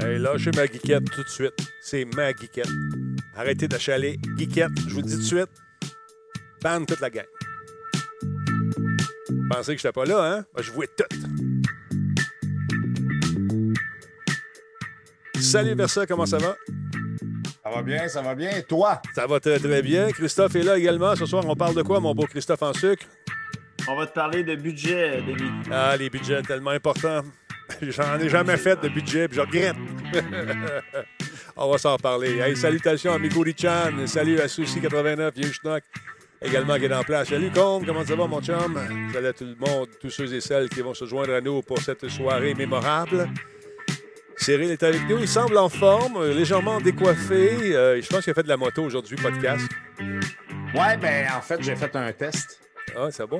Hey, lâchez ma geekette tout de suite. C'est ma geekette. Arrêtez d'achaler. Geekette, je vous le dis tout de suite. Ban toute la gang. Pensez que je pas là, hein? Je vois tout. Salut Versa, comment ça va? Ça va bien, ça va bien. Et toi? Ça va très très bien. Christophe est là également. Ce soir, on parle de quoi, mon beau Christophe en sucre? On va te parler de budget, Denis. Ah, les budgets tellement importants. J'en ai jamais fait de budget, puis je regrette. On va s'en parler. Hey, salutations à Miko Chan. Salut à Sushi89, Vieux Schnock, également qui est en place. Salut, Combe, comment ça va, mon chum? Salut à tout le monde, tous ceux et celles qui vont se joindre à nous pour cette soirée mémorable. Cyril est avec nous. Il semble en forme, légèrement décoiffé. Euh, je pense qu'il a fait de la moto aujourd'hui, podcast. Ouais, ben en fait, j'ai fait un test. Ah, c'est bon?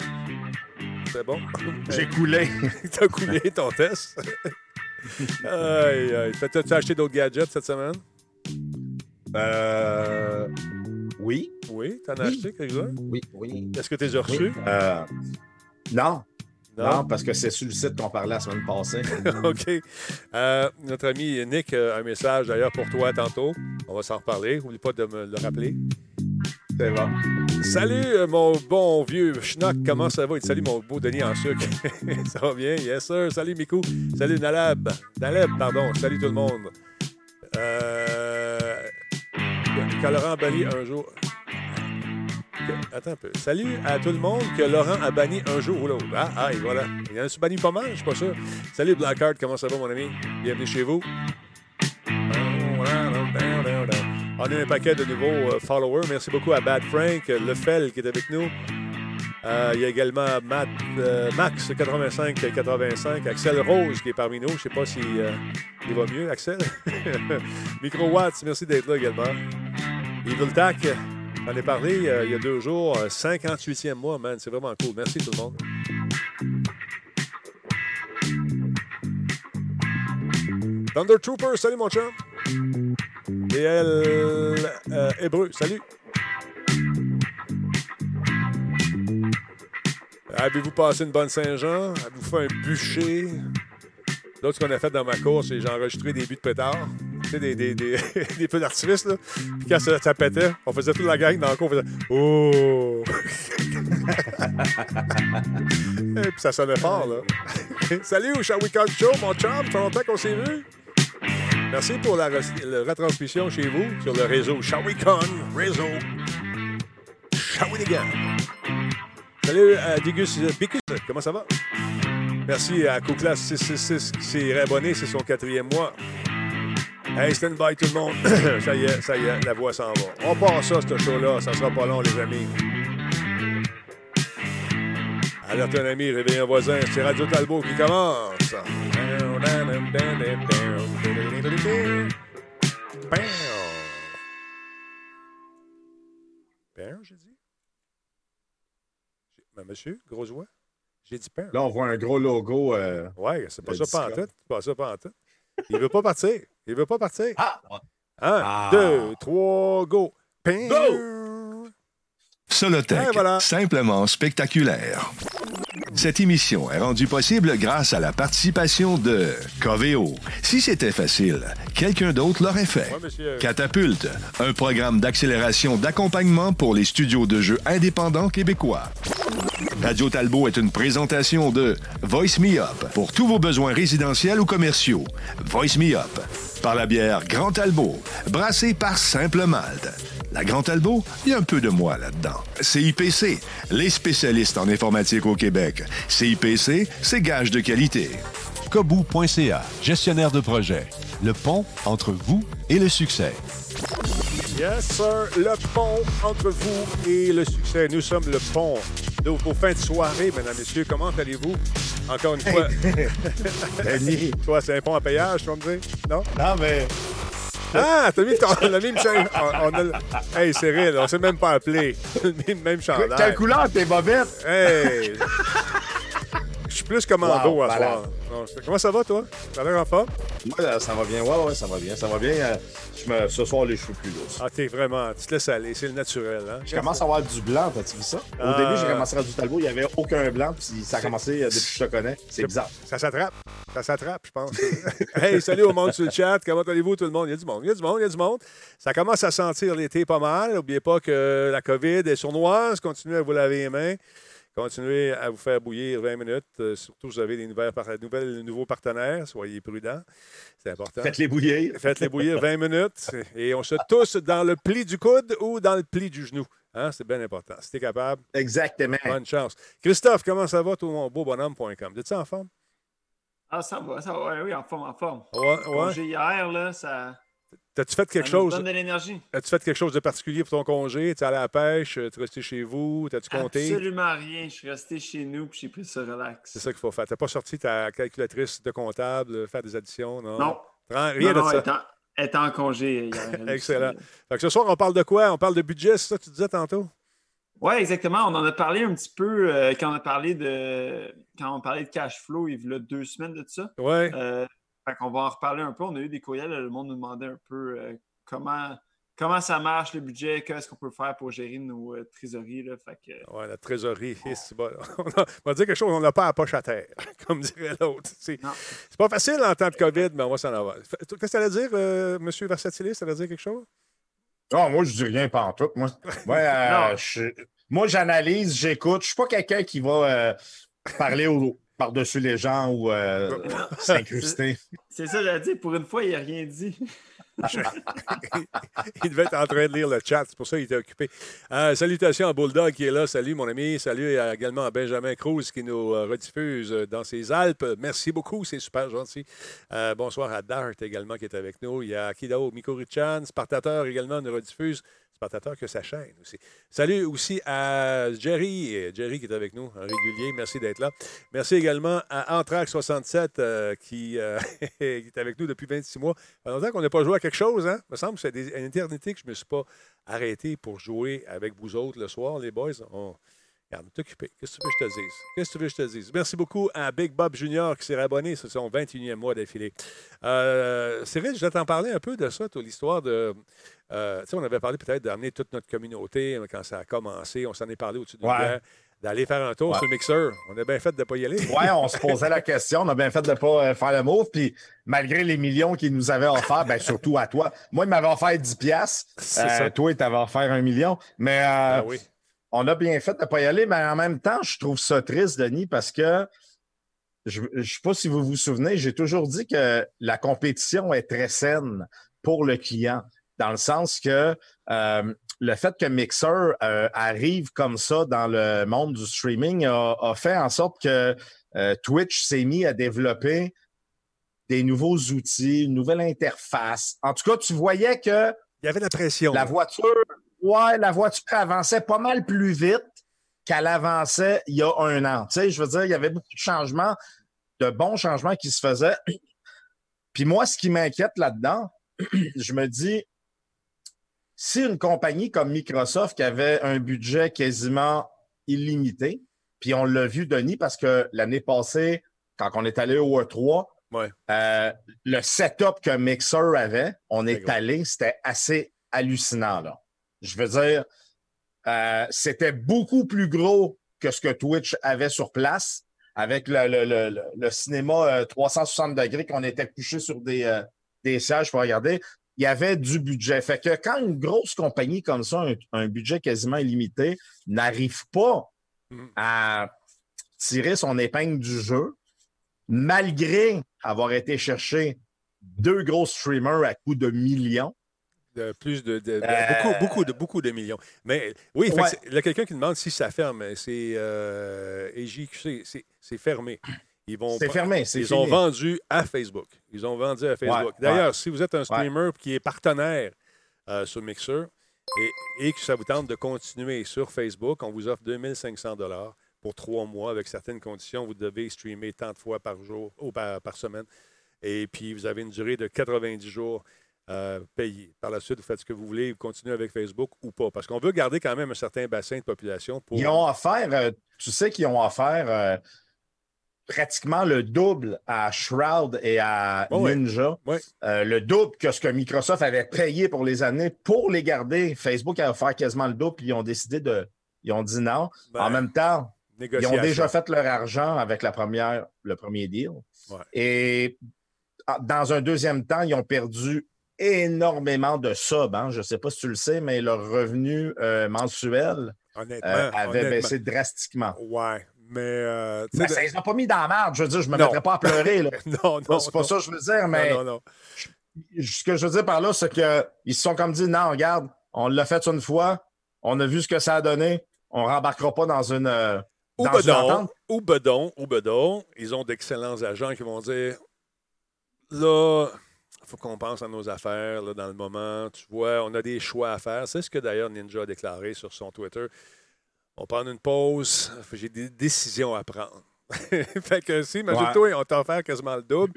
C'est bon? J'ai coulé. T'as coulé ton test? aïe, aïe. T'as-tu acheté d'autres gadgets cette semaine? Euh. Oui. Oui, t'en as Oui. acheté quelques-uns? Oui, oui. Est-ce que tu les as reçus? Euh. Non. Non, parce que c'est sur le site qu'on parlait la semaine passée. OK. Euh, notre ami Nick a un message d'ailleurs pour toi tantôt. On va s'en reparler. N'oublie pas de me le rappeler. Salut, euh, mon bon vieux schnock. Comment ça va? Et salut, mon beau Denis en sucre. ça va bien? Yes, sir. Salut, Mikou. Salut, Nalab. Naleb, pardon. Salut, tout le monde. Euh... Quand Laurent banni un jour... Que- Attends un peu. Salut à tout le monde que Laurent a banni un jour ou l'autre. Ah, ah, et voilà. Il y en a banni pas mal, je suis pas sûr. Salut Blackheart, comment ça va, mon ami? Bienvenue chez vous. On a un paquet de nouveaux euh, followers. Merci beaucoup à Bad Frank, euh, Lefel qui est avec nous. Euh, il y a également Matt, Max 85 85, Axel Rose qui est parmi nous. Je ne sais pas si euh, il va mieux, Axel. Micro Watts, merci d'être là également. Evil Tac, j'en ai parlé il y a deux jours, euh, 58e mois, man. C'est vraiment cool. Merci tout le monde. Thunder Trooper, salut mon chum. DL euh, Hébreu, salut. Avez-vous passé une bonne Saint-Jean? Avez-vous fait un bûcher? L'autre, qu'on a fait dans ma course, c'est j'ai enregistré des buts de pétard. Tu des, des, des, des feux d'artifice, là. Puis quand ça, ça pétait, on faisait toute la gang dans le cours, on faisait « Oh! » Et puis ça sonnait fort, là. Salut, Cut Show, mon chum. Ça fait longtemps qu'on s'est vu. Merci pour la, retransmission chez vous sur le réseau Shawicon Réseau. Shawinigan. Salut à Digus Bicus, comment ça va? Merci à Couklas 666 qui s'est réabonné, c'est son quatrième mois. Hey, stand by tout le monde. ça y est, ça y est, la voix s'en va. On passe ça, ce show-là, ça sera pas long, les amis. Alerte un ami, réveille un voisin, c'est Radio Talbot qui commence. Père, j'ai dit? J'ai- Mais monsieur, grosse voix? J'ai dit père. Là, on voit un gros logo. euh, Ouais, c'est pas ça. C'est pas ça pas en tout. Il veut pas partir. Il veut pas partir. Ah! Un, Ah. deux, trois, go. Ping! Solotech, Ouais, voilà. simplement spectaculaire. Cette émission est rendue possible grâce à la participation de Coveo. Si c'était facile, quelqu'un d'autre l'aurait fait. Ouais. Catapulte, un programme d'accélération d'accompagnement pour les studios de jeux indépendants québécois. Radio Talbot est une présentation de Voice Me Up pour tous vos besoins résidentiels ou commerciaux. Voice Me Up par la bière Grand Talbot, brassée par Simple Malte. La Grand Talbot, il y a un peu de moi là-dedans. CIPC, les spécialistes en informatique au Québec. CIPC, c'est gage de qualité. Kobu.ca, gestionnaire de projet. Le pont entre vous et le succès. Yes, sir. Le pont entre vous et le succès. Nous sommes le pont vos fins de soirée, mesdames, messieurs. Comment allez-vous? Encore une fois. Denis. Toi, c'est un pont à péage, tu vas me dire? Non? Non, mais. Ah, t'as mis ton. On a mis une chaîne. On, on a... Hey, Cyril, on s'est même pas appelé. Le même chandail. Quelle couleur tes bobettes? Hey! Je suis plus commando Wow, à soir. Comment ça va, toi? T'as l'air en forme? Moi, ça va bien. Ouais, ouais, ça va bien. Ça va bien. Euh, je me... Ce soir, les cheveux plus lourds. Ah, t'es vraiment. Tu te laisses aller, c'est le naturel. Hein? Je commence à avoir du blanc, t'as-tu vu ça? Au Ah. début, j'ai commencé à du talbot, il n'y avait aucun blanc, puis ça a commencé euh, depuis que je te connais. C'est bizarre. Ça s'attrape. Ça s'attrape, je pense. hey, salut au monde sur le chat. Comment allez-vous, tout le monde? Il y a du monde, il y a du monde, il y a du monde. Ça commence à sentir l'été pas mal. N'oubliez pas que la COVID est sournoise. Continuez à vous laver les mains. Continuez à vous faire bouillir 20 minutes. Euh, surtout, si vous avez des nouvelles, par- nouvelles- nouveaux partenaires. Soyez prudents. C'est important. Faites-les bouillir. Faites-les bouillir 20 minutes et on se tousse dans le pli du coude ou dans le pli du genou. Hein, C'est bien important. Si t'es capable, Exactement. bonne chance. Christophe, comment ça va, tout mon beau bonhomme.com? T'es-tu en forme? Ah, ça va, ça va. Oui, en forme, en forme. Ouais, ouais. Congé hier, là, ça, T'as-tu fait quelque ça nous chose? donne de l'énergie. As-tu fait quelque chose de particulier pour ton congé? Tu allé à la pêche? Tu es resté chez vous? T'as-tu compté? Absolument rien. Je suis resté chez nous puis j'ai pris ça relax. C'est ça qu'il faut faire. T'as pas sorti ta calculatrice de comptable, euh, faire des additions? Non? Non. Rien rien non, de non, ça. elle est en- congé hier. Excellent. Fait que ce soir, on parle de quoi? On parle de budget, c'est ça que tu disais tantôt? Oui, exactement. On en a parlé un petit peu euh, quand on a parlé de quand on parlait de cash flow il y a deux semaines de ça. Ouais. Euh, fait qu'on va en reparler un peu. On a eu des courriels, le monde nous demandait un peu euh, comment, comment ça marche le budget, qu'est-ce qu'on peut faire pour gérer nos euh, trésoreries. Là. Fait que, Ouais, la trésorerie. C'est bon. On, a- on va dire quelque chose, on n'a pas à poche à terre, comme dirait l'autre. C'est c'est pas facile en temps de COVID, mais on va s'en avoir. Qu'est-ce que ça allait dire, euh, M. Versatilis? Ça allait dire quelque chose? Non, moi, je dis rien pantoute, moi. Ouais, euh, Non. je- moi, j'analyse, j'écoute. Je suis pas quelqu'un qui va euh, parler au- par-dessus les gens ou euh, s'incruster. c'est ça, j'ai dit. Pour une fois, il n'a rien dit. il devait être en train de lire le chat, c'est pour ça qu'il était occupé. Euh, salutations à Bulldog qui est là. Salut, mon ami. Salut également à Benjamin Cruz qui nous euh, rediffuse euh, dans ses Alpes. Merci beaucoup, c'est super gentil. Euh, bonsoir à Dart également qui est avec nous. Il y a Kidao Mikorichan, Spartateur également nous rediffuse. Spartateur que sa chaîne aussi. Salut aussi à Jerry, Jerry qui est avec nous en régulier. Merci d'être là. Merci également à Antrax67 euh, qui, euh, qui est avec nous depuis 26 mois. Ça longtemps qu'on n'a pas joué à quelque chose, hein? Il me semble que c'est une éternité que je ne me suis pas arrêté pour jouer avec vous autres le soir, les boys. Regarde, est occupé. Qu'est-ce que tu veux que je te dise? Qu'est-ce que tu veux que je te dise? Merci beaucoup à Big Bob Junior qui s'est abonné. C'est son 21e mois d'affilée. Euh, Cyril, je vais t'en parler un peu de ça, toi, l'histoire de. euh, tu sais, on avait parlé peut-être d'amener toute notre communauté euh, quand ça a commencé. On s'en est parlé au-dessus de Ouais. d'aller faire un tour Ouais. sur le mixeur. On a bien fait de ne pas y aller. Ouais, on se posait la question. On a bien fait de ne pas euh, faire le move. Puis, malgré les millions qu'ils nous avaient offerts, ben, surtout à toi. Moi, il m'avait offert 10 piastres. C'est Euh, ça. toi, il t'avait offert un million. Mais euh, Ah oui. On a bien fait de ne pas y aller, mais en même temps, je trouve ça triste, Denis, parce que je ne sais pas si vous vous souvenez, j'ai toujours dit que la compétition est très saine pour le client, dans le sens que euh, le fait que Mixer euh, arrive comme ça dans le monde du streaming a, a fait en sorte que euh, Twitch s'est mis à développer des nouveaux outils, une nouvelle interface. En tout cas, tu voyais que Il y avait la pression. la voiture, ouais, la voiture avançait pas mal plus vite qu'elle avançait il y a un an. Tu sais, je veux dire, il y avait beaucoup de changements, de bons changements qui se faisaient. Puis moi, ce qui m'inquiète là-dedans, je me dis, si une compagnie comme Microsoft qui avait un budget quasiment illimité, puis on l'a vu, Denis, parce que l'année passée, quand on est allé au E3, Ouais. euh, le setup que Mixer avait, on est allé, c'était assez hallucinant. Là. Je veux dire, euh, c'était beaucoup plus gros que ce que Twitch avait sur place, avec le, le- le- le- le cinéma euh, 360 degrés qu'on était couché sur des, euh, des sièges pour regarder. Il y avait du budget. Fait que quand une grosse compagnie comme ça, un, un budget quasiment illimité, n'arrive pas Mhm. à tirer son épingle du jeu, malgré avoir été chercher deux gros streamers à coût de millions. De plus de, de- de- Euh, beaucoup, beaucoup de beaucoup de millions. Mais oui, Ouais. il y a quelqu'un qui demande si ça ferme. C'est euh, EJQC, c'est c'est fermé. Ils vont C'est fermé, Ils fini. ont vendu à Facebook. Ils ont vendu à Facebook. Ouais, D'ailleurs, si vous êtes un streamer qui est partenaire euh, sur Mixer et, et que ça vous tente de continuer sur Facebook, on vous offre 2500 dollars pour trois mois avec certaines conditions. Vous devez streamer tant de fois par jour ou par, par semaine. Et puis, vous avez une durée de 90 jours euh, payés. Par la suite, vous faites ce que vous voulez, vous continuez avec Facebook ou pas. Parce qu'on veut garder quand même un certain bassin de population pour... Ils ont offert, euh, tu sais qu'ils ont offert, euh, pratiquement le double à Shroud et à. Ninja. Ouais. Euh, le double que ce que Microsoft avait payé pour les années pour les garder. Facebook a offert quasiment le double, puis ils ont décidé de. Ils ont dit non. Ben, en même temps, ils ont déjà fait leur argent avec la première, le premier deal. Ouais. Et en- dans un deuxième temps, ils ont perdu énormément de subs. hein. Je ne sais pas si tu le sais, mais leur revenu euh, mensuel euh, avait honnêtement. baissé drastiquement. Ouais, mais. euh, Ben, de- ça les a pas mis dans la merde. Je veux dire, je me Non. mettrais pas à pleurer. là. Non, non. c'est pas non. ça que je veux dire, mais Non, non, non. ce que je veux dire par là, c'est qu'ils se sont comme dit non, regarde, on l'a fait une fois, on a vu ce que ça a donné, on rembarquera pas dans une. euh, Ou dans bedon, ou bedon, ou bedon, ils ont d'excellents agents qui vont dire là, faut qu'on pense à nos affaires là, dans le moment. Tu vois, on a des choix à faire. C'est ce que d'ailleurs Ninja a déclaré sur son Twitter. On prend une pause, j'ai des décisions à prendre. fait que si, imagine-toi, on t'a offert quasiment le double.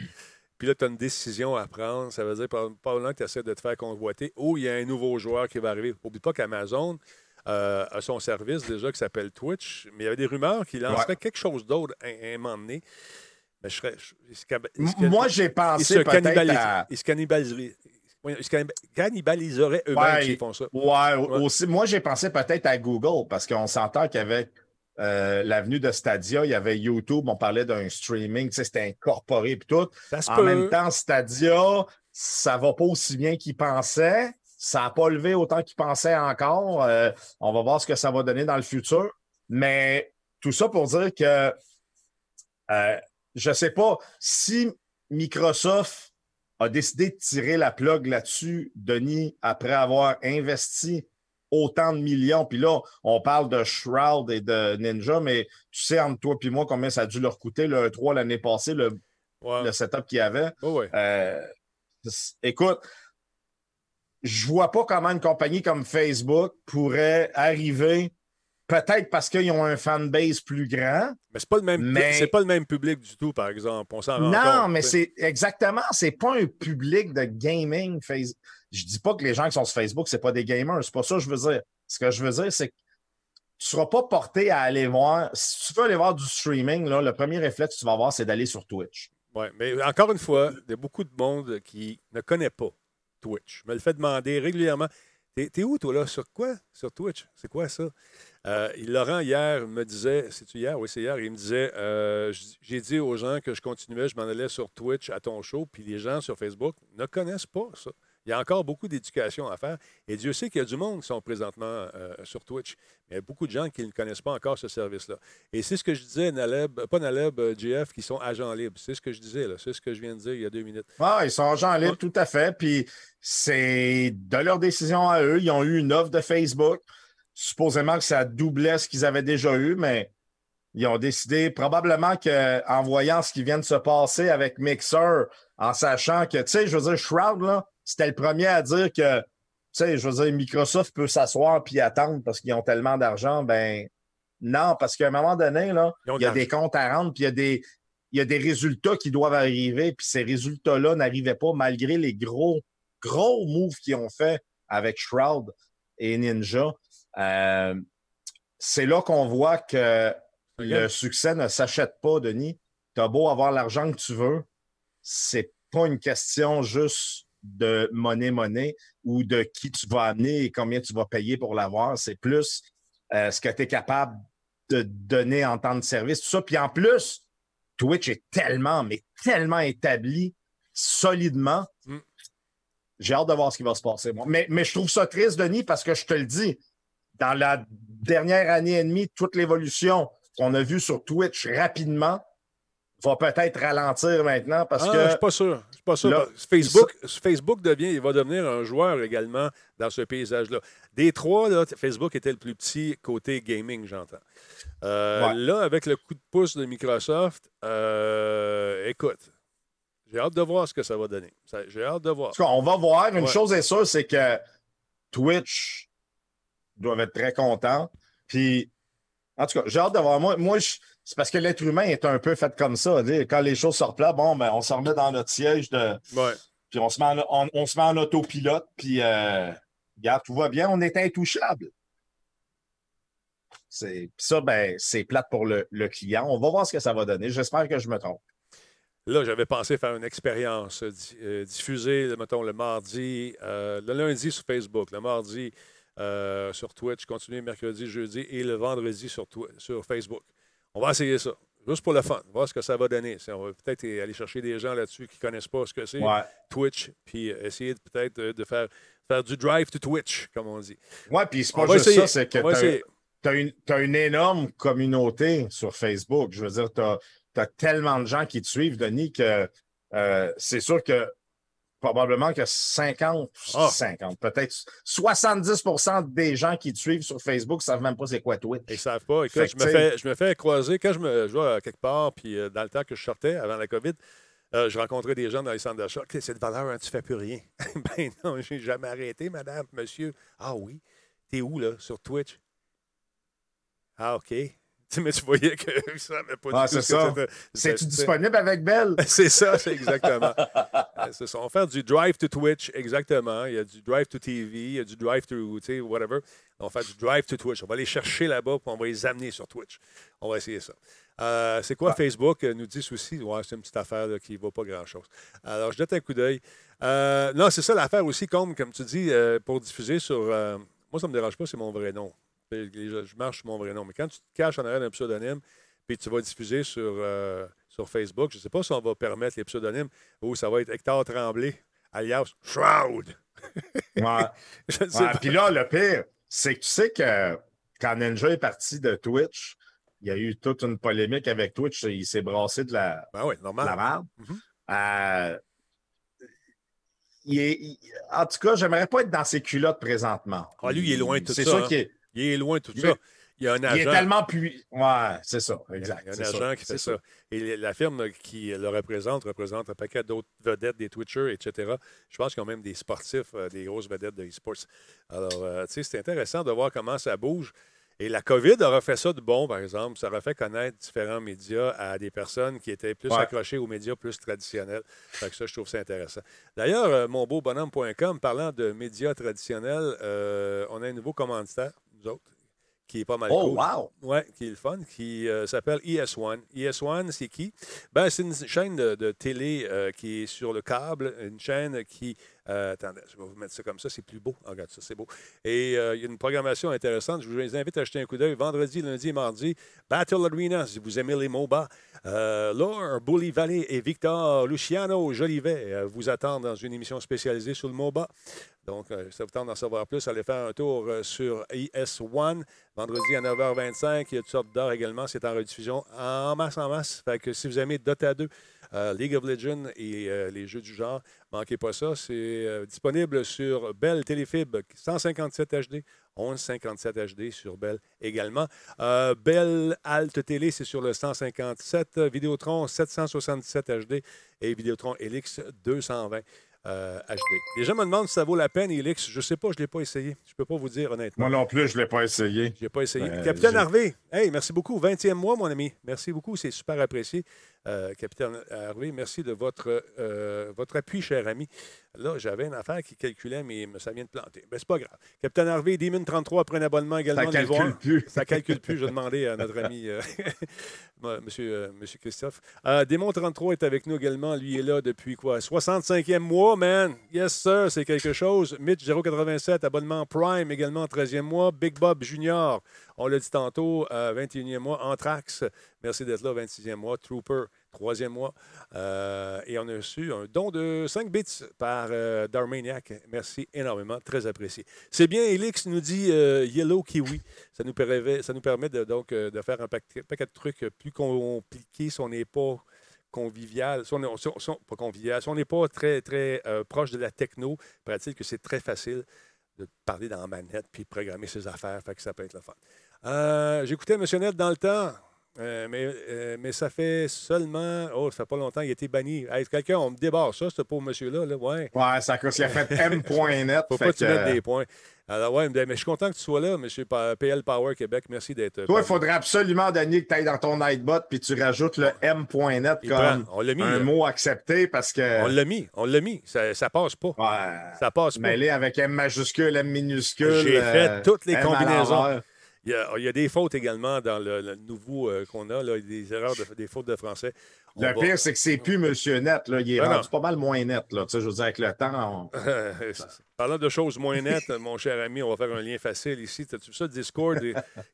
Puis là, tu as une décision à prendre. Ça veut dire pas que tu essaies de te faire convoiter ou il y a un nouveau joueur qui va arriver. N'oublie pas qu'Amazon euh, a son service déjà qui s'appelle Twitch, mais il y avait des rumeurs qu'il lancerait quelque chose d'autre à, à un moment donné. Mais je serais. je- il se cab- il se M- Moi, j'ai pensé peut-être à. ils se cannibaliseraient. Oui, ils se cannib- cannibaliseraient eux-mêmes Ouais. s'ils font ça. Ouais, au- Ouais. aussi. Moi, j'ai pensé peut-être à Google parce qu'on s'entend qu'avec euh, l'avenue de Stadia, il y avait YouTube, on parlait d'un streaming, c'était incorporé et tout. Ça se En peut. même temps, Stadia, ça va pas aussi bien qu'ils pensaient. Ça n'a pas levé autant qu'ils pensaient encore. Euh, on va voir ce que ça va donner dans le futur. Mais tout ça pour dire que euh, je sais pas si Microsoft a décidé de tirer la plug là-dessus, Denis, après avoir investi autant de millions. Puis là, on parle de Shroud et de Ninja, mais tu sais, entre toi et moi, combien ça a dû leur coûter le 3 l'année passée, le, Ouais. le setup qu'il y avait. Oh, ouais. Euh, écoute, je vois pas comment une compagnie comme Facebook pourrait arriver, peut-être parce qu'ils ont un fanbase plus grand. Mais c'est pas le même Mais- c'est pas le même public du tout, par exemple. On s'en rend Non, mais c'est exactement, c'est pas un public de gaming. Face- Je dis pas que les gens qui sont sur Facebook, c'est pas des gamers. C'est pas ça que je veux dire. Ce que je veux dire, c'est que tu seras pas porté à aller voir. Si tu veux aller voir du streaming, là, le premier réflexe que tu vas avoir, c'est d'aller sur Twitch. Ouais, mais encore une fois, il y a beaucoup de monde qui ne connaît pas Twitch. Je me le fait demander régulièrement. T'es, où, toi, là? Sur quoi? Sur Twitch? C'est quoi ça? Euh, Laurent, hier, me disait, c'est-tu hier? Oui, c'est hier. Il me disait, euh, j'ai dit aux gens que je continuais, je m'en allais sur Twitch à ton show, puis les gens sur Facebook ne connaissent pas ça. Il y a encore beaucoup d'éducation à faire. Et Dieu sait qu'il y a du monde qui sont présentement euh, sur Twitch. Mais il y a beaucoup de gens qui ne connaissent pas encore ce service-là. Et c'est ce que je disais, Naleb, pas Naleb, euh, JF, qui sont agents libres. C'est ce que je disais, là. C'est ce que je viens de dire il y a deux minutes. Ah, ils sont agents libres, tout à fait. Puis c'est de leur décision à eux. Ils ont eu une offre de Facebook. Supposément que ça doublait ce qu'ils avaient déjà eu, mais ils ont décidé probablement qu'en voyant ce qui vient de se passer avec Mixer, en sachant que, tu sais, je veux dire, Shroud, là, c'était le premier à dire que, tu sais, je veux dire, Microsoft peut s'asseoir puis attendre parce qu'ils ont tellement d'argent. Ben, non, parce qu'à un moment donné, là, il y a de des comptes à rendre, puis il y a des, il y a des résultats qui doivent arriver, puis ces résultats-là n'arrivaient pas malgré les gros, gros moves qu'ils ont fait avec Shroud et Ninja. Euh, c'est là qu'on voit que le succès ne s'achète pas, Denis. Tu as beau avoir l'argent que tu veux, c'est pas une question juste de monnaie-monnaie ou de qui tu vas amener et combien tu vas payer pour l'avoir. C'est plus euh, ce que tu es capable de donner en temps de service, tout ça. Puis en plus, Twitch est tellement, mais tellement établi solidement. Mm. J'ai hâte de voir ce qui va se passer. moi. Mais, mais je trouve ça triste, Denis, parce que je te le dis, dans la dernière année et demie, toute l'évolution qu'on a vue sur Twitch rapidement va peut-être ralentir maintenant parce Ah, que. je suis pas sûr. Je suis pas sûr. Là, Facebook, Facebook devient, il va devenir un joueur également dans ce paysage-là. Des trois, là, Facebook était le plus petit côté gaming, j'entends. Euh, Ouais. Là, avec le coup de pouce de Microsoft, euh, écoute, j'ai hâte de voir ce que ça va donner. J'ai hâte de voir. En tout cas, on va voir. Une Ouais. chose est sûre, c'est que Twitch doivent être très contents. Puis, en tout cas, j'ai hâte de voir. Moi, moi je- c'est parce que l'être humain est un peu fait comme ça. Quand les choses sortent là, bon, ben, on se remet dans notre siège de. Ouais. Puis on se met en, on, on se met en autopilote, puis euh, regarde, tout va bien, on est intouchable. C'est, ça, ben, c'est plate pour le, le client. On va voir ce que ça va donner. J'espère que je me trompe. Là, j'avais pensé faire une expérience, euh, euh, diffuser, mettons, le mardi, euh, le lundi sur Facebook, le mardi euh, sur Twitch, continuer mercredi, jeudi et le vendredi sur Facebook. On va essayer ça, juste pour le fun, voir ce que ça va donner. On va peut-être aller chercher des gens là-dessus qui ne connaissent pas ce que c'est, Ouais. Twitch, puis euh, essayer peut-être de, de faire, faire du drive to Twitch, comme on dit. Ouais, puis c'est On pas va juste ça, c'est que On tu as une énorme communauté sur Facebook. Je veux dire, tu as, tellement de gens qui te suivent, Denis, que euh, c'est sûr que probablement que 50, Ah. 50, peut-être 70% des gens qui te suivent sur Facebook ne savent même pas c'est quoi Twitch. Ils ne savent pas. Écoute, je, me fais, je me fais croiser quand je, me, je à quelque part, puis euh, dans le temps que je sortais, avant la COVID, euh, je rencontrais des gens dans les centres d'achat. Que Cette valeur, hein, tu fais plus rien. ben non, j'ai jamais arrêté, madame, monsieur. Ah oui? T'es où, là, sur Twitch? Ah, OK. Mais tu voyais que ça n'avait pas Ah, du tout c'est ça. C'est-tu C'était- disponible avec Belle? c'est ça, c'est exactement. Euh, c'est ça. On va faire du drive to Twitch, exactement. Il y a du drive to TV, il y a du drive to, tu sais, whatever. On va faire du drive to Twitch. On va les chercher là-bas, puis on va les amener sur Twitch. On va essayer ça. Euh, c'est quoi Facebook? euh, nous dit aussi, ouais, c'est une petite affaire là, qui ne vaut pas grand-chose. Alors, je jette un coup d'œil. Euh, non, c'est ça l'affaire aussi, comme, comme tu dis, euh, pour diffuser sur. moi, ça ne me dérange pas, c'est mon vrai nom. Je, je marche mon vrai nom. Mais quand tu te caches en arrière d'un pseudonyme, puis tu vas diffuser sur, euh, sur Facebook, je ne sais pas si on va permettre les pseudonymes ou ça va être Hector Tremblay, alias Shroud. Ouais. Je ne sais Ouais, pas. Puis là, le pire, c'est que tu sais que quand Ninja est parti de Twitch, il y a eu toute une polémique avec Twitch. Il s'est brassé de la, Ben oui, de la merde. Mhm. Euh, il est- il- en tout cas, j'aimerais pas être dans ses culottes présentement. Ah, lui, il est loin de tout C'est ça, sûr hein. qu'il est, Il est loin de tout Il ça. est- Il y a un il est agent. tellement plus. Ouais, c'est ça, exact. Il y a un ça, agent qui fait ça. Et la firme qui le représente représente un paquet d'autres vedettes, des Twitchers, etc. Je pense qu'ils ont même des sportifs, euh, des grosses vedettes de e-sports. Alors, euh, tu sais, c'est intéressant de voir comment ça bouge. Et la COVID aurait fait ça de bon, par exemple. Ça aurait fait connaître différents médias à des personnes qui étaient plus Ouais. accrochées aux médias plus traditionnels. Fait que ça, je trouve ça intéressant. D'ailleurs, euh, monbeaubonhomme.com, parlant de médias traditionnels, euh, on a un nouveau commanditaire, nous autres, qui est pas mal Oh, cool. wow! Oui, qui est le fun, qui euh, s'appelle ES1. ES1, c'est qui? Ben, c'est une chaîne de, de télé euh, qui est sur le câble, une chaîne qui. Euh, attendez, je vais vous mettre ça comme ça, c'est plus beau. Ah, regarde ça, c'est beau. Et euh, il y a une programmation intéressante. Je vous invite à jeter un coup d'œil vendredi, lundi et mardi. Battle Arena, si vous aimez les MOBA. Euh, Laure Bully Valley et Victor Luciano Jolivet vous attendent dans une émission spécialisée sur le MOBA. Donc, ça vous tente d'en savoir plus, allez faire un tour sur ES1. Vendredi à 9h25, il y a toutes sortes d'heures également. C'est en rediffusion en masse, en masse. Fait que si vous aimez Dota 2, euh, League of Legends et les jeux du genre, manquez pas ça. C'est euh, disponible sur Bell Téléfib 157 HD, 1157 HD sur Bell également. Euh, Bell Alt Télé, c'est sur le 157. Vidéotron 777 HD et Vidéotron Elix 220. euh, HD. Les gens me demandent si ça vaut la peine, Elix. Je ne sais pas, je ne l'ai pas essayé. Je ne peux pas vous dire honnêtement. Moi non plus, je ne l'ai pas essayé. Je n'ai pas essayé. Euh, Capitaine Harvey, hey, merci beaucoup. 20e mois, mon ami. Merci beaucoup. C'est super apprécié. Euh, Capitaine Harvey, merci de votre, euh, votre appui, cher ami. Là, j'avais une affaire qui calculait, mais ça vient de planter. Ben, c'est pas grave. Capitaine Harvey, Demon 33 après un abonnement également. Ça calcule plus. Ça calcule plus. Je vais demander à notre ami euh, monsieur, euh, monsieur Christophe. Démon 33 est avec nous également. Lui est là depuis quoi? 65e mois, man. Yes, sir, c'est quelque chose. Mitch 087, abonnement Prime également 13e mois. Big Bob Junior, on l'a dit tantôt, euh, 21e mois. Anthrax, merci d'être là, 26e mois. Trooper, 3e mois. Euh, et on a reçu un don de 5 bits par euh, Darmaniac. Merci énormément, très apprécié. C'est bien, Elix nous dit euh, Yellow Kiwi. Ça nous permet, de, donc, euh, de faire un paquet, de trucs plus compliqués si on n'est pas convivial, si on est- si on- si on- pas si n'est très, très euh, proche de la techno, paraît-il que c'est très facile de parler dans la manette puis programmer ses affaires, fait que ça peut être le fun. Euh, J'écoutais M. Net dans le temps, euh, mais, euh, mais ça fait seulement, oh, ça fait pas longtemps, il a été banni. Hey, quelqu'un, on me débarre ça, ce pauvre monsieur-là, là, ouais. Ouais, ça cause qu'il a fait M.net. Faut fait pas que tu mettes des points. Alors, ouais, mais je suis content que tu sois là, M. Pa- PL Power Québec. Merci d'être. Toi, il faudrait absolument, Denis, que tu ailles dans ton Nightbot puis tu rajoutes le M.net comme. On mis. un là. mot accepté parce que. On l'a mis. On l'a mis. Ça, ça passe pas. Ouais. Ça passe pas. Mêlé avec M majuscule, M minuscule. J'ai fait euh, toutes les M combinaisons. Il y, a, il y a des fautes également dans le, le nouveau euh, qu'on a, là, des erreurs, de- des fautes de français. On Le va- pire, c'est que c'est plus Monsieur Net. Là. Il est Ah, rendu pas mal moins net. Là. Tu sais, je veux dire, avec le temps, on- Parlant de choses moins nettes, mon cher ami, on va faire un lien facile ici. As-tu vu ça, Discord,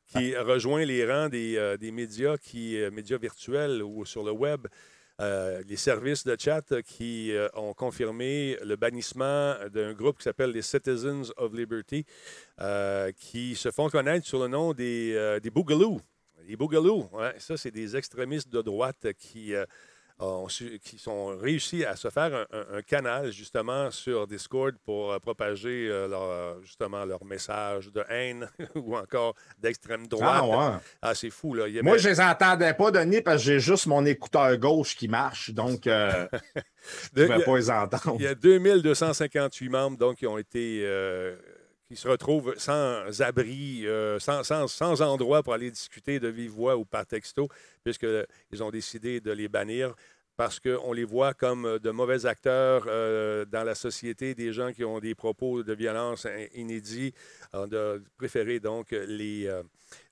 qui rejoint les rangs des, euh, des médias, qui, euh, médias virtuels ou sur le web, euh, les services de chat qui euh, ont confirmé le bannissement d'un groupe qui s'appelle les Citizens of Liberty, euh, qui se font connaître sur le nom des, des Boogaloo. Les Boogaloo, ça, c'est des extrémistes de droite qui, ont qui sont réussi à se faire un, un- un canal justement sur Discord pour euh, propager euh, leur, euh, justement leur message de haine ou encore d'extrême droite. Ah, ouais. Ah, c'est fou, là. Moi, je les entendais pas, Denis, parce que j'ai juste mon écouteur gauche qui marche. Donc, euh, je ne pouvais pas les entendre. Il y a 2258 membres donc, qui ont été. Euh, qui se retrouvent sans abri, euh, sans, sans- sans endroit pour aller discuter de vive voix ou par texto, puisqu'ils ont décidé de les bannir parce qu'on les voit comme de mauvais acteurs euh, dans la société, des gens qui ont des propos de violence in- inédits. On a préféré donc les, euh,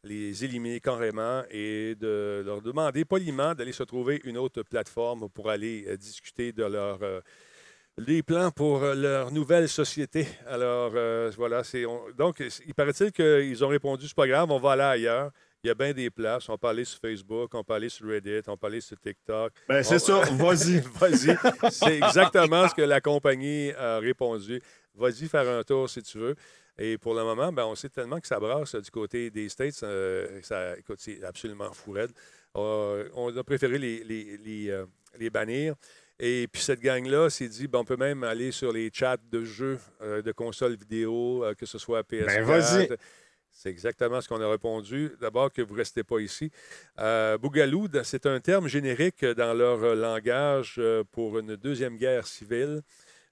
les éliminer carrément et de leur demander poliment d'aller se trouver une autre plateforme pour aller euh, discuter de leur, euh, les plans pour euh, leur nouvelle société. Alors, euh, voilà, c'est. donc, il paraît-il qu'ils ont répondu c'est pas grave, on va aller ailleurs. Il y a bien des places. On peut aller sur Facebook, on peut aller sur Reddit, on peut aller sur TikTok. Ben, c'est On- ça, vas-y. Vas-y. C'est exactement ce que la compagnie a répondu. Vas-y faire un tour si tu veux. Et pour le moment, ben, on sait tellement que ça brasse euh, du côté des States. euh, ça, écoute, c'est absolument fou raide. Euh, on a préféré les, les, les, les bannir. Et puis cette gang-là s'est dit, ben, on peut même aller sur les chats de jeux euh, de consoles vidéo, euh, que ce soit PS4. Ben, vas-y. C'est exactement ce qu'on a répondu. D'abord, que vous ne restez pas ici. Euh, Bougalou, c'est un terme générique dans leur langage euh, pour une deuxième guerre civile.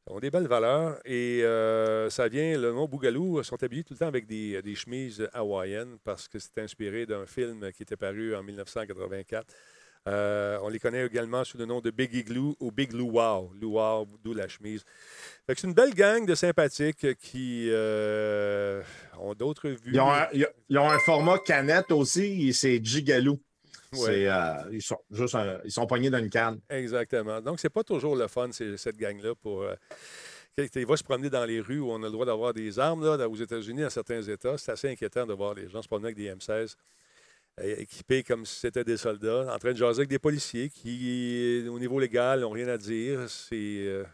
Ils ont des belles valeurs et euh, ça vient, le nom Bougalou, sont habillés tout le temps avec des, des chemises hawaïennes parce que c'est inspiré d'un film qui était paru en 1984. Euh, on les connaît également sous le nom de Big Igloo ou Big Luau. Luau, d'où la chemise. C'est une belle gang de sympathiques qui euh, ont d'autres vues. Ils ont, un, ils ont- ils ont un format canette aussi, c'est. Ouais. C'est, euh, ils sont juste un- ils sont pognés dans une canne. Exactement. Donc, c'est pas toujours le fun, cette gang-là, pour. Il va se promener dans les rues où on a le droit d'avoir des armes. Là, aux États-Unis, dans certains États, c'est assez inquiétant de voir les gens se promener avec des M16 euh, équipés comme si c'était des soldats, en train de jaser avec des policiers qui, au niveau légal, n'ont rien à dire. C'est euh,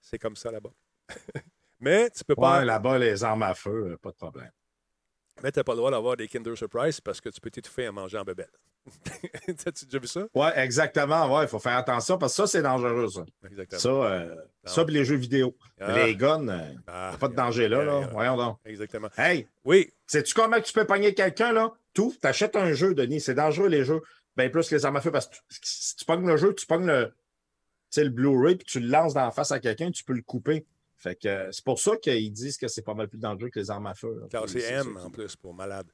c'est comme ça là-bas. Mais tu peux pas. Ouais, là-bas, les armes à feu, euh, pas de problème. Mais tu n'as pas le droit d'avoir des Kinder Surprise parce que tu peux t'étouffer en mangeant en bébelle. T'as-tu déjà vu ça? Ouais, exactement. Ouais, il faut faire attention parce que ça, c'est dangereux, ça. Exactement. Ça, euh, ça les jeux vidéo. Ah. Les guns, euh, Ah, pas de danger là. là. Voyons donc. Exactement. Hey, Oui, sais-tu comment tu peux pogner quelqu'un, là? Tout, t'achètes un jeu, Denis. C'est dangereux, les jeux. Bien plus que les armes à feu parce que tu- si tu pognes le jeu, tu pognes le, tu le Blu-ray puis tu le lances dans la face à quelqu'un, tu peux le couper. Fait que euh, c'est pour ça qu'ils disent que c'est pas mal plus dangereux que les armes à feu. C'est M en plus pour malade.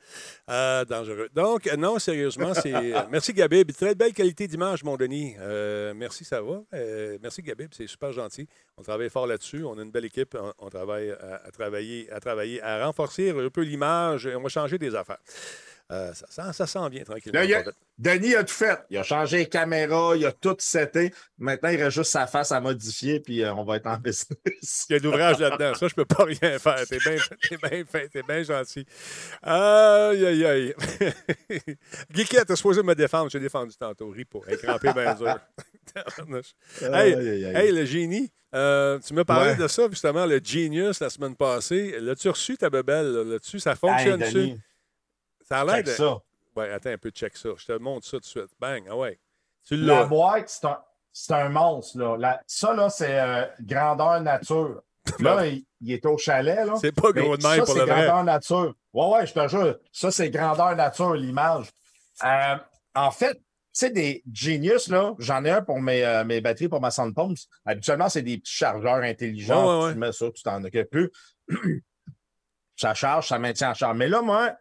Euh, dangereux. Donc, euh, non, sérieusement, c'est. merci Gabib. Très belle qualité d'image, mon Denis. Euh, merci, ça va. Euh, merci Gabib, c'est super gentil. On travaille fort là-dessus. On a une belle équipe. On, on travaille à, à travailler, à travailler, à renforcer un peu l'image. On va changer des affaires. Euh, ça, ça, ça s'en vient tranquillement. Là, il y a-. Denis a tout fait. Il a changé les caméras, il a tout seté. Maintenant, il reste juste sa face à modifier, puis euh, on va être en business. Il y a de l'ouvrage là-dedans. Ça, je peux pas rien faire. T'es bien t'es bien fait, t'es bien gentil. Aïe, aïe, aïe. Guiquette, t'as supposé me défendre. Je t'ai défendu tantôt. Ris pas. Elle est crampée bien dur. hey, Aïe, aïe, aïe. hey, le génie. euh, tu m'as parlé Ouais. de ça, justement, le Genius, la semaine passée. L'as-tu reçu, ta bebelle? Là-dessus, ça fonctionne-tu? Ça a l'air de... ça. Ouais, attends un peu, check ça. Je te montre ça tout de suite. Bang, ah ouais. Tu La boîte, c'est un, c'est un monstre. Là. La- ça, là, c'est euh, grandeur nature. Là, il, il est au chalet. Là. C'est pas gros de même ça, pour c'est le vrai. grandeur nature. Ouais, ouais, je te jure. Ça, c'est grandeur nature, l'image. Euh, en fait, tu sais, des Genius, là, j'en ai un pour mes, euh, mes batteries pour ma Soundpump. Habituellement, c'est des petits chargeurs intelligents. Ouais, ouais, ouais. Tu mets ça, tu t'en occupes plus. ça charge, ça maintient en charge. Mais là, moi,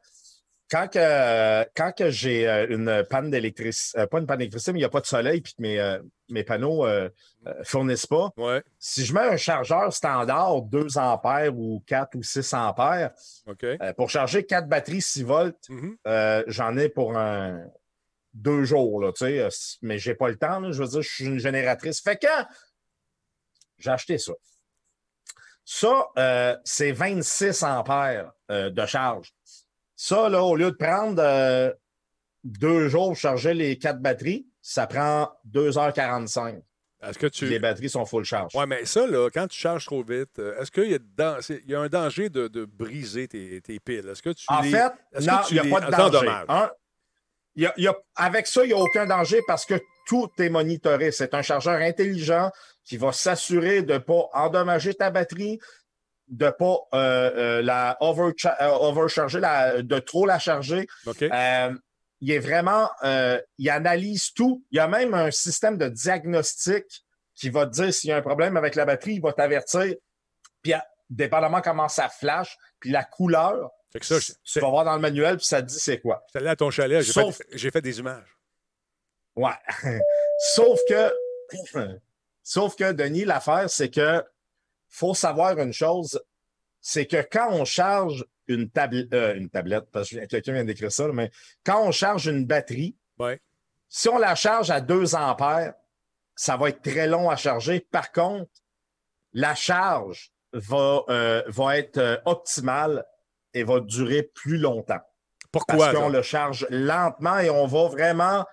quand que, quand que j'ai euh, une panne d'électricité, euh, pas une panne d'électricité, mais il n'y a pas de soleil puis que mes, euh, mes panneaux ne fournissent pas, Ouais. si je mets un chargeur standard 2 ampères ou 4 ou 6 ampères, euh, pour charger 4 batteries 6 volts, Mhm. euh, j'en ai pour un deux jours, là, mais j'ai pas le temps, là, je veux dire, je suis une génératrice. Fait que j'ai acheté ça. Ça, c'est 26 ampères de charge. Ça, là, au lieu de prendre euh, deux jours pour charger les quatre batteries, ça prend 2h45. Est-ce que tu. Les batteries sont full charge. Oui, mais ça, là, quand tu charges trop vite, euh, est-ce qu'il y, y a un danger de, de briser tes, tes piles? Est-ce que tu En les- fait, non, il n'y a les pas de danger. a- y a- avec ça, il n'y a aucun danger parce que tout est monitoré. C'est un chargeur intelligent qui va s'assurer de ne pas endommager ta batterie, de ne pas euh, euh, la euh, overcharger, la- de trop la charger. Euh, il est vraiment, euh, il analyse tout. Il y a même un système de diagnostic qui va te dire s'il y a un problème avec la batterie, il va t'avertir. Puis, dépendamment comment ça flash, puis la couleur, ça, je- tu vas voir dans le manuel, puis ça te dit c'est quoi. j'étais allé à ton chalet, j'ai Sauf- fait, j'ai fait des images. Ouais. Sauf que, sauf que, Denis, l'affaire, c'est que faut savoir une chose, c'est que quand on charge une, table, euh, une tablette, parce que quelqu'un vient d'écrire ça, mais quand on charge une batterie, Ouais. si on la charge à 2 ampères, ça va être très long à charger. Par contre, la charge va, euh, va être euh, optimale et va durer plus longtemps. Pourquoi? Parce qu'on le charge lentement et on va vraiment.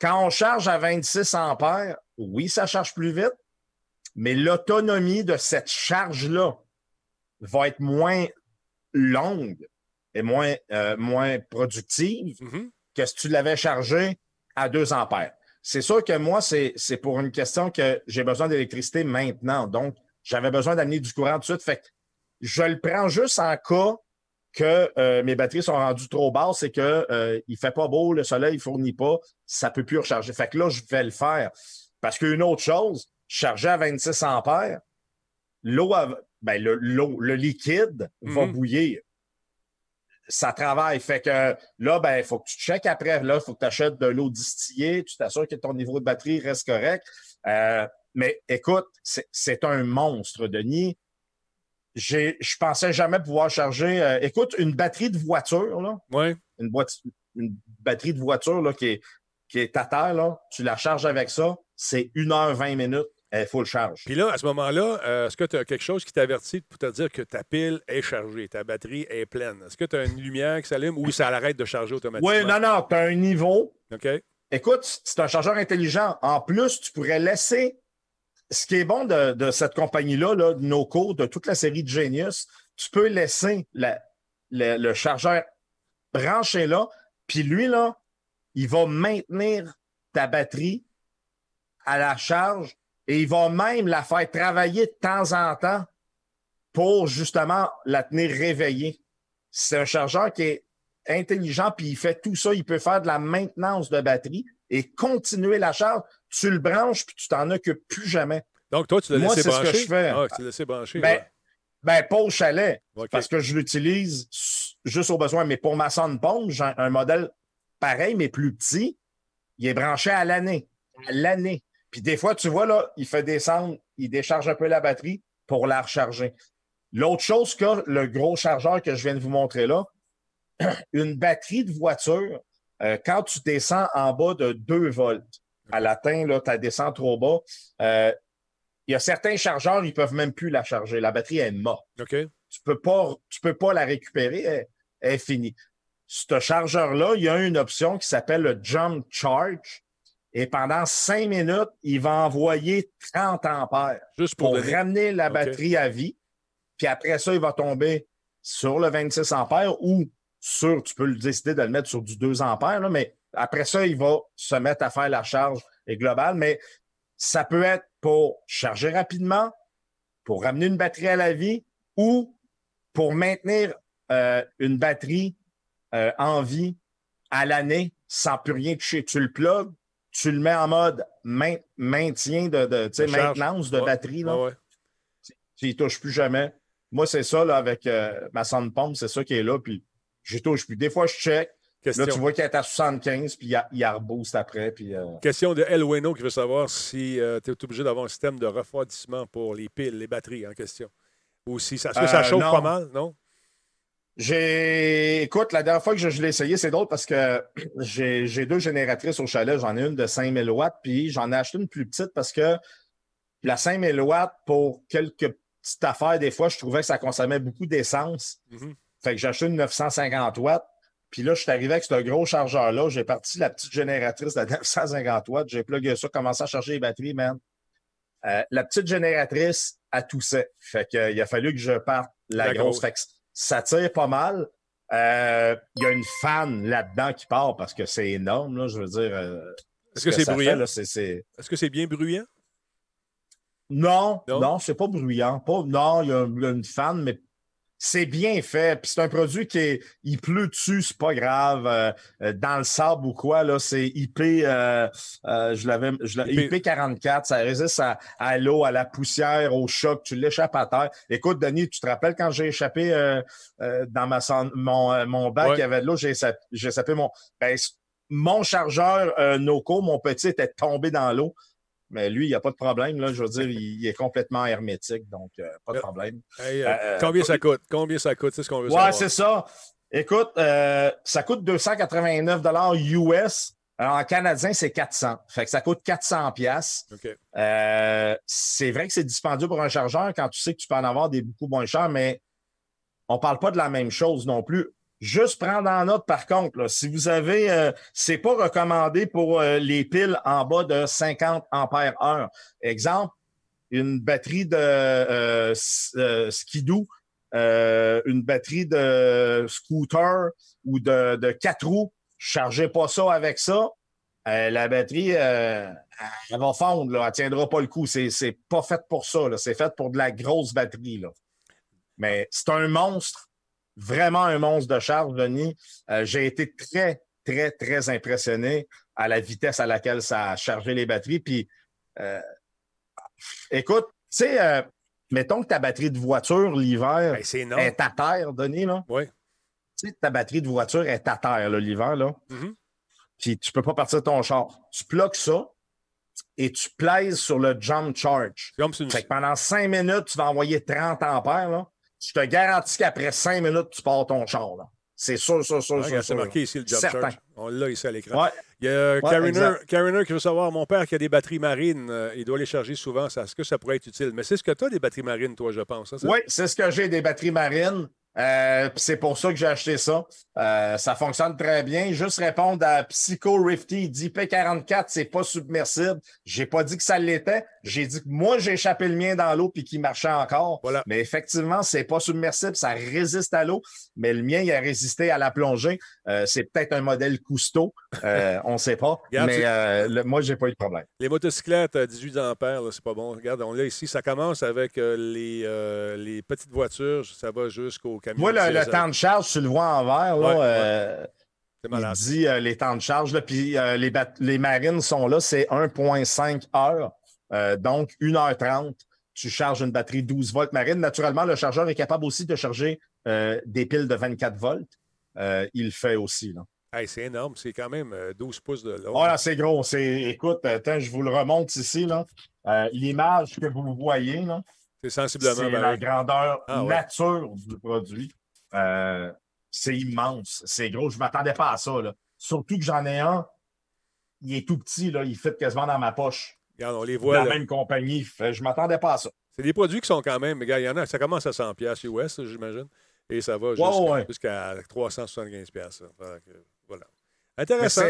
Quand on charge à 26 ampères, oui, ça charge plus vite, mais l'autonomie de cette charge-là va être moins longue et moins, euh, moins productive Mhm. que si tu l'avais chargé à 2 ampères. C'est sûr que moi, c'est c'est pour une question que j'ai besoin d'électricité maintenant. Donc, j'avais besoin d'amener du courant tout de suite. Fait que je le prends juste en cas que euh, mes batteries sont rendues trop basses et que euh, il fait pas beau, le soleil ne fournit pas, ça peut plus recharger. Fait que là, je vais le faire. Parce qu'une autre chose, charger à 26 ampères, l'eau, ben, le, l'eau, le liquide va Mhm. bouillir. Ça travaille. Fait que là, ben, il faut que tu checkes après. Là, il faut que tu achètes de l'eau distillée. Tu t'assures que ton niveau de batterie reste correct. Euh, mais écoute, c'est, c'est un monstre, Denis. J'ai, je pensais jamais pouvoir charger. euh, écoute, une batterie de voiture, là, Ouais. une, boîte, une batterie de voiture là, qui, est, qui est à terre, là, tu la charges avec ça, c'est 1h20 minutes, elle est full charge. Puis là, à ce moment-là, euh, est-ce que tu as quelque chose qui t'avertit pour te dire que ta pile est chargée, ta batterie est pleine? Est-ce que tu as une lumière qui s'allume ou ça arrête de charger automatiquement? Oui, non, non, tu as un niveau. OK. Écoute, c'est un chargeur intelligent. En plus, tu pourrais laisser. Ce qui est bon de, de cette compagnie-là, là, de Noco, de toute la série de Genius, tu peux laisser la- le, le chargeur branché là, puis lui, là, il va maintenir ta batterie à la charge et il va même la faire travailler de temps en temps pour justement la tenir réveillée. C'est un chargeur qui est intelligent, puis il fait tout ça. Il peut faire de la maintenance de batterie et continuer la charge. Tu le branches, puis tu t'en occupes plus jamais. Donc, toi, tu l'as Moi, laissé c'est ce que brancher? je fais. Ah, tu l'as laissé brancher. Ben, ouais. ben, pas au chalet, parce que je l'utilise juste au besoin. Mais pour ma sonde pompe, j'ai un modèle pareil, mais plus petit. Il est branché à l'année. À l'année. Puis des fois, tu vois, là, il fait descendre, il décharge un peu la batterie pour la recharger. L'autre chose que le gros chargeur que je viens de vous montrer là, une batterie de voiture, euh, quand tu descends en bas de 2 volts, à l'atteint, là, tu descends trop bas, euh, il y a certains chargeurs, ils peuvent même plus la charger. La batterie est morte. OK. Tu peux pas, tu peux pas la récupérer, elle, elle est finie. Ce chargeur-là, il y a une option qui s'appelle le Jump Charge. Et pendant cinq minutes, il va envoyer 30 ampères Juste pour, pour ramener la batterie à vie. Puis après ça, il va tomber sur le 26 ampères ou sur, tu peux le décider de le mettre sur du 2 ampères, là, mais après ça, il va se mettre à faire la charge et globale. Mais ça peut être pour charger rapidement, pour ramener une batterie à la vie ou pour maintenir euh, une batterie euh, en vie à l'année sans plus rien toucher. Tu le plugs, tu le mets en mode main- maintien de, de tu sais, De maintenance de Ouais. batterie. Là Ouais, tu y touches plus jamais. Moi, c'est ça, là, avec euh, ma sonde pompe, c'est ça qui est là. Puis j'y touche plus. Des fois, je check. Question, Là, tu vois qu'il est à 75, puis il, a- il reboost après. Puis, euh, question de El Weno qui veut savoir si tu es obligé d'avoir un système de refroidissement pour les piles, les batteries en question. Ou si ça, est-ce que ça Euh, chauffe non. pas mal, non? J'ai. Écoute, la dernière fois que je, je l'ai essayé, c'est drôle parce que j'ai j'ai deux génératrices au chalet. J'en ai une de 5000 watts, puis j'en ai acheté une plus petite parce que la 5000 watts, pour quelques petites affaires, des fois, je trouvais que ça consommait beaucoup d'essence. Mhm. Fait que j'ai acheté une 950 watts. Puis là, je suis arrivé avec ce gros chargeur-là. J'ai parti la petite génératrice de 950 watts. J'ai plugué ça, commencé à charger les batteries, man. Euh, la petite génératrice a toussé. Fait que, euh, il a fallu que je parte la, La grosse. grosse. Ça tire pas mal. Euh, Il y a une fan là-dedans qui part parce que c'est énorme, là, je veux dire. euh, Est-ce que ce c'est bruyant? Est-ce que c'est bien bruyant? Non, Non? non, c'est pas bruyant. Pas, non, il y, a il y a une fan, mais c'est bien fait. Puis c'est un produit qui est, il pleut dessus, c'est pas grave. Euh, euh, dans le sable ou quoi, là, c'est IP, euh, euh, je l'avais, IP. IP44, ça résiste à, à l'eau, à la poussière, au choc. Tu l'échappes à terre. Écoute, Denis, tu te rappelles quand j'ai échappé euh, euh, dans ma mon, mon bac, Ouais. il y avait de l'eau, j'ai échappé, mon. Ben, mon chargeur euh, Noco, mon petit, était tombé dans l'eau. Mais lui, il n'y a pas de problème. Là, je veux dire, il, il est complètement hermétique, donc euh, pas de problème. Hey, euh, Euh, combien ça coûte? Combien ça coûte? C'est ce qu'on veut Ouais, savoir. c'est ça. Écoute, ça coûte 289 US. Alors, en canadien, c'est 400. Fait que ça coûte 400 pièces. Euh, c'est vrai que c'est dispendieux pour un chargeur quand tu sais que tu peux en avoir des beaucoup moins chers, mais on parle pas de la même chose non plus. Juste prendre en note, par contre, si vous avez, euh, c'est pas recommandé pour euh, les piles en bas de 50 ampères heure. Exemple, une batterie de euh, euh, skidoo, euh, une batterie de scooter ou de, quatre roues, chargez pas ça avec ça. La batterie, elle va fondre, là. elle tiendra pas le coup. C'est, pas fait pour ça. C'est fait pour de la grosse batterie. Mais c'est un monstre, vraiment un monstre de charge, Denis. Euh, j'ai été très, très, très impressionné à la vitesse à laquelle ça a chargé les batteries. Puis, euh, écoute, tu sais, euh, mettons que ta batterie de voiture l'hiver énorme. est à terre, Denis, là. Oui. Tu sais, ta batterie de voiture est à terre, l'hiver, là. Mhm. Puis tu peux pas partir ton char. Tu bloques ça et tu plaises sur le jump charge. Comme une... Fait que pendant cinq minutes, tu vas envoyer 30 ampères, là. Je te garantis qu'après cinq minutes, tu pars ton char, là. C'est sûr, sûr, sûr, sûr, c'est marqué ici le jump Certain. charge. On l'a ici à l'écran. Ouais. Il y a Kariner, qui veut savoir, mon père qui a des batteries marines, euh, il doit les charger souvent. Est-ce que ça pourrait être utile? Mais c'est ce que tu as des batteries marines, toi, je pense. hein? Oui, c'est ce que j'ai des batteries marines. Euh, c'est pour ça que j'ai acheté ça. Euh, ça fonctionne très bien. Juste répondre à Psycho Rifty, il dit P44, c'est pas submersible. J'ai pas dit que ça l'était. J'ai dit que moi, j'ai échappé le mien dans l'eau puis qu'il marchait encore. Voilà. Mais effectivement, c'est pas submersible, ça résiste à l'eau. Mais le mien, il a résisté à la plongée. Euh, c'est peut-être un modèle Cousteau. On sait pas. Regarde, mais le- moi, j'ai pas eu de problème. Les motocyclettes à 18 ampères, c'est pas bon. Regarde, on l'a ici. Ça commence avec les, les petites voitures. Ça va jusqu'au camion. Moi, le, temps de charge, tu le vois en vert, là. Ouais, euh, Il dit euh, les temps de charge, là, puis euh, les, marines sont là, c'est 1,5 heures. Euh, donc, 1h30, tu charges une batterie 12 volts marine. Naturellement, le chargeur est capable aussi de charger des piles de 24 volts. Il le fait aussi. Là. Hey, c'est énorme. C'est quand même euh, 12 pouces de long. Là, c'est gros. C'est, écoute, attends, je vous le remonte ici. Là. L'image que vous voyez, là, c'est sensiblement c'est la grandeur Ah ouais. nature du produit. Euh, c'est immense. C'est gros. Je ne m'attendais pas à ça. Là. Surtout que j'en ai un. Il est tout petit. Là. Il fit quasiment dans ma poche. Regarde, on les De voit. la même compagnie. Fait, je ne m'attendais pas à ça. C'est des produits qui sont quand même. Regarde, il y en a. Ça commence à 100 pièces US, j'imagine. Et ça va jusqu'à, Ouais, ouais. jusqu'à 375 pièces. Voilà. Mais Intéressant.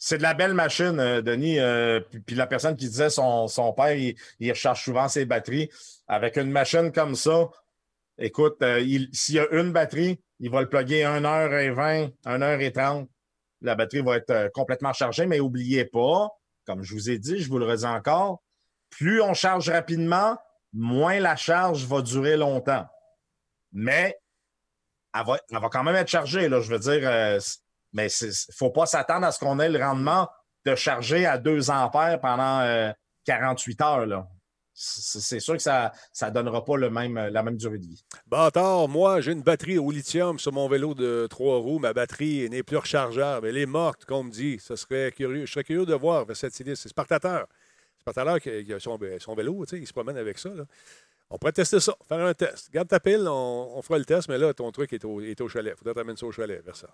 C'est, euh, de la belle machine, euh, Denis. Euh, puis, la personne qui disait son, son père, il, il recharge souvent ses batteries. Avec une machine comme ça, écoute, euh, il- s'il y a une batterie, il va le plugger 1h20, 1h30. La batterie va être euh, complètement chargée, mais oubliez pas, comme je vous ai dit, je vous le redis encore, plus on charge rapidement, moins la charge va durer longtemps. Mais elle va, elle va quand même être chargée, là, je veux dire. Euh, mais il ne faut pas s'attendre à ce qu'on ait le rendement de charger à 2 ampères pendant euh, 48 heures. Là. c'est sûr que ça ne donnera pas le même, la même durée de vie. Bâtard, moi, j'ai une batterie au lithium sur mon vélo de trois roues. Ma batterie n'est plus rechargeable. Elle est morte, comme me dit. Ça serait curieux. Je serais curieux de voir cette idée. C'est Spartateur. Spartateur qui a son, son vélo, il se promène avec ça. On pourrait tester ça, faire un test. Garde ta pile, on, fera le test, mais là, ton truc est au, est au chalet. Il faudrait t'amener ça au chalet, vers ça.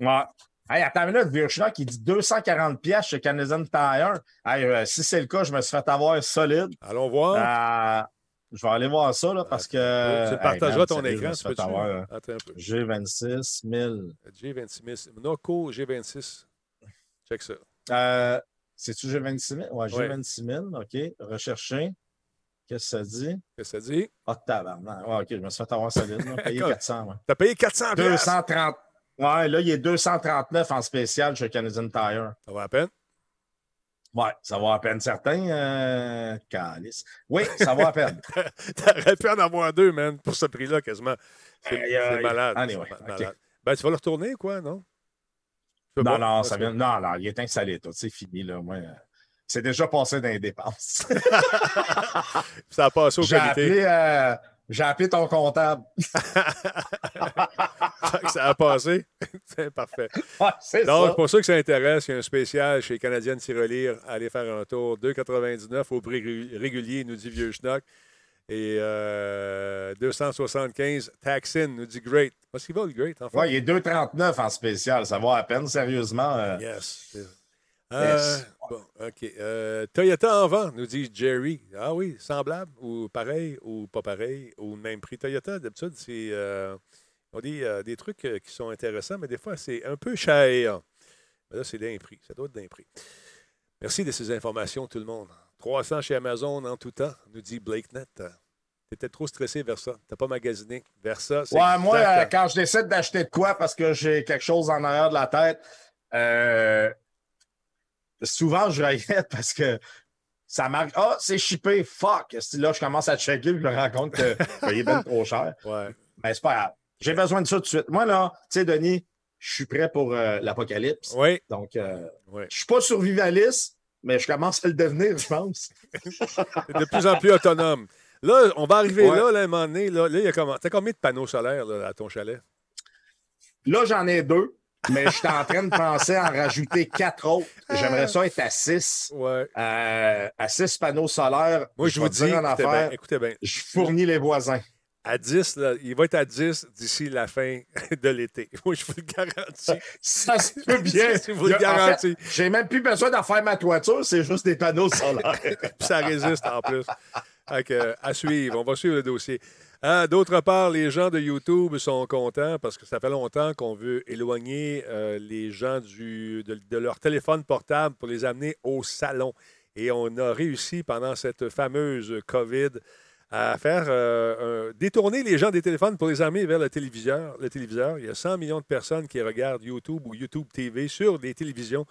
Ouais. Hey, attends une minute, qui dit 240 pièces chez Canadian Tire. Hey, euh, si c'est le cas, je me suis fait avoir solide. Allons voir. Euh, je vais aller voir ça là, parce que. Tu partageras ton écran, tu peux avoir, Attends un peu. G26 000. G26 000. Noco G26. Check ça. Euh, C'est-tu G26 000? Ouais, G26 000. OK. Rechercher. Qu'est-ce que ça dit? Qu'est-ce que ça dit? Ah, oh, tabarnak. Ouais, OK, je me suis fait avoir solide. Payé 400. Ouais. T'as payé 400 230. Ouais, là, il est 239 en spécial chez Canadian Tire. Ça va à peine? Ouais, ça va à peine certain, euh, Calice. Oui, ça va à peine. T'aurais pu en avoir deux, man, pour ce prix-là, quasiment. C'est malade. Anyway, malade. Ben, tu vas le retourner, quoi, non? Non, non, ça vient. Non, non, il est installé, tout. C'est fini, là. Moi, euh, c'est déjà passé dans les dépenses. ça a passé au comité. Euh, j'ai appelé ton comptable. ça a passé. c'est parfait. c'est Donc, pour ceux que ça intéresse, il y a un spécial chez Canadienne Tirelire. Allez faire un tour. 2,99 au prix régulier, nous dit Vieux Schnock. Et 275 euh, Taxin nous dit Great. Qu'est-ce qu'il va, le Great, en fait? Oui, il est 2,39 en spécial. Ça va à peine, sérieusement. Euh. Yes. Euh, bon, OK. Euh, Toyota en vent, nous dit Jerry. Ah oui, semblable ou pareil ou pas pareil ou même prix. Toyota, d'habitude, c'est. Euh, on dit des trucs qui sont intéressants, mais des fois, c'est un peu cher. Mais là, c'est d'un prix. Ça doit être d'un prix. Merci de ces informations, tout le monde. 300 chez Amazon en tout temps, nous dit BlakeNet. Tu étais trop stressé vers ça. Tu n'as pas magasiné vers ça. Ouais, moi, quand je décide d'acheter de quoi parce que j'ai quelque chose en arrière de la tête, euh, souvent, je regrette parce que ça marque. Ah, c'est chippé, fuck. Là, je commence à checker et je me rends compte qu'il est bien trop cher. Ouais. Mais c'est pas grave. J'ai besoin de ça tout de suite. Moi, là, tu sais, Denis, je suis prêt pour euh, l'apocalypse. Oui. Donc, euh, je ne suis pas survivaliste, mais je commence à le devenir, je pense. de plus en plus autonome. Là, on va arriver là, là, à un moment donné. Là, là il y a comment... T'as combien de panneaux solaires là, à ton chalet? Là, j'en ai deux. Mais je suis en train de penser à en rajouter quatre autres. J'aimerais ça être à six. Ouais. Euh, à six panneaux solaires. Moi, je, vous dis, écoutez, bien, je fournis les voisins. À 10, là, il va être à 10 d'ici la fin de l'été. Moi, je vous le garantis. Ça se peut bien. je vous le garantis. J'ai même plus besoin d'en faire ma toiture, c'est juste des panneaux solaires. Puis ça résiste en plus. à suivre. On va suivre le dossier. Ah, d'autre part, les gens de YouTube sont contents parce que ça fait longtemps qu'on veut éloigner euh, les gens de, leur téléphone portable pour les amener au salon. Et on a réussi pendant cette fameuse COVID à faire euh, détourner les gens des téléphones pour les amener vers le téléviseur. le téléviseur. Il y a 100 millions de personnes qui regardent YouTube ou YouTube TV sur des télévisions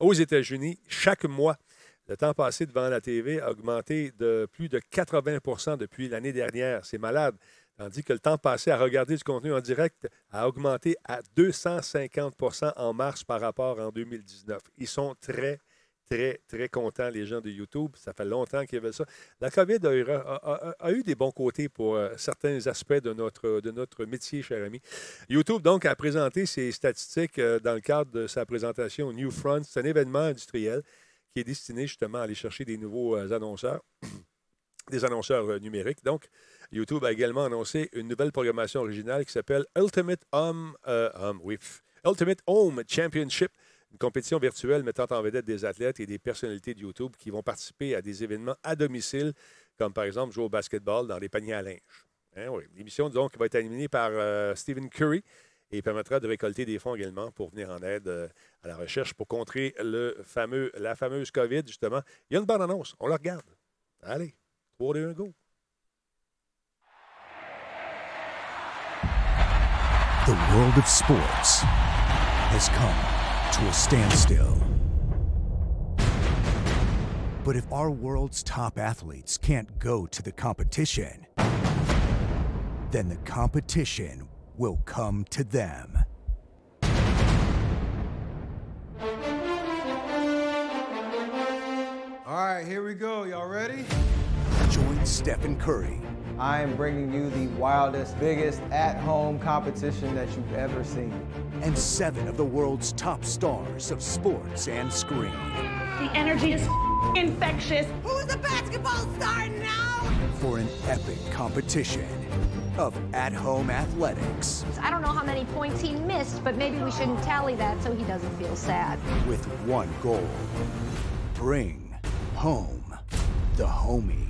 aux États-Unis chaque mois. Le temps passé devant la TV a augmenté de plus de 80 depuis l'année dernière. C'est malade. Tandis que le temps passé à regarder du contenu en direct a augmenté à 250 en mars par rapport en 2019. Ils sont très, très, très contents, les gens de YouTube. Ça fait longtemps qu'ils veulent ça. La COVID a, eu des bons côtés pour euh, certains aspects de notre, de notre métier, cher ami. YouTube, donc, a présenté ses statistiques euh, dans le cadre de sa présentation New Front. C'est un événement industriel qui est destiné justement à aller chercher des nouveaux euh, annonceurs, des annonceurs euh, numériques. Donc, YouTube a également annoncé une nouvelle programmation originale qui s'appelle Ultimate Home, euh, Ultimate Home Championship, une compétition virtuelle mettant en vedette des athlètes et des personnalités de YouTube qui vont participer à des événements à domicile, comme par exemple jouer au basketball dans les paniers à linge. Hein, L'émission donc va être animée par Stephen Curry, et permettra de récolter des fonds également pour venir en aide euh, à la recherche pour contrer le fameux, la fameuse COVID, justement. Il y a une bonne annonce. On la regarde. Allez, 3, 2, 1, go. The world of sports has come to a standstill. But if our world's top athletes can't go to the competition, then the competition will come to them. All right, here we go. Y'all ready? Join Stephen Curry I am bringing you the wildest, biggest at home competition that you've ever seen. and seven of the world's top stars of sports and screen. The energy is infectious. Who's the basketball star now? for an epic competition of at home athletics I don't know how many points he missed, but maybe we shouldn't tally that so he doesn't feel sad. with one goal bring home the homie.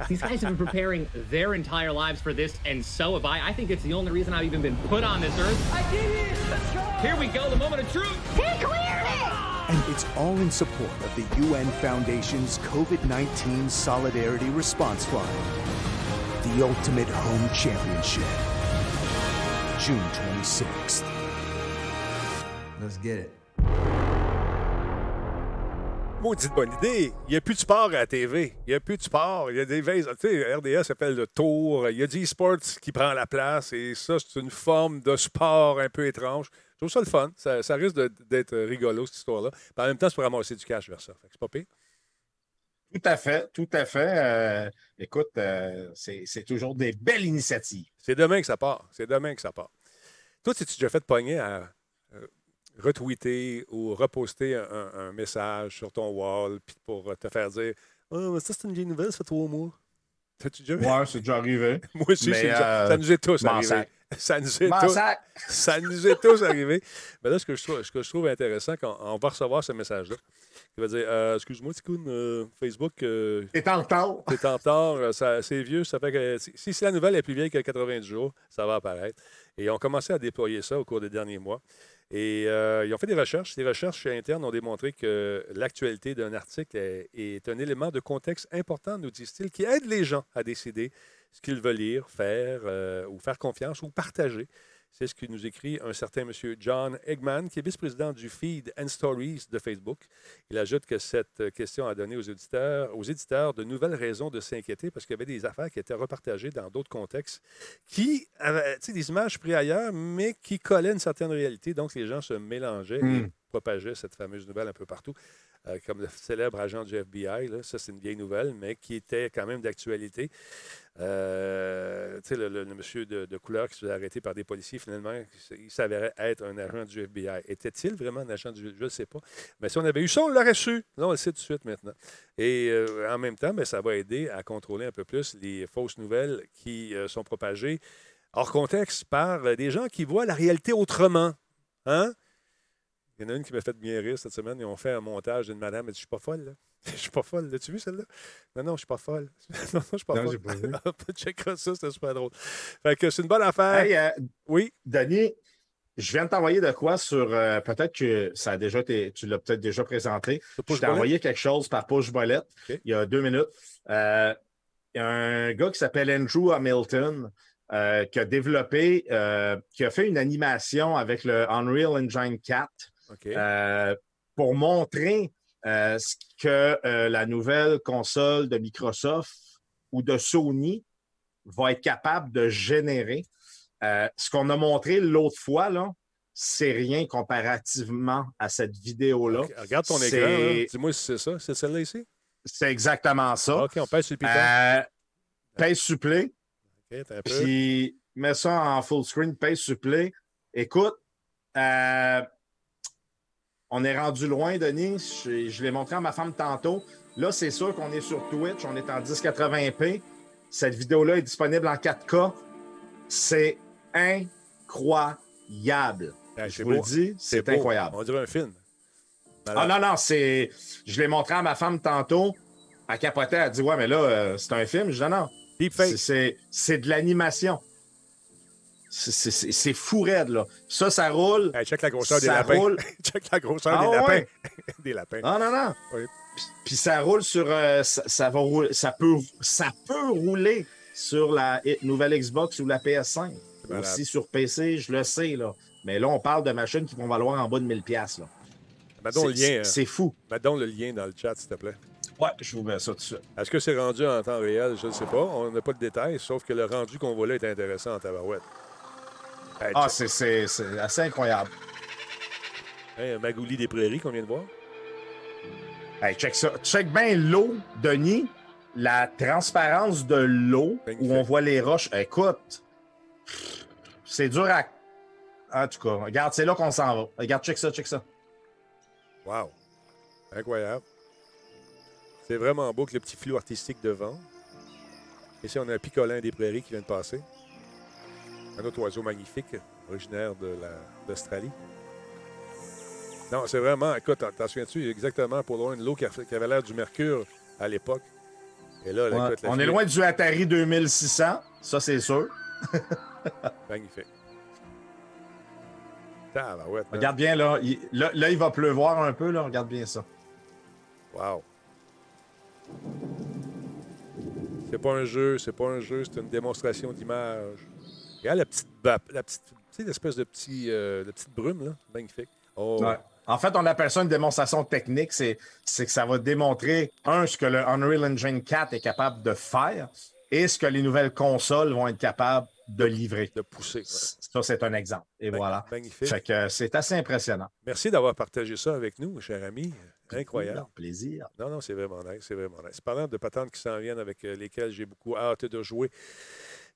These guys have been preparing their entire lives for this, and so have I. I think it's the only reason I've even been put on this earth. I did it! Here we go, the moment of truth. He cleared it! And it's all in support of the UN Foundation's COVID 19 Solidarity Response Fund. The Ultimate Home Championship. June 26th. Let's get it. Maudite bonne idée. Il n'y a plus de sport à la TV. Il n'y a plus de sport. Il y a des veilles. Tu sais, RDS s'appelle le Tour. Il y a du e-sports qui prend la place. Et ça, c'est une forme de sport un peu étrange. Je trouve ça le fun. Ça, ça risque d'être rigolo, cette histoire-là. Puis en même temps, c'est pour ramasser du cash vers ça. Fait que c'est pas pire. Tout à fait, tout à fait. Euh, écoute, euh, c'est toujours des belles initiatives. C'est demain que ça part. C'est demain que ça part. Toi, tu déjà fait pogner à euh, retweeter ou reposter un, message sur ton wall puis pour te faire dire Ah, mais ça, c'est une vieille nouvelle, ça fait trois mois. T'as-tu déjà vu? Ouais, c'est déjà arrivé. Moi aussi, Mais, c'est déjà- ça nous est tous arrivé. sac. Ça nous est tous, ça nous est tous arrivé. Mais là, ce que je trouve, ce que je trouve intéressant, quand on va recevoir ce message-là, il va dire euh, Excuse-moi, Ticoun, euh, Facebook, euh, T'es en retard. T'es en retard, euh, c'est vieux, ça fait que si, la nouvelle est plus vieille que 90 jours, ça va apparaître. Et ils ont commencé à déployer ça au cours des derniers mois. Et ils ont fait des recherches. Les recherches internes ont démontré que l'actualité d'un article est, est un élément de contexte important, nous disent-ils, qui aide les gens à décider ce qu'ils veulent lire, faire ou faire confiance ou partager. C'est ce que nous écrit un certain M. John Eggman, qui est vice-président du Feed and Stories de Facebook. Il ajoute que cette question a donné aux éditeurs, aux éditeurs de nouvelles raisons de s'inquiéter parce qu'il y avait des affaires qui étaient repartagées dans d'autres contextes qui avaient des images prises ailleurs, mais qui collaient une certaine réalité. Donc, les gens se mélangeaient et Mm. propageaient cette fameuse nouvelle un peu partout. Euh, comme le célèbre agent du FBI, là, ça c'est une vieille nouvelle, mais qui était quand même d'actualité. Euh, le, le- monsieur de, couleur qui se fait arrêter par des policiers, finalement, il s'avérait être un agent du FBI. Était-il vraiment un agent du Je ne sais pas. Mais si on avait eu ça, on l'aurait su. Non, on le sait tout de suite maintenant. Et euh, en même temps, ben, ça va aider à contrôler un peu plus les fausses nouvelles qui euh, sont propagées hors contexte par des gens qui voient la réalité autrement. Hein? Il y en a une qui m'a fait bien rire cette semaine. Ils ont fait un montage d'une madame. Elle dit Je suis pas folle, là. Je suis pas folle. L'as-tu vu celle-là? Non, non, je suis pas folle. non, non, je suis pas Non, folle. pas vu. Checkera ça, c'était super drôle. Fait que c'est une bonne affaire. Hey, euh, oui. Denis, je viens de t'envoyer de quoi sur. euh, peut-être que ça a déjà été. Tu l'as peut-être déjà présenté. Je t'ai envoyé quelque chose par push bolette il y a deux minutes. Euh, il y a un gars qui s'appelle Andrew Hamilton euh, qui a développé, euh, qui a fait une animation avec le Unreal Engine 4 Euh, pour montrer euh, ce que euh, la nouvelle console de Microsoft ou de Sony va être capable de générer. Ce qu'on a montré l'autre fois, là, c'est rien comparativement à cette vidéo-là. Regarde ton écran. Dis-moi si c'est ça. C'est celle-là ici? C'est exactement ça. OK, on pèse sur le piton. Pèse supplé, OK, attends un peu. puis mets ça en full screen, pèse supplé. Écoute, euh, on est rendu loin, Denis. Je, je l'ai montré à ma femme tantôt. Là, c'est sûr qu'on est sur Twitch, on est en 1080p. Cette vidéo-là est disponible en 4K. C'est incroyable. Ah, je vous le dis, c'est incroyable. On dirait un film. Ah non, non, c'est. Je l'ai montré à ma femme tantôt. Elle capotait, elle a dit Ouais, mais là, euh, c'est un film. Je dis non, non. C'est de l'animation. C'est- fou raide, là. Ça, ça roule. Hey, check la grosseur des lapins. roule. check la grosseur Ah des ouais? lapins. des lapins. Non, non, non. Oui. Puis, puis ça roule sur. euh, ça, ça va rouler. Ça peut, ça peut rouler sur la nouvelle Xbox ou la PS5. malade. Aussi sur PC, je le sais, là. Mais là, on parle de machines qui vont valoir en bas de 1000$. Là. Mets donc le lien. C'est fou. Mets donc le lien dans le chat, s'il te plaît. Ouais, je vous mets ça tout de suite. Est-ce que c'est rendu en temps réel? Je ne sais pas. On n'a pas de détails, sauf que le rendu qu'on voit là est intéressant en tabarouette. Hey, Ah, check- c'est- c'est c'est assez incroyable. Hey, un Magouli des Prairies qu'on vient de voir. Hey, check ça. Check bien l'eau, Denis. la transparence de l'eau où on voit les roches, écoute, c'est dur à. En tout cas, regarde, c'est là qu'on s'en va. Regarde, check ça, check ça. Wow. Incroyable. C'est vraiment beau que le petit flou artistique devant. Ici, on a un picolin des prairies qui vient de passer. Un autre oiseau magnifique, originaire de la- d'Australie. Non, c'est vraiment. Écoute, t'en souviens-tu? Exactement pour loin de l'eau qui, avait l'air du mercure à l'époque? Et là, là, Ouais. écoute, la On fille- est loin du Atari 2600, ça c'est sûr. Magnifique. Regarde bien, là. Il, là, là, il va pleuvoir un peu, là. Regarde bien ça. Wow. C'est pas un jeu, c'est pas un jeu, c'est une démonstration d'image. Regarde la petite, la petite, tu sais, l'espèce de petit, euh, de petite brume, là. Magnifique. Oh. Ouais. En fait, on appelle ça une démonstration technique. C'est que ça va démontrer, un, ce que le Unreal Engine 4 est capable de faire et ce que les nouvelles consoles vont être capables de livrer. De pousser. ouais. Ça, c'est un exemple. Et voilà. Magnifique. Fait que c'est assez impressionnant. Merci d'avoir partagé ça avec nous, cher ami. Incroyable. Plaisir. Non, non, c'est vraiment nice, c'est vraiment nice. Parlant de patentes qui s'en viennent avec euh, lesquelles j'ai beaucoup hâte de jouer,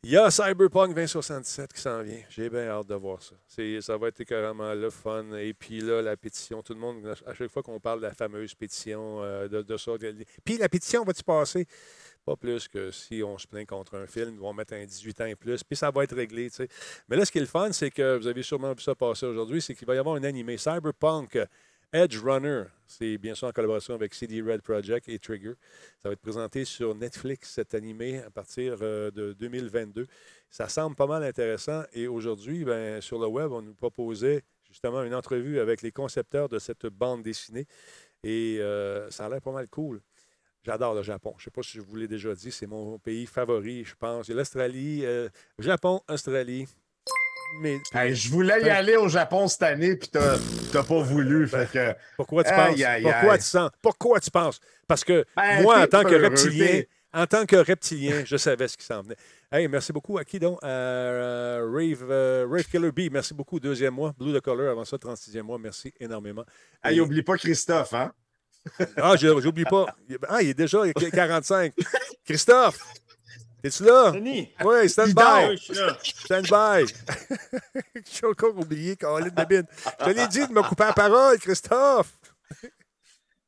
il y a Cyberpunk 2077 qui s'en vient. J'ai bien hâte de voir ça. Ça va être carrément le fun. Et puis là, la pétition, tout le monde, à chaque fois qu'on parle de la fameuse pétition, euh, de, de ça, de- puis la pétition va-tu passer? Pas plus que si on se plaint contre un film, ils vont mettre un 18 ans et plus, puis ça va être réglé. Mais là, ce qui est le fun, c'est que vous avez sûrement vu ça passer aujourd'hui, c'est qu'il va y avoir un animé Cyberpunk Edge Runner. C'est bien sûr en collaboration avec CD Red Project et Trigger. Ça va être présenté sur Netflix, cet animé, à partir euh, de 2022. Ça semble pas mal intéressant. Et aujourd'hui, ben, sur le web, on nous proposait justement une entrevue avec les concepteurs de cette bande dessinée. Et euh, ça a l'air pas mal cool. J'adore le Japon. Je ne sais pas si je vous l'ai déjà dit, c'est mon pays favori, je pense. L'Australie, euh, Japon, Australie. Mais, Hey, je voulais y aller au Japon cette année, puis t'as t'as pas voulu. Fait que, Pourquoi tu penses? aïe, Pourquoi aïe. tu sens? Pourquoi tu penses? Parce que Ben, moi, en tant que reptilien, en tant que reptilien, je savais ce qui s'en venait. Hey, merci beaucoup. À qui donc? À, euh, Rave, euh, Rave Killer B, merci beaucoup. Deuxième mois. Blue the Color, avant ça, 36e mois. Merci énormément. hey, Et- oublie pas Christophe, hein? Ah, j'oublie pas. Ah, il est déjà 45. Christophe, es-tu là? Denis! Oui, stand by. Je. Stand by. J'ai encore oublié, Caroline de Bine. Je te l'ai dit de me couper la parole, Christophe.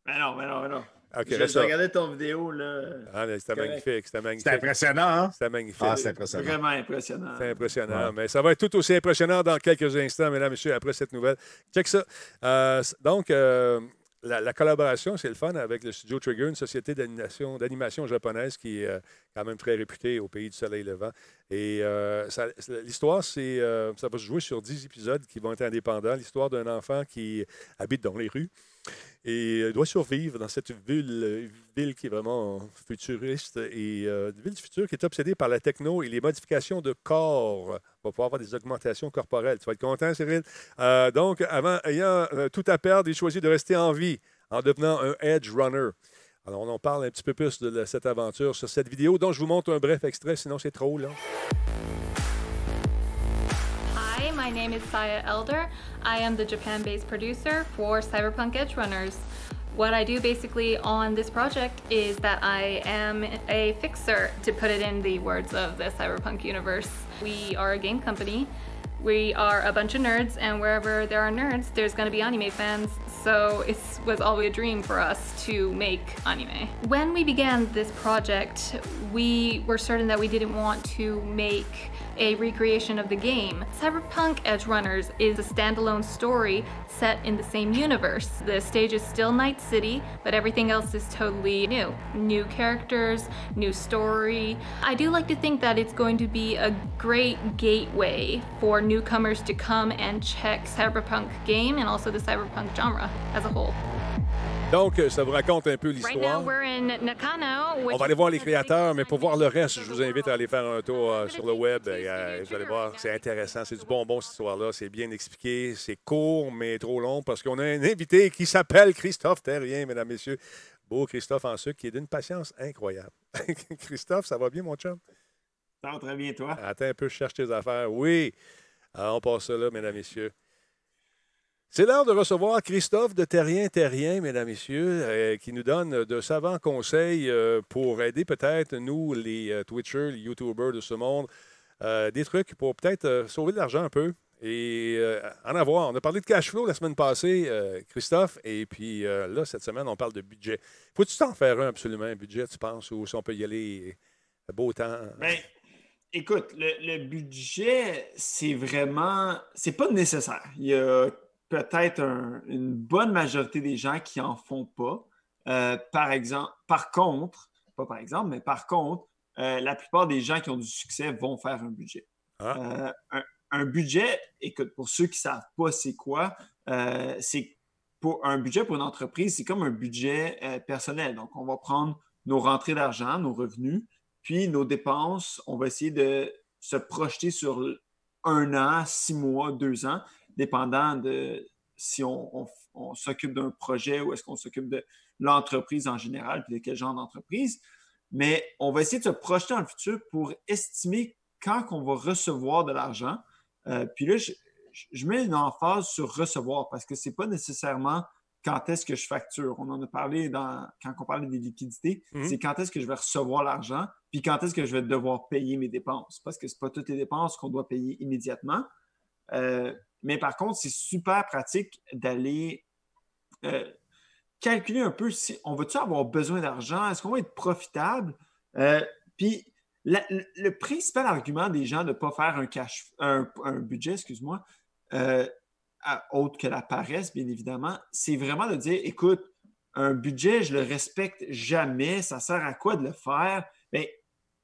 Mais non, mais non, mais non. OK, J'ai reste j'ai là. regardé ton vidéo, là. Ah, mais c'était magnifique, c'était magnifique. C'est impressionnant, hein? C'était magnifique. Ah, c'est impressionnant. Vraiment impressionnant. C'est impressionnant. Mais ça va être tout aussi impressionnant dans quelques instants, mesdames et messieurs, après cette nouvelle. Check ça. Euh, donc, euh, la, la collaboration, c'est le fun avec le studio Trigger, une société d'animation, japonaise qui est euh, quand même très réputée au pays du soleil levant. Et euh, l'histoire, c'est, euh, ça va se jouer sur 10 épisodes qui vont être indépendants. L'histoire d'un enfant qui habite dans les rues et euh, doit survivre dans cette ville, euh, ville qui est vraiment futuriste et euh, ville du futur qui est obsédée par la techno et les modifications de corps. On va pouvoir avoir des augmentations corporelles. Tu vas être content, Cyril? Euh, donc, avant, ayant tout à perdre, il choisit de rester en vie en devenant un Edge Runner. Alors, on en parle un petit peu plus de cette aventure sur cette vidéo, dont je vous montre un bref extrait, sinon c'est trop long. My name is Saya Elder. I am the Japan based producer for Cyberpunk Edge Runners. What I do basically on this project is that I am a fixer, to put it in the words of the Cyberpunk universe. We are a game company. We are a bunch of nerds, and wherever there are nerds, there's to be anime fans. So it was always a dream for us to make anime. When we began this project, we were certain that we didn't want to make a recreation of the game. Cyberpunk Edge Runners is a standalone story set in the same universe. The stage is still Night City, but everything else is totally new. New characters, new story. I do like to think that it's going to be a great gateway for newcomers to come and check Cyberpunk game and also the Cyberpunk genre as a whole. Donc, euh, ça vous raconte un peu l'histoire. On va aller voir les créateurs, mais pour voir le reste, je vous the invite à aller faire un tour euh, sur le web. Et, euh, vous allez voir, c'est intéressant. C'est du bonbon, cette histoire-là. C'est bien expliqué. C'est court, mais trop long parce qu'on a un invité qui s'appelle Christophe Terrien, mesdames, messieurs. Beau Christophe en sucre qui est d'une patience incroyable. Christophe, ça va bien, mon chum? Ça va très bien, toi? Attends un peu, je cherche tes affaires. Oui. Alors, on passe ça là, mesdames, messieurs. C'est l'heure de recevoir Christophe de Terrien Terrien, mesdames, messieurs, euh, qui nous donne de savants conseils euh, pour aider peut-être nous, les euh, Twitchers, les YouTubers de ce monde, euh, des trucs pour peut-être sauver de l'argent un peu et en avoir. On a parlé de cash flow la semaine passée, Christophe, et puis là, cette semaine, on parle de budget. Faut-tu t'en faire un absolument, un budget, tu penses, ou si on peut y aller beau temps? Ben, écoute, le, le budget, c'est vraiment. C'est pas nécessaire. Il y a peut-être un- une bonne majorité des gens qui en font pas. Euh, par exemple, par contre, pas par exemple, mais par contre, euh, la plupart des gens qui ont du succès vont faire un budget. Euh, un, un budget, écoute, pour ceux qui ne savent pas c'est quoi, c'est pour un budget pour une entreprise, c'est comme un budget personnel. Donc, on va prendre nos rentrées d'argent, nos revenus, puis nos dépenses, on va essayer de se projeter sur un an, six mois, deux ans, dépendant de si on, on- on s'occupe d'un projet ou est-ce qu'on s'occupe de l'entreprise en général, puis de quel genre d'entreprise. Mais on va essayer de se projeter dans le futur pour estimer quand on va recevoir de l'argent. Euh, puis là, je, mets une emphase sur recevoir parce que ce n'est pas nécessairement quand est-ce que je facture. On en a parlé dans, quand on parlait des liquidités. Mhm. C'est quand est-ce que je vais recevoir l'argent, puis quand est-ce que je vais devoir payer mes dépenses. Parce que ce pas toutes les dépenses qu'on doit payer immédiatement. Euh, mais par contre, c'est super pratique d'aller euh, calculer un peu si on va-tu avoir besoin d'argent, est-ce qu'on va être profitable? Euh, puis le, principal argument des gens de ne pas faire un cash, un, budget, excuse-moi, euh, autre que la paresse, bien évidemment, c'est vraiment de dire, écoute, un budget, je le respecte jamais, ça sert à quoi de le faire? Bien,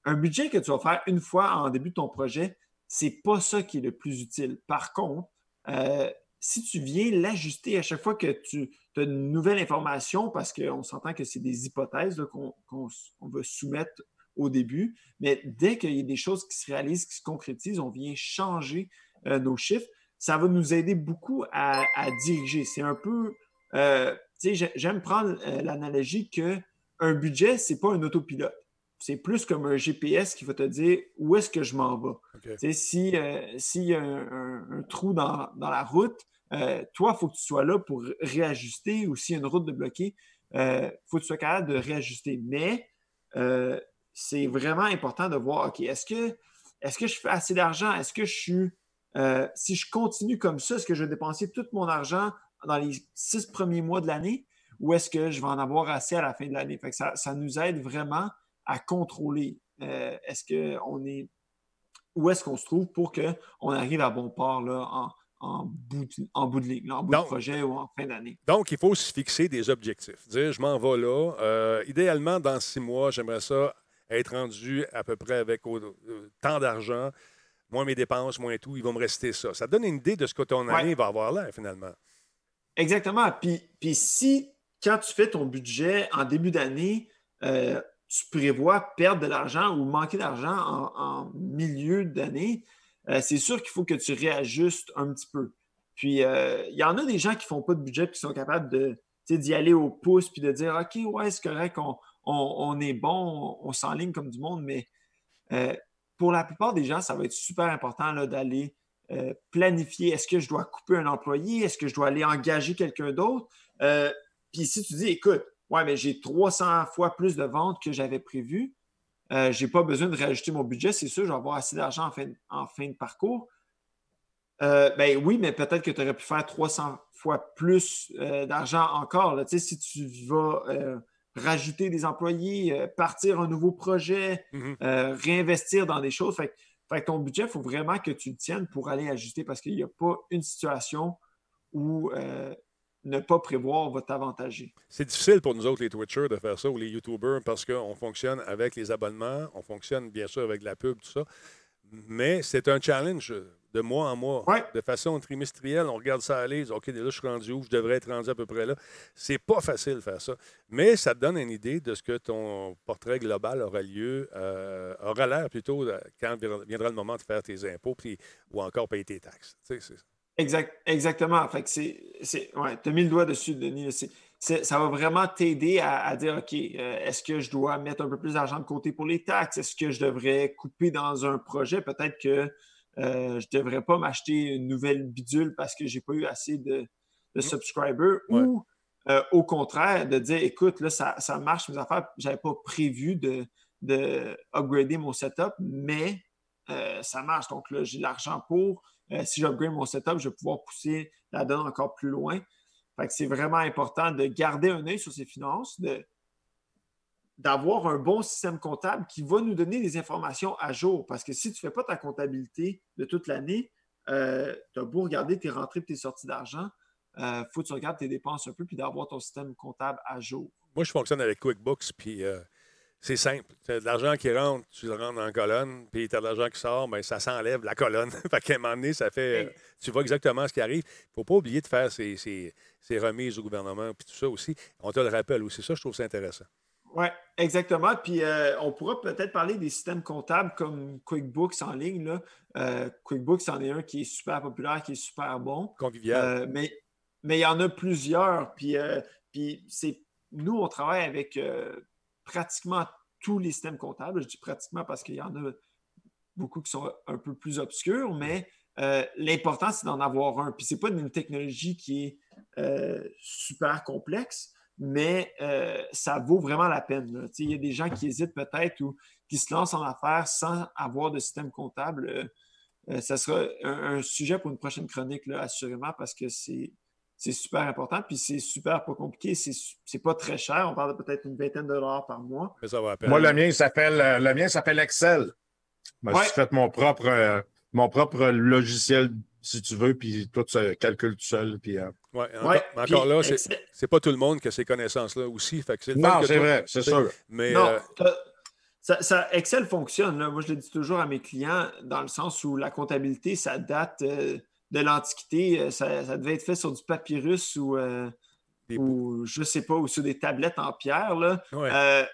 un budget que tu vas faire une fois en début de ton projet, c'est pas ça qui est le plus utile. Par contre, euh, si tu viens l'ajuster à chaque fois que tu as une nouvelle information, parce qu'on s'entend que c'est des hypothèses qu'on va soumettre au début, mais dès qu'il y a des choses qui se réalisent, qui se concrétisent, on vient changer euh, nos chiffres. Ça va nous aider beaucoup à, diriger. C'est un peu, euh, tu sais, j'ai- j'aime prendre l'analogie que un budget, c'est pas un autopilote. C'est plus comme un GPS qui va te dire où est-ce que je m'en vais. Tu sais, si, euh, s'il y a un, un- un trou dans, dans la route, euh, toi, il faut que tu sois là pour réajuster ou s'il y a une route de bloquée, il faut que tu sois capable de réajuster. Mais euh, c'est vraiment important de voir, OK, est-ce que, est-ce que je fais assez d'argent? Est-ce que je suis, euh, si je continue comme ça, est-ce que je vais dépenser tout mon argent dans les six premiers mois de l'année ou est-ce que je vais en avoir assez à la fin de l'année? Ça, ça nous aide vraiment à contrôler. euh, est-ce qu'on est où est-ce qu'on se trouve pour qu'on arrive à bon port là, en, en bout, de, en bout de ligne, en bout Donc- de projet ou en fin d'année? Donc, il faut se fixer des objectifs. Dire, je m'en vais là. Euh, idéalement, dans six mois, j'aimerais ça être rendu à peu près avec au- euh, tant d'argent, moins mes dépenses, moins tout. Il va me rester ça. Ça donne une idée de ce que ton année va avoir là, finalement. Exactement. Puis, puis si, quand tu fais ton budget en début d'année, euh, tu prévois perdre de l'argent ou manquer d'argent en, milieu d'année, euh, c'est sûr qu'il faut que tu réajustes un petit peu. Puis, euh, il y en a des gens qui ne font pas de budget et qui sont capables d'y aller au pouce puis de dire OK, ouais, c'est correct, on, est bon, on, s'enligne comme du monde, mais euh, pour la plupart des gens, ça va être super important d'aller planifier. Est-ce que je dois couper un employé? Est-ce que je dois aller engager quelqu'un d'autre? Puis si tu dis, écoute, ouais, mais j'ai 300 fois plus de ventes que j'avais prévu, euh, je n'ai pas besoin de rajouter mon budget, c'est sûr, je vais avoir assez d'argent en fin, de- en fin de parcours. Euh, ben oui, mais peut-être que tu aurais pu faire 300 fois plus euh, d'argent encore. Là. Si tu vas rajouter des employés, partir un nouveau projet, Mhm. euh, réinvestir dans des choses. Fait, fait que ton budget, il faut vraiment que tu le tiennes pour aller ajuster parce qu'il n'y a pas une situation où ne pas prévoir va t'avantager. C'est difficile pour nous autres, les Twitchers, de faire ça ou les YouTubers parce qu'on fonctionne avec les abonnements, on fonctionne bien sûr avec la pub, tout ça. Mais c'est un challenge de mois en mois. De façon trimestrielle, on regarde ça aller, on dit, OK, là, je suis rendu où, je devrais être rendu à peu près là. C'est pas facile de faire ça. Mais ça te donne une idée de ce que ton portrait global aura lieu, euh, aura l'air plutôt quand viendra le moment de faire tes impôts puis, ou encore payer tes taxes. Tu sais, c'est- Exact, exactement. Fait que c'est, c'est, ouais, tu as mis le doigt dessus, Denis. C'est- c'est- ça va vraiment t'aider à, à dire, OK, euh, est-ce que je dois mettre un peu plus d'argent de côté pour les taxes? Est-ce que je devrais couper dans un projet? Peut-être que euh, je ne devrais pas m'acheter une nouvelle bidule parce que je n'ai pas eu assez de, de subscribers ou euh, au contraire, de dire écoute, là, ça, ça marche mes affaires, j'avais pas prévu de, de upgrader mon setup, mais ça marche. Donc là, j'ai l'argent pour. Euh, si j'upgrade mon setup, je vais pouvoir pousser la donne encore plus loin. Fait que c'est vraiment important de garder un œil sur ses finances, de, d'avoir un bon système comptable qui va nous donner des informations à jour. Parce que si tu ne fais pas ta comptabilité de toute l'année, tu as beau regarder tes rentrées et tes sorties d'argent, il euh, faut que tu regardes tes dépenses un peu puis d'avoir ton système comptable à jour. Moi, je fonctionne avec QuickBooks, puis euh, c'est simple. Tu as de l'argent qui rentre, tu le rentres dans la colonne, puis tu as de l'argent qui sort, bien, ça s'enlève la colonne. fait qu'à un moment donné, ça fait. tu vois exactement ce qui arrive. Il ne faut pas oublier de faire ces, ces, remises au gouvernement, puis tout ça aussi. On te le rappelle aussi. Ça, je trouve ça intéressant. Oui, exactement. Puis euh, on pourra peut-être parler des systèmes comptables comme QuickBooks en ligne. Là. QuickBooks, c'en est un qui est super populaire, qui est super bon. Convivial. mais mais il y en a plusieurs. Puis, euh, puis c'est, nous, on travaille avec euh, pratiquement tous les systèmes comptables. Je dis pratiquement parce qu'il y en a beaucoup qui sont un peu plus obscurs, mais euh, l'important, c'est d'en avoir un. Puis c'est pas une technologie qui est super complexe, mais ça vaut vraiment la peine. Il y a des gens qui hésitent peut-être ou qui se lancent en affaires sans avoir de système comptable. ça sera un, sujet pour une prochaine chronique, assurément, parce que c'est c'est super important. Puis c'est super pas compliqué. C'est pas très cher. On parle de peut-être une vingtaine de dollars par mois. Moi, le mien s'appelle euh, le mien s'appelle Excel. Moi, J'ai fait mon propre, euh, mon propre logiciel, si tu veux, puis tout se calcule tout seul. Puis, euh, ouais, encore, là, c'est pas tout le monde qui a ces connaissances-là aussi. Fait non, c'est vrai, c'est sûr. Mais, non, ça, Excel fonctionne. Là. Moi, je le dis toujours à mes clients, dans le sens où la comptabilité, ça date de l'Antiquité, euh, ça, devait être fait sur du papyrus ou, euh, ou je ne sais pas, ou sur des tablettes en pierre. Là. Euh,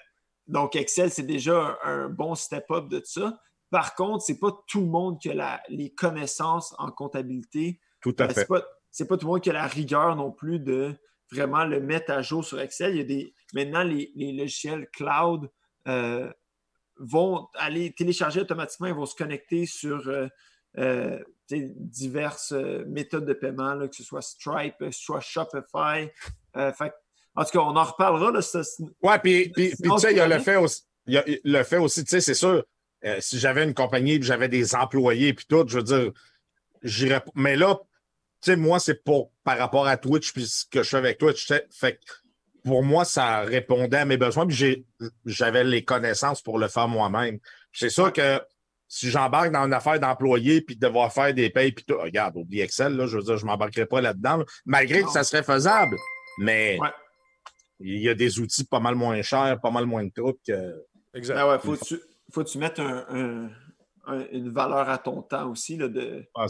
donc, Excel, c'est déjà un, bon step-up de ça. Par contre, ce n'est pas tout le monde qui a les connaissances en comptabilité. Tout à fait. Ce n'est pas, tout le monde qui a la rigueur non plus de vraiment le mettre à jour sur Excel. Il y a des, maintenant, les, logiciels cloud vont aller télécharger automatiquement, ils vont se connecter sur euh, méthodes de paiement, que ce soit Stripe, que ce soit Shopify. Euh, en tout cas, on en reparlera. Là, ouais, puis, tu sais, il y a le fait aussi. le fait aussi, tu sais, c'est sûr, euh, si j'avais une compagnie j'avais des employés puis tout, je veux dire, j'irais. Mais là, tu sais, moi, c'est pour par rapport à Twitch puis ce que je fais avec Twitch. Fait pour moi, ça répondait à mes besoins, puis j'avais les connaissances pour le faire moi-même. C'est sûr que si j'embarque dans une affaire d'employé puis de devoir faire des payes, puis tout, regarde, oublie Excel, là, je veux dire, je ne m'embarquerai pas là-dedans, malgré que ça serait faisable. Mais il y a des outils pas mal moins chers, pas mal moins de trucs. Que... Exact. Ben ouais, faut, tu, faut que tu mettes un, une valeur à ton temps aussi, là, de, ah,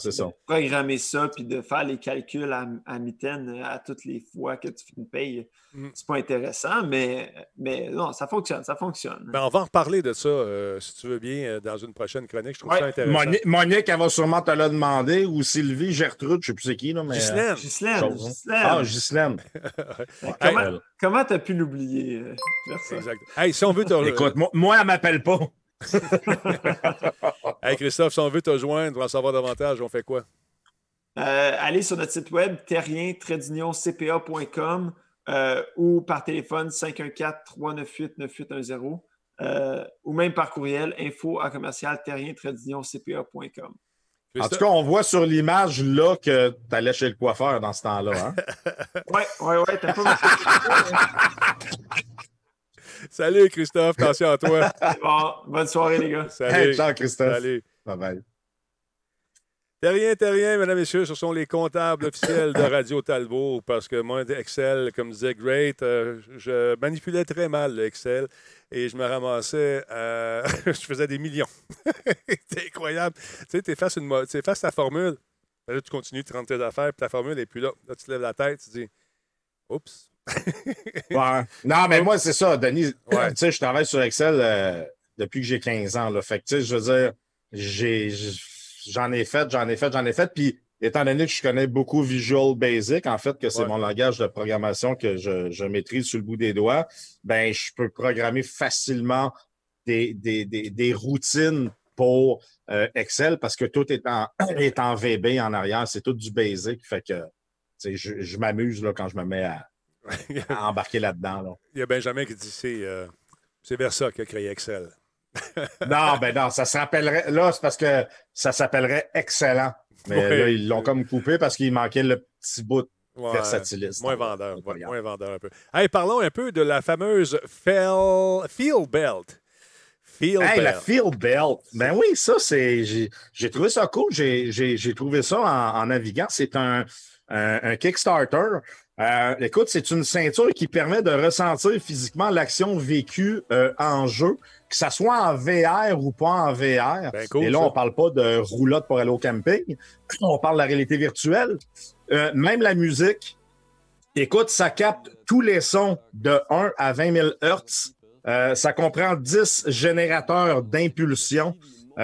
programmer ça, puis de faire les calculs à, à mitaine euh, à toutes les fois que tu fais une paye. Mm. C'est pas intéressant, mais, mais non, ça fonctionne, ça fonctionne. Ben, on va en reparler de ça, euh, si tu veux bien, euh, dans une prochaine chronique. Je trouve ça intéressant. Monique, elle va sûrement te le demander, ou Sylvie, Gertrude, je ne sais plus c'est qui. Là, mais, Ghislaine. Ah, Ghislaine. comment tu as pu l'oublier? Exact. Hey, si on veut te... Écoute, moi, moi elle ne m'appelle pas. hey Christophe, si on veut te joindre, on en savoir davantage, on fait quoi? Euh, allez sur notre site web terrien-cpa.com euh, ou par téléphone 514-398-9810 euh, ou même par courriel info à commercial terrien-cpa.com. En tout cas, on voit sur l'image là que tu allais chez le coiffeur dans ce temps-là. Hein? oui, oui, oui. T'as pas Salut Christophe, attention à toi. Bon, bonne soirée les gars. Salut. ciao Christophe. Salut. Bye bye. Terrien, terrien, mesdames et messieurs, ce sont les comptables officiels de Radio Talbot parce que moi, Excel, comme disait Great, euh, je manipulais très mal le Excel et je me ramassais, je faisais des millions. C'est incroyable. Tu sais, tu effaces, une, effaces ta formule, là, tu continues, tu rentres tes affaires, puis ta formule n'est plus là. Là, tu lèves la tête, tu dis, oups. Non, mais moi, c'est ça, Denis. Tu sais, je travaille sur Excel euh, depuis que j'ai 15 ans. Là. Fait que, tu sais, je veux dire, j'en ai, fait, j'en ai fait, j'en ai fait. Puis, étant donné que je connais beaucoup Visual Basic, en fait, que c'est mon langage de programmation que je, maîtrise sur le bout des doigts, ben, je peux programmer facilement des, des, routines pour euh, Excel parce que tout est en, est en VB en arrière. C'est tout du basic. Fait que sais, je, je m'amuse là, quand je me mets à, à embarquer là-dedans. Là. Il y a Benjamin qui dit c'est euh, c'est Versa qui a créé Excel. non, ben non, ça s'appellerait. Là, c'est parce que ça s'appellerait excellent. Mais Ouais. là, ils l'ont comme coupé parce qu'il manquait le petit bout Ouais, versatiliste. Moins vendeur, ouais, moins vendeur un peu. Hey, parlons un peu de la fameuse Fel- Feel Belt. Feel Hey, Belt. la Field Belt. Ben oui, ça, c'est. J'ai trouvé ça cool. J'ai trouvé ça en, en naviguant. C'est un, un, un Kickstarter. Euh, écoute, c'est une ceinture qui permet de ressentir physiquement l'action vécue euh, en jeu, que ça soit en VR ou pas en VR. Ben cool, Et là, ça. on parle pas de roulotte pour aller au camping. On parle de la réalité virtuelle. Euh, même la musique. Écoute, ça capte tous les sons de 1 à 20 000 Hertz. Euh, ça comprend 10 générateurs d'impulsion.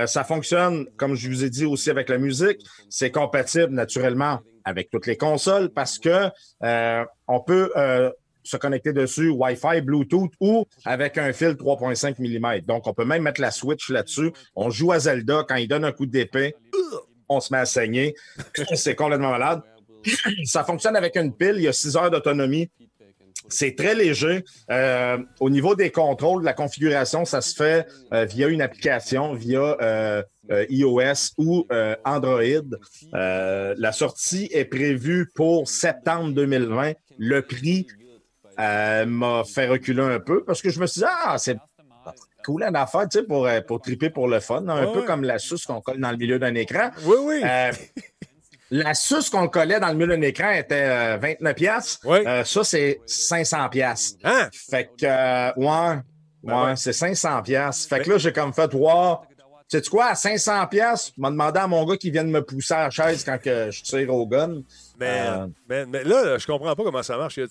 Ça fonctionne, comme je vous ai dit aussi avec la musique. C'est compatible naturellement avec toutes les consoles parce que euh, on peut euh, se connecter dessus Wi-Fi, Bluetooth ou avec un fil 3.5 mm. Donc, on peut même mettre la Switch là-dessus. On joue à Zelda quand il donne un coup d'épée, on se met à saigner. C'est complètement malade. Ça fonctionne avec une pile. Il y a 6 heures d'autonomie. C'est très léger. Euh, au niveau des contrôles, la configuration, ça se fait euh, via une application, via euh, iOS ou Android. La sortie est prévue pour septembre 2020. Le prix m'a fait reculer un peu parce que je me suis dit, ah, c'est cool une affaire, tu sais, pour, pour triper pour le fun. Un peu comme la suce qu'on colle dans le milieu d'un écran. Oui, oui. Euh, la suce qu'on collait dans le milieu d'un écran était euh, 29 pièces. ça, c'est 500 pièces. Hein? Fait que, euh, ouais, Ben ouais, c'est 500 pièces. Fait que là, j'ai comme fait, wow, tu sais quoi, à 500 pièces, je m'ai demandé à mon gars qui vienne me pousser à la chaise quand que je tire au gun. Mais, Euh, mais, mais là, je comprends pas comment ça marche. A-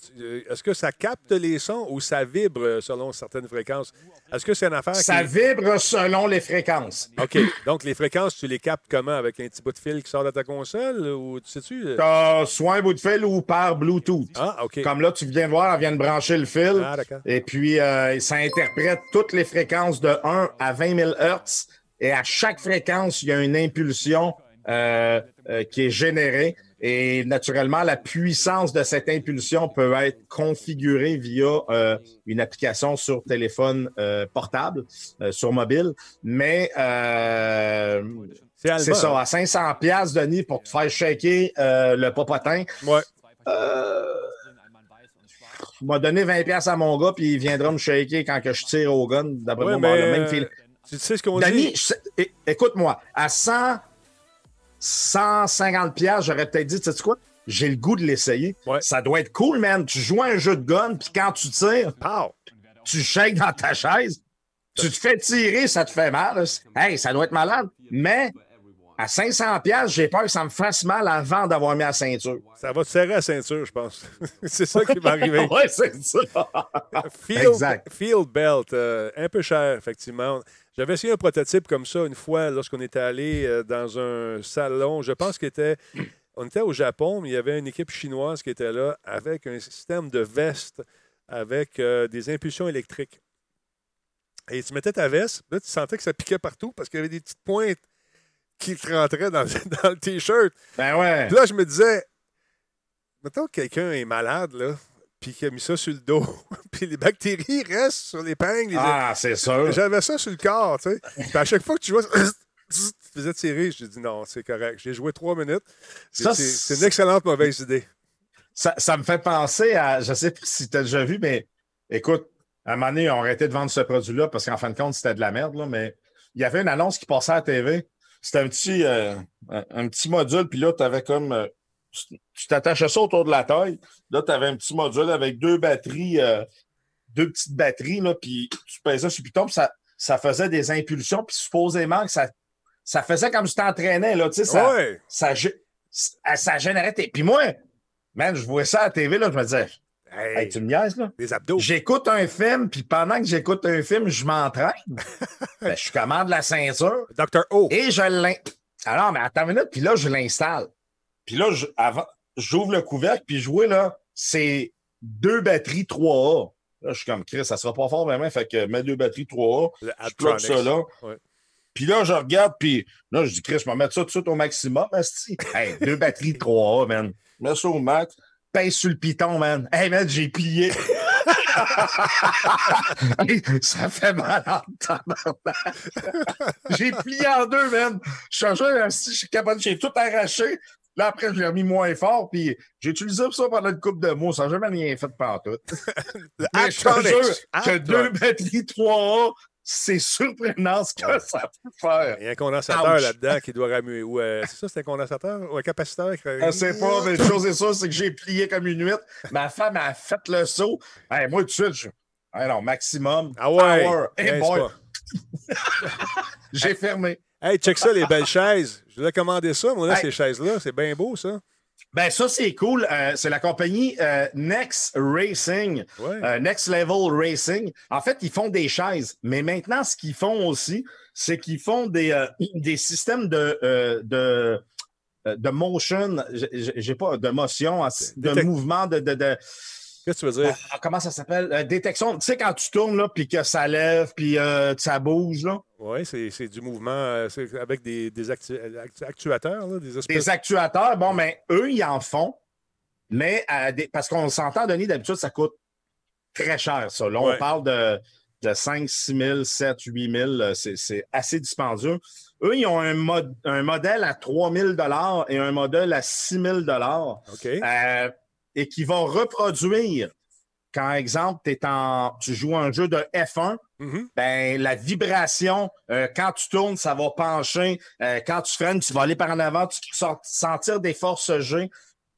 Est-ce que ça capte les sons ou ça vibre euh, selon certaines fréquences? Est-ce que c'est une affaire ça qui... vibre selon les fréquences. OK. Donc, les fréquences, tu les captes comment? Avec un petit bout de fil qui sort de ta console? Ou tu sais-tu? euh? Soit un bout de fil ou par Bluetooth. Ah, OK. Comme là, tu viens de voir, elle vient de brancher le fil. Ah, d'accord. Et puis, euh, ça interprète toutes les fréquences de 1 à 20 000 Hertz. Et à chaque fréquence, il y a une impulsion euh, euh, qui est générée. Et naturellement, la puissance de cette impulsion peut être configurée via euh, une application sur téléphone euh, portable, euh, sur mobile. Mais euh, C'est ça, hein? à 500 pièces Denis, pour te faire shaker euh, le popotin. Ouais. Euh, il m'a donné 20 pièces à mon gars, puis il viendra me shaker quand que je tire au gun. D'après Ouais, moi, mais, le même euh, fil. Tu sais ce qu'on dit? écoute-moi, à 100, 150 pièces, j'aurais peut-être dit, tu sais quoi? J'ai le goût de l'essayer. Ça doit être cool, man. Tu joues à un jeu de gun, puis quand tu tires, tu shakes dans ta chaise, tu te fais tirer, ça te fait mal. Hey, ça doit être malade. Mais à 500 pièces, j'ai peur que ça me fasse mal avant d'avoir mis la ceinture. Ça va te serrer la ceinture, je pense. c'est ça qui va arriver. ouais, c'est ça. Field, Exact. Field Belt, euh, un peu cher, effectivement. J'avais essayé un prototype comme ça une fois lorsqu'on était allé euh, dans un salon. Je pense qu'il était. On était au Japon, mais il y avait une équipe chinoise qui était là avec un système de veste avec euh, des impulsions électriques. Et tu mettais ta veste, là, tu sentais que ça piquait partout parce qu'il y avait des petites pointes qui te rentraient dans, dans le T-shirt. Ben ouais. Puis là, je me disais, mettons que quelqu'un est malade, là, puis qu'il a mis ça sur le dos, puis les bactéries restent sur l'épingle. Ah, c'est sûr. J'avais ça sur le corps, tu sais. Puis à chaque fois que tu jouais, tu faisais tirer. Je dis non, c'est correct. J'ai joué trois minutes. C'est- une excellente mauvaise idée. Ça, ça me fait penser à, je sais pas si tu as déjà vu, mais écoute, à un moment donné, ont arrêté de vendre ce produit-là parce qu'en fin de compte, c'était de la merde, là, mais il y avait une annonce qui passait à la TV. C'était un petit, euh, un, un petit module, puis là, tu avais comme. Tu t'attachais ça autour de la taille. Là, tu avais un petit module avec deux batteries, euh, deux petites batteries, là, puis tu pesais sur le piton, puis ça, ça faisait des impulsions, puis supposément que ça, ça faisait comme si tu t'entraînais, là, tu sais, ça, Ouais. ça, ça, ça générait tes... Puis moi, man, je voyais ça à la TV, là, je me disais, hey, tu me niaises, là? Des abdos. J'écoute un film, puis pendant que j'écoute un film, je m'entraîne. Ben, je commande la ceinture. Dr. O. Et je l'in... Alors, mais attends une minute, puis là, je l'installe. Puis là, j'ouvre le couvercle, puis je vois, là, c'est deux batteries 3A. Là, je suis comme, Chris, ça sera pas fort vraiment, fait que mets deux batteries 3A. Le Je plug ça là. Ouais. Puis là, je regarde, puis là, je dis, Chris, je vais mettre ça tout de suite au maximum, asti. Hey, deux batteries 3A, man. mets ça au max, pèse sur le piton, man. Hey, man, j'ai plié. Hey, ça fait mal en. J'ai plié en deux, man. Je changeais, si je suis capable, j'ai tout arraché. Là, après, je l'ai remis moins fort, puis j'ai utilisé ça pendant une couple de mois. Ça n'a jamais rien fait de tout. Mais je te Aptronics. jure que deux batteries 3A, c'est surprenant ce que ça peut faire. Il y a un condensateur là-dedans qui doit ramuer. Ou, euh, c'est ça, c'est un condensateur ou un capaciteur? qui- Je sais pas, mais une chose est sûre, c'est que j'ai plié comme une huître. Ma femme a fait le saut. Hey, moi, tout de suite, je... Hey, non, maximum. Ah ouais! Power. Hey, boy. J'ai fermé. Hey, check ça, les belles chaises. Je voulais commander ça, moi, là, Hey. ces chaises-là. C'est bien beau, ça. Ben, ça, c'est cool. Euh, c'est la compagnie euh, Next Racing. Ouais. Euh, Next Level Racing. En fait, ils font des chaises. Mais maintenant, ce qu'ils font aussi, c'est qu'ils font des, des systèmes de, de, de motion, j'ai- pas de motion, de mouvement, de, de, de- Qu'est-ce que tu veux dire? Ah, comment ça s'appelle? Euh, détection. Tu sais, quand tu tournes, là, puis que ça lève, puis euh, ça bouge, là. Oui, c'est, du mouvement euh, avec des, des actu- actu- actuateurs, là, des espèces. Des actuateurs, bon, mais eux, ils en font, mais des- parce qu'on s'entend, Denis, d'habitude, ça coûte très cher, ça. Là, on Ouais. parle de, de 5, 6 000, 7, 8 000. euh, C'est c'est assez dispendieux. Eux, ils ont un, mod- un modèle à 3 000 et un modèle à 6 000 OK. Et qui va reproduire quand, exemple, en, tu joues un jeu de F1, Mhm. ben, la vibration, euh, quand tu tournes, ça va pencher. Euh, quand tu freines, tu vas aller par en avant, tu sor- sentir des forces G.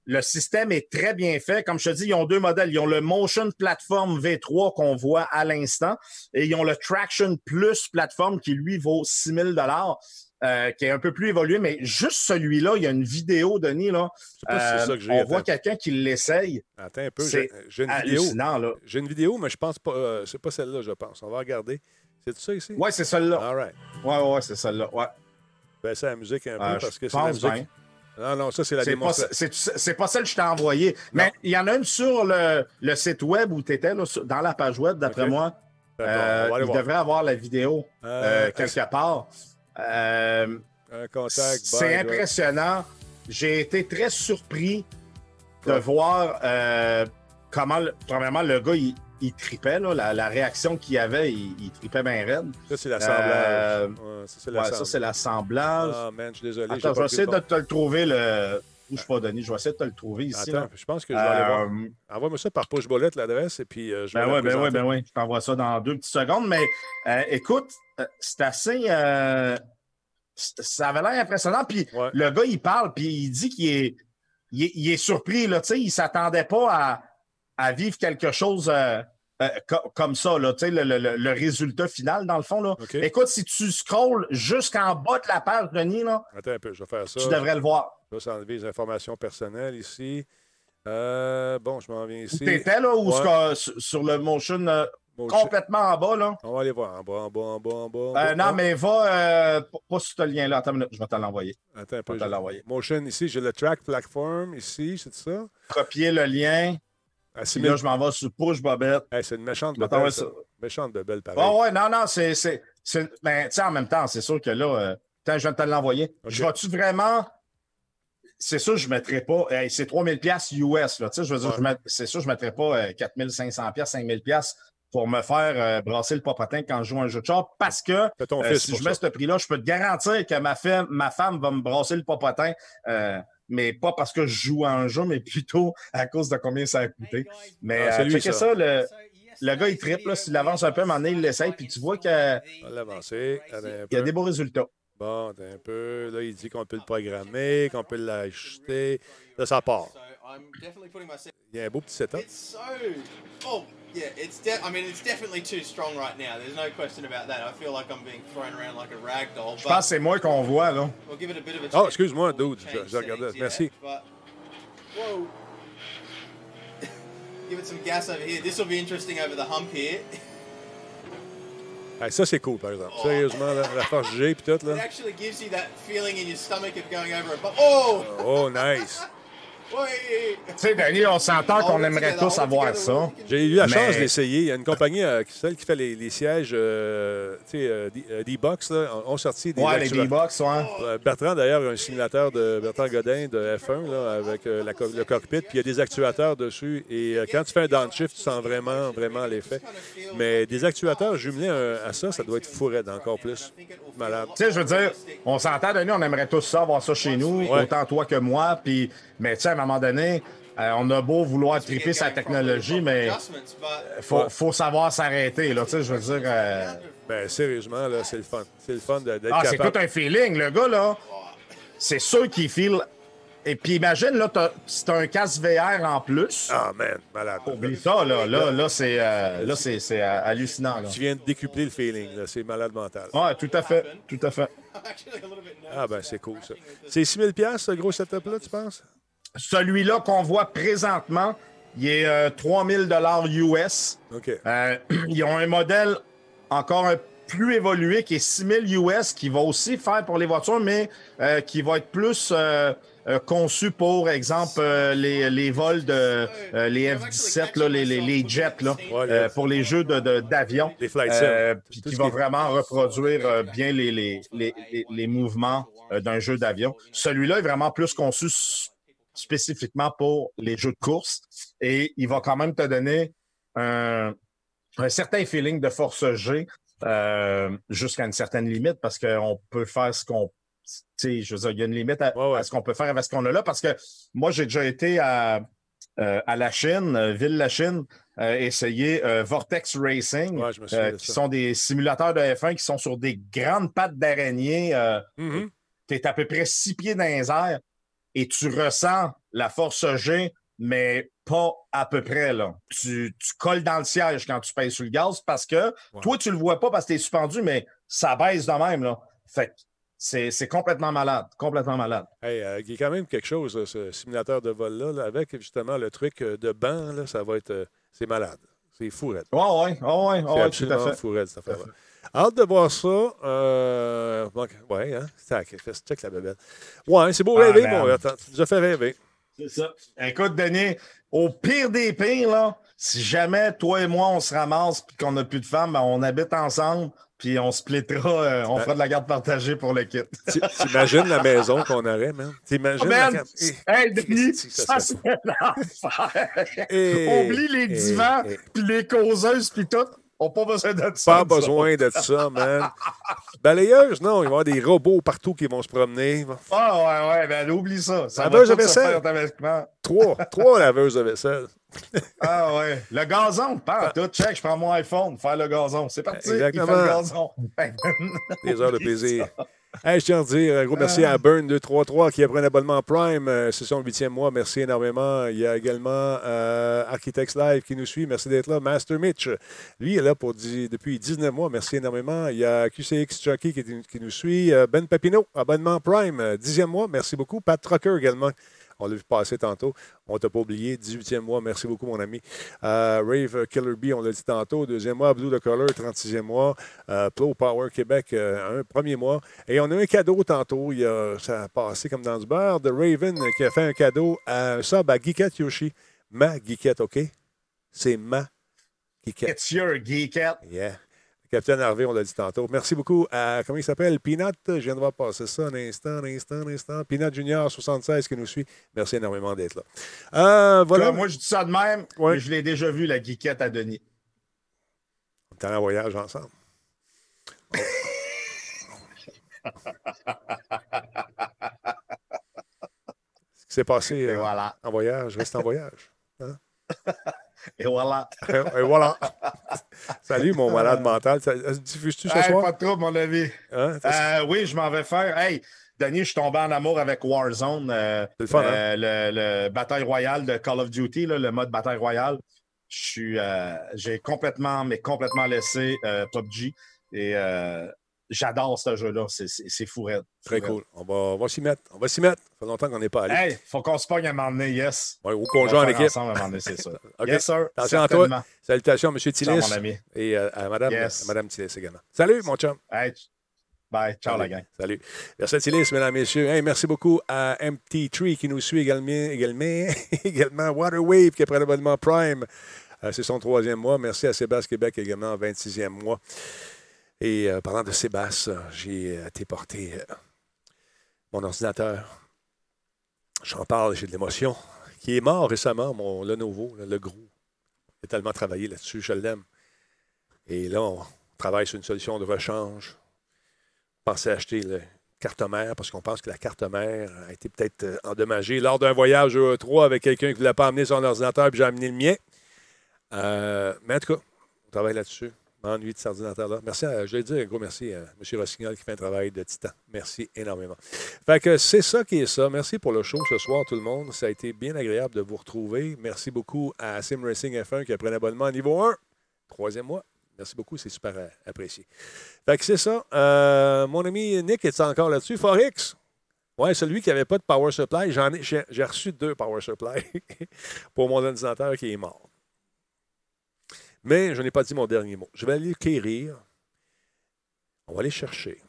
Le système est très bien fait. Comme je te dis, ils ont deux modèles. Ils ont le Motion Platform V3 qu'on voit à l'instant et ils ont le Traction Plus Platform qui, lui, vaut 6 000 euh, qui est un peu plus évolué. Mais juste celui-là, il y a une vidéo, Denis, là. Pas si c'est Euh, ça que j'ai. on voit quelqu'un qui l'essaye. Attends un peu. C'est J'ai, une vidéo. J'ai une vidéo, mais je pense pas. euh, c'est pas celle-là, je pense. On va regarder. C'est ça ici? Ouais, c'est celle-là. All right. Ouais, ouais, c'est celle-là. Ouais. Baissez la musique un peu Euh, parce que c'est la musique. bien. Non, non, ça, c'est la C'est démonstration. c'est- c'est pas celle que je t'ai envoyée. Mais il y en a une sur le, le site web où tu étais, dans la page web, d'après moi. Euh, il voir. devrait avoir la vidéo Euh, euh, quelque part. Euh, c'est impressionnant. J'ai été très surpris de Ouais. voir euh, comment, premièrement, le gars, il, il tripait. là, la, la réaction qu'il avait, il, il tripait bien raide. Ça, c'est l'assemblage. Euh, Ouais, ça, c'est l'assemblage. Ah, man, je suis désolé. Attends, je vais essayer de te le trouver. Le... Bouge pas, Denis. Je vais essayer de te le trouver ici. Attends, là. je pense que je vais aller voir. Euh, Envoie-moi ça par push bullet, l'adresse, et puis euh, je vais Ben oui, ben oui, ben oui. Je t'envoie ça dans deux petites secondes. Mais euh, écoute, c'est assez. ça avait l'air impressionnant. Puis Ouais. le gars, il parle, puis il dit qu'il est, il est, il est surpris. Là, il ne s'attendait pas à, à vivre quelque chose euh, co- comme ça. Là, le, le- résultat final, dans le fond. Là. Écoute, si tu scrolles jusqu'en bas de la page, Denis, là, Attends un peu, je vais faire ça. tu devrais le voir. Je vais s'enlever les informations personnelles ici. Euh, bon, je m'en viens ici. tu étais, là, ou Ouais. sur, le motion, euh, Motion. complètement en bas, là? On va aller voir. En bas, en bas, en bas, en bas. en Euh, non, mais va euh, pas- sur ce lien-là. Attends une minute, je vais te l'envoyer. Attends un peu. je vais te l'envoyer. Motion ici, j'ai le track platform ici, c'est ça? Copier le lien. Puis 6000. là, je m'en vais sur Push Bobette. Hey, c'est une méchante ça. ça. Méchante bebelle, pareil. Oh, ouais, non, non, c'est. c'est, Ben, tu sais, en même temps, c'est sûr que là, euh, je viens de te l'envoyer. Je vais-tu vraiment. C'est sûr, je ne mettrai pas. hey, c'est 3000$ piastres US, là. Tu sais, je veux dire, Ouais. je met- c'est sûr, je ne mettrai pas euh, 4500$, piastres, 5000$ piastres pour me faire euh, brasser le popotin quand je joue un jeu de char parce que euh, si je mets ça. ce prix-là, je peux te garantir que ma femme, ma femme va me brasser le popotin. euh, mais pas parce que je joue à un jeu, mais plutôt à cause de combien ça a coûté. Mais Ah, c'est euh, lui, checkez ça. ça, le, le gars, il triple, là, s'il avance un peu, à un moment donné, il l'essaye, puis tu vois qu'il y a des beaux résultats. Bon, un peu. Là, il dit qu'on peut le programmer, qu'on peut l'acheter. Là, ça part. So I'm definitely putting myself. Il y a un beau petit setup. It's so. Oh yeah, it's. De- I mean, it's definitely too strong right now. There's no question about that. I feel like I'm being thrown around like a rag doll. Je pense que c'est moi qu'on voit, là. We'll give it a bit of a. Oh, excuse-moi, dude. Je, Change je regardais. settings, yeah, Merci. but- whoa. give it some gas over here. This will be interesting over the hump here. Hey, ça, c'est cool, par exemple. Oh. Sérieusement, la, la force G et tout, It actually gives you that feeling in your stomach of going over a bump. Oh! Oh, nice. Tu sais, Denis, on s'entend qu'on aimerait tous avoir ça. J'ai eu la Mais- chance d'essayer. Il y a une compagnie, euh, celle qui fait les, les sièges, euh, tu sais, euh, euh, D-Box, ont sorti des Ouais, les D-Box, ouais. Bertrand, d'ailleurs, a un simulateur de Bertrand Godin de F1 là, avec la co- le cockpit, puis il y a des actuateurs dessus. Et quand tu fais un downshift, tu sens vraiment, vraiment l'effet. Mais des actuateurs jumelés à, ça, ça doit être fourré encore plus. Malade. Tu sais, je veux dire, on s'entend, Denis, on aimerait tous ça, avoir ça chez nous, Ouais. autant toi que moi. Puis, mais tu sais, à un moment donné, euh, on a beau vouloir triper sa technologie, mais il faut, faut savoir s'arrêter. Là, tu sais, je veux dire. euh, Ben, sérieusement, là, c'est le fun. C'est le fun de- d'être Ah, c'est tout un feeling, le gars, là. C'est sûr qu'il file. Et puis imagine, là, t'as- c'est un casque VR en plus. Ah, man, malade. Oublie ça, là. Là, là c'est euh, là, c'est- c'est, euh, hallucinant. Là. Tu viens de décupler le feeling. là. C'est malade mental. Ouais, tout à fait. Tout à fait. Ah, ben, c'est cool, ça. C'est 6 000 ce gros setup-là, tu penses? Celui-là qu'on voit présentement, il est euh, 3000 dollars US. OK. Euh, ils ont un modèle encore un plus évolué qui est 6000 US qui va aussi faire pour les voitures, mais euh, qui va être plus euh, euh, conçu pour, exemple, euh, les, les vols de euh, les F-17, là, les, les, les jets, là, euh, pour les jeux de- de- d'avion. Les flight Euh, sim. puis qui va qui vraiment reproduire euh, bien les, les, les, les- les mouvements euh, d'un jeu d'avion. Celui-là est vraiment plus conçu spécifiquement pour les jeux de course et il va quand même te donner un, un certain feeling de force G euh, jusqu'à une certaine limite parce qu'on peut faire ce qu'on. Tu sais, je veux dire, il y a une limite à, à ce qu'on peut faire avec ce qu'on a là parce que moi, j'ai déjà été à, euh, à la Chine, euh, Ville la Chine, euh, essayer euh, Vortex Racing, Ouais, de qui ça. sont des simulateurs de F1 qui sont sur des grandes pattes d'araignée. euh, Mm-hmm. Tu es à peu près six pieds dans les airs et tu ressens la force G, mais pas à peu près. Là. Tu, tu colles dans le siège quand tu payes sur le gaz parce que toi, tu le vois pas parce que tu es suspendu, mais ça baisse de même. Là. Fait c'est complètement malade. Complètement malade. Hey, euh, il y a quand même quelque chose, là, ce simulateur de vol-là, là, avec justement le truc euh, de banc, là, ça va être. euh, c'est malade. C'est fou, Red. Ouais, ouais, ouais, ouais, C'est ouais, tout à fait. fou, Red, cette affaire-là. Hâte de voir ça. Euh... donc, ouais, hein? Check la bébête. Ouais, c'est beau Ah, rêver, man. mon Attends, Tu nous as fait rêver. C'est ça. Écoute, Denis, au pire des pires, là, si jamais toi et moi, on se ramasse et qu'on n'a plus de femmes, ben, on habite ensemble, puis on splittera, euh, on fera de la garde partagée pour le kit. T'imagines la maison qu'on aurait, man? T'imagines Oh, la cam- hey, Denis, ça serait l'enfer. Eh, Oublie les eh, divans, eh. puis les causeuses, puis tout. On n'a pas besoin de ça. Pas besoin de ça, man. Balayeuse, non, il va y avoir des robots partout qui vont se promener. Ah, ouais, ouais, ben oublie ça. Ça Laveuse de se vaisselle. Trois, trois laveuses de vaisselle. Ah ouais. Le gazon, pas tout. Check, je prends mon iPhone, faire le gazon. C'est parti. Exactement. Il fait le gazon. Des heures de plaisir. Hey, je tiens à dire un gros merci à Burn233 qui a pris un abonnement Prime. Euh, C'est son huitième mois. Merci énormément. Il y a également euh, Architects Live qui nous suit. Merci d'être là. Master Mitch, lui, est là pour depuis 19 mois. Merci énormément. Il y a QCX Chucky qui, qui nous suit. Euh, Ben Papineau, abonnement Prime, euh, dixième mois. Merci beaucoup. Pat Trucker également. On l'a vu passer tantôt. On t'a pas oublié. 18e mois. Merci beaucoup, mon ami. Euh, Rave Killer B, on l'a dit tantôt. Deuxième mois. Blue the Color, 36e mois. Euh, Plow Power Québec, euh, un premier mois. Et on a un cadeau tantôt. Il y a, ça a passé comme dans du beurre. De Raven qui a fait un cadeau à un sub à Geekette Yoshi. Ma Geekette, OK? C'est ma Geekette. It's your geekette. Yeah. Capitaine Harvey, on l'a dit tantôt. Merci beaucoup à, comment il s'appelle? Peanut? Je viens de voir passer ça un instant, un instant, un instant. Peanut Junior 76 qui nous suit. Merci énormément d'être là. Euh, voilà. Là, moi, je dis ça de même, Ouais. mais je l'ai déjà vu, la geekette à Denis. On est allé en voyage ensemble. Ce qui s'est passé euh, voilà. en voyage, reste en voyage. Hein? Et voilà. Et voilà. Salut, mon malade mental. Diffuses-tu ce Hey, soir? Pas de trouble, mon ami. Hein? Euh, oui, je m'en vais faire. Hey, Denis, je suis tombé en amour avec Warzone. euh, C'est le fun, hein? euh, le, le Bataille Royale de Call of Duty, là, le mode Bataille Royale. Je suis, euh, j'ai complètement, mais complètement laissé PUBG. Et euh, j'adore ce jeu-là. C'est, fou raide. Très cool. On va, on va s'y mettre. On va s'y mettre. Ça fait longtemps qu'on n'est pas allé. Hey, faut qu'on se pogne à un moment donné, yes. Ouais, ou On qu'on joue en équipe. ensemble à un moment donné, c'est ça. Yes, sir. Attention à toi. Salutations à M. Tillis. mon ami. Et euh, à Mme, Yes. à Madame Tillis également. Salut, mon chum. Hey, Bye. Ciao, la gang. Salut. Versatilis, mesdames, messieurs. Hey, merci beaucoup à MT3 qui nous suit également. Également, également Waterwave qui a pris l'abonnement Prime. Euh, C'est son troisième mois. Merci à Sébastien Québec également, 26e mois. Et euh, parlant de Sébastien, j'ai euh, été porter euh, mon ordinateur. J'en parle, j'ai de l'émotion. Qui est mort récemment, mon Lenovo, le gros. J'ai tellement travaillé là-dessus, je l'aime. Et là, on travaille sur une solution de rechange pensé acheter la carte mère parce qu'on pense que la carte mère a été peut-être endommagée lors d'un voyage au E3 avec quelqu'un qui ne voulait pas amener son ordinateur puis j'ai amené le mien. Mais en tout cas, on travaille là-dessus. M'ennuie de cet ordinateur-là. Merci, à, je vais dire un gros merci à M. Rossignol qui fait un travail de titan. Merci énormément. Fait que c'est ça qui est ça. Merci pour le show ce soir, tout le monde. Ça a été bien agréable de vous retrouver. Merci beaucoup à Sim Racing F1 qui a pris un abonnement à niveau 1. Troisième mois. Merci beaucoup, c'est super euh, apprécié. Fait que c'est ça. Euh, mon ami Nick est encore là-dessus. Forex. Ouais, celui qui n'avait pas de power supply, j'ai, j'ai reçu deux power supply pour mon ordinateur qui est mort. Mais je n'ai pas dit mon dernier mot. Je vais aller quérir. On va aller chercher.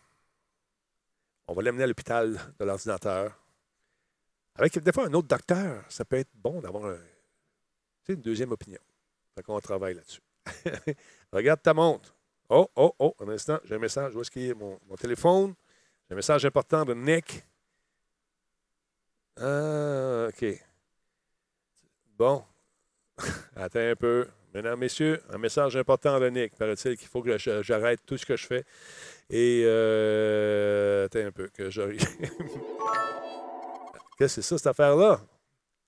On va l'amener à l'hôpital de l'ordinateur. Avec des fois un autre docteur, ça peut être bon d'avoir une deuxième opinion. Fait qu'on travaille là-dessus. Regarde ta montre. Oh, oh, oh, un instant, j'ai un message. Où est-ce qu'il est mon, mon téléphone? J'ai un message important de Nick. Ah, OK. Bon. Attends un peu. Mesdames, messieurs, un message important de Nick. Paraît-il qu'il faut que j'arrête tout ce que je fais. Et euh, attends un peu, que j'arrive. Qu'est-ce que c'est ça, cette affaire-là?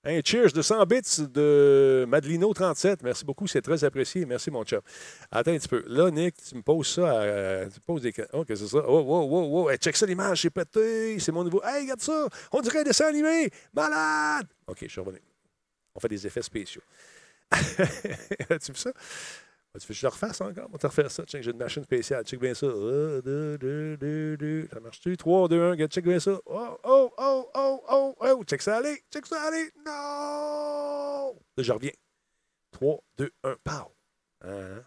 Un cheers de 100 bits de Madelino37. Merci beaucoup, c'est très apprécié. Merci, mon chum. Attends un petit peu. Là, Nick, tu me poses ça. tu me poses des. Oh, qu'est-ce que c'est ça? Oh, wow, wow, wow. Check ça, l'image, c'est pété. C'est mon nouveau. Hey, regarde ça. On dirait un dessin animé. Malade. OK, je suis revenu. On fait des effets spéciaux. As-tu vu ça? Ah, Tu veux que je le refasse encore? On va te refaire ça. Check, j'ai une machine spéciale. Check bien ça. Deux. Ça marche-tu? 3, 2, 1. Regarde, check bien ça. Oh, oh, oh, oh, oh, oh. Check ça aller. Check ça aller. Non! Là, je reviens. 3, 2, 1. Pow! Hein?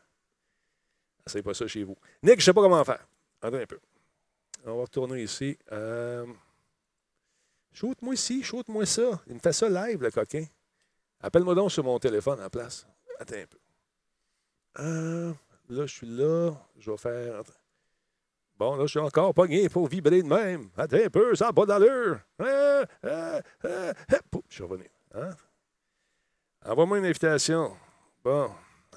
C'est pas ça chez vous. Nick, je sais pas comment faire. Attends un peu. On va retourner ici. Euh... Shoot-moi ici, shoot-moi ça. Il me fait ça live, le coquin. Appelle-moi donc sur mon téléphone en place. Attends un peu. Euh, là, je suis là. Je vais faire. Bon, là, je suis encore pogné pour vibrer de même. Attends un peu, ça n'a pas d'allure. Euh, euh, pouf, je suis revenu. Hein? Envoie-moi une invitation. Bon,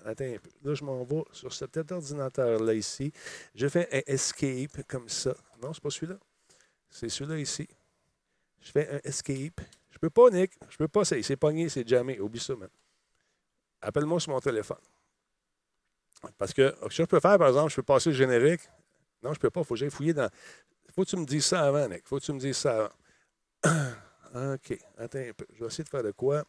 attends un peu. Là, je m'en vais sur cet ordinateur-là ici. Je fais un escape comme ça. Non, c'est pas celui-là. C'est celui-là ici. Je fais un escape. Je peux pas, Nick. Je peux pas. C'est pogné, c'est jamais. Oublie ça, man. Appelle-moi sur mon téléphone. Parce que ce que je peux faire, par exemple, je peux passer le générique. Non, je peux pas. Il faut que j'aille fouiller dans. Faut que tu me dises ça avant, Nick. Faut que tu me dises ça avant. OK. Attends un peu. Je vais essayer de faire de quoi?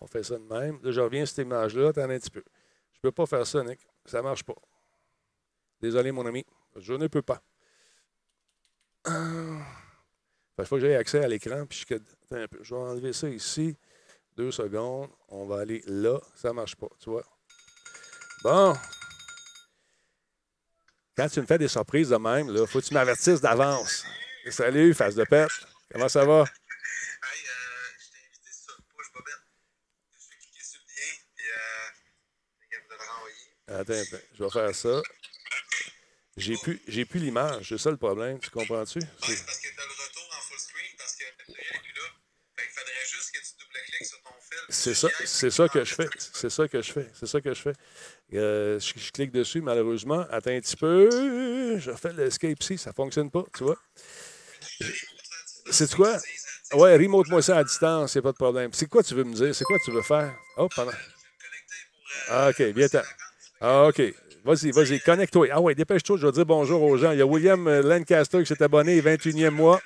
On fait ça de même. Là, je reviens à cette image-là. Attends un petit peu. Je peux pas faire ça, Nick. Ça marche pas. Désolé, mon ami. Je ne peux pas. Il faut que j'aie accès à l'écran. Puis je... Attends un peu. je vais enlever ça ici. Deux secondes. On va aller là. Ça ne marche pas, tu vois. Bon. Quand tu me fais des surprises de même, il faut que tu m'avertisses d'avance. Salut, face de pète. Comment ça va? Attends un peu. Je vais faire ça. J'ai plus, j'ai plus l'image. C'est ça le problème. Tu comprends-tu? C'est- C'est ça, c'est ça que je fais. C'est ça que je fais. C'est ça que je fais. Euh, je, je clique dessus, malheureusement. Attends un petit peu. Je fais l'escape ici. Ça ne fonctionne pas, tu vois. C'est quoi? Ouais, remote-moi ça à distance, il n'y a pas de problème. C'est quoi tu veux me dire? C'est quoi tu veux faire? Oh, pendant. Ah, OK, bien temps. Ah, OK. Vas-y, vas-y, connecte-toi. Ah ouais, dépêche-toi, je vais dire bonjour aux gens. Il y a William euh, Lancaster qui s'est abonné, 21e mois.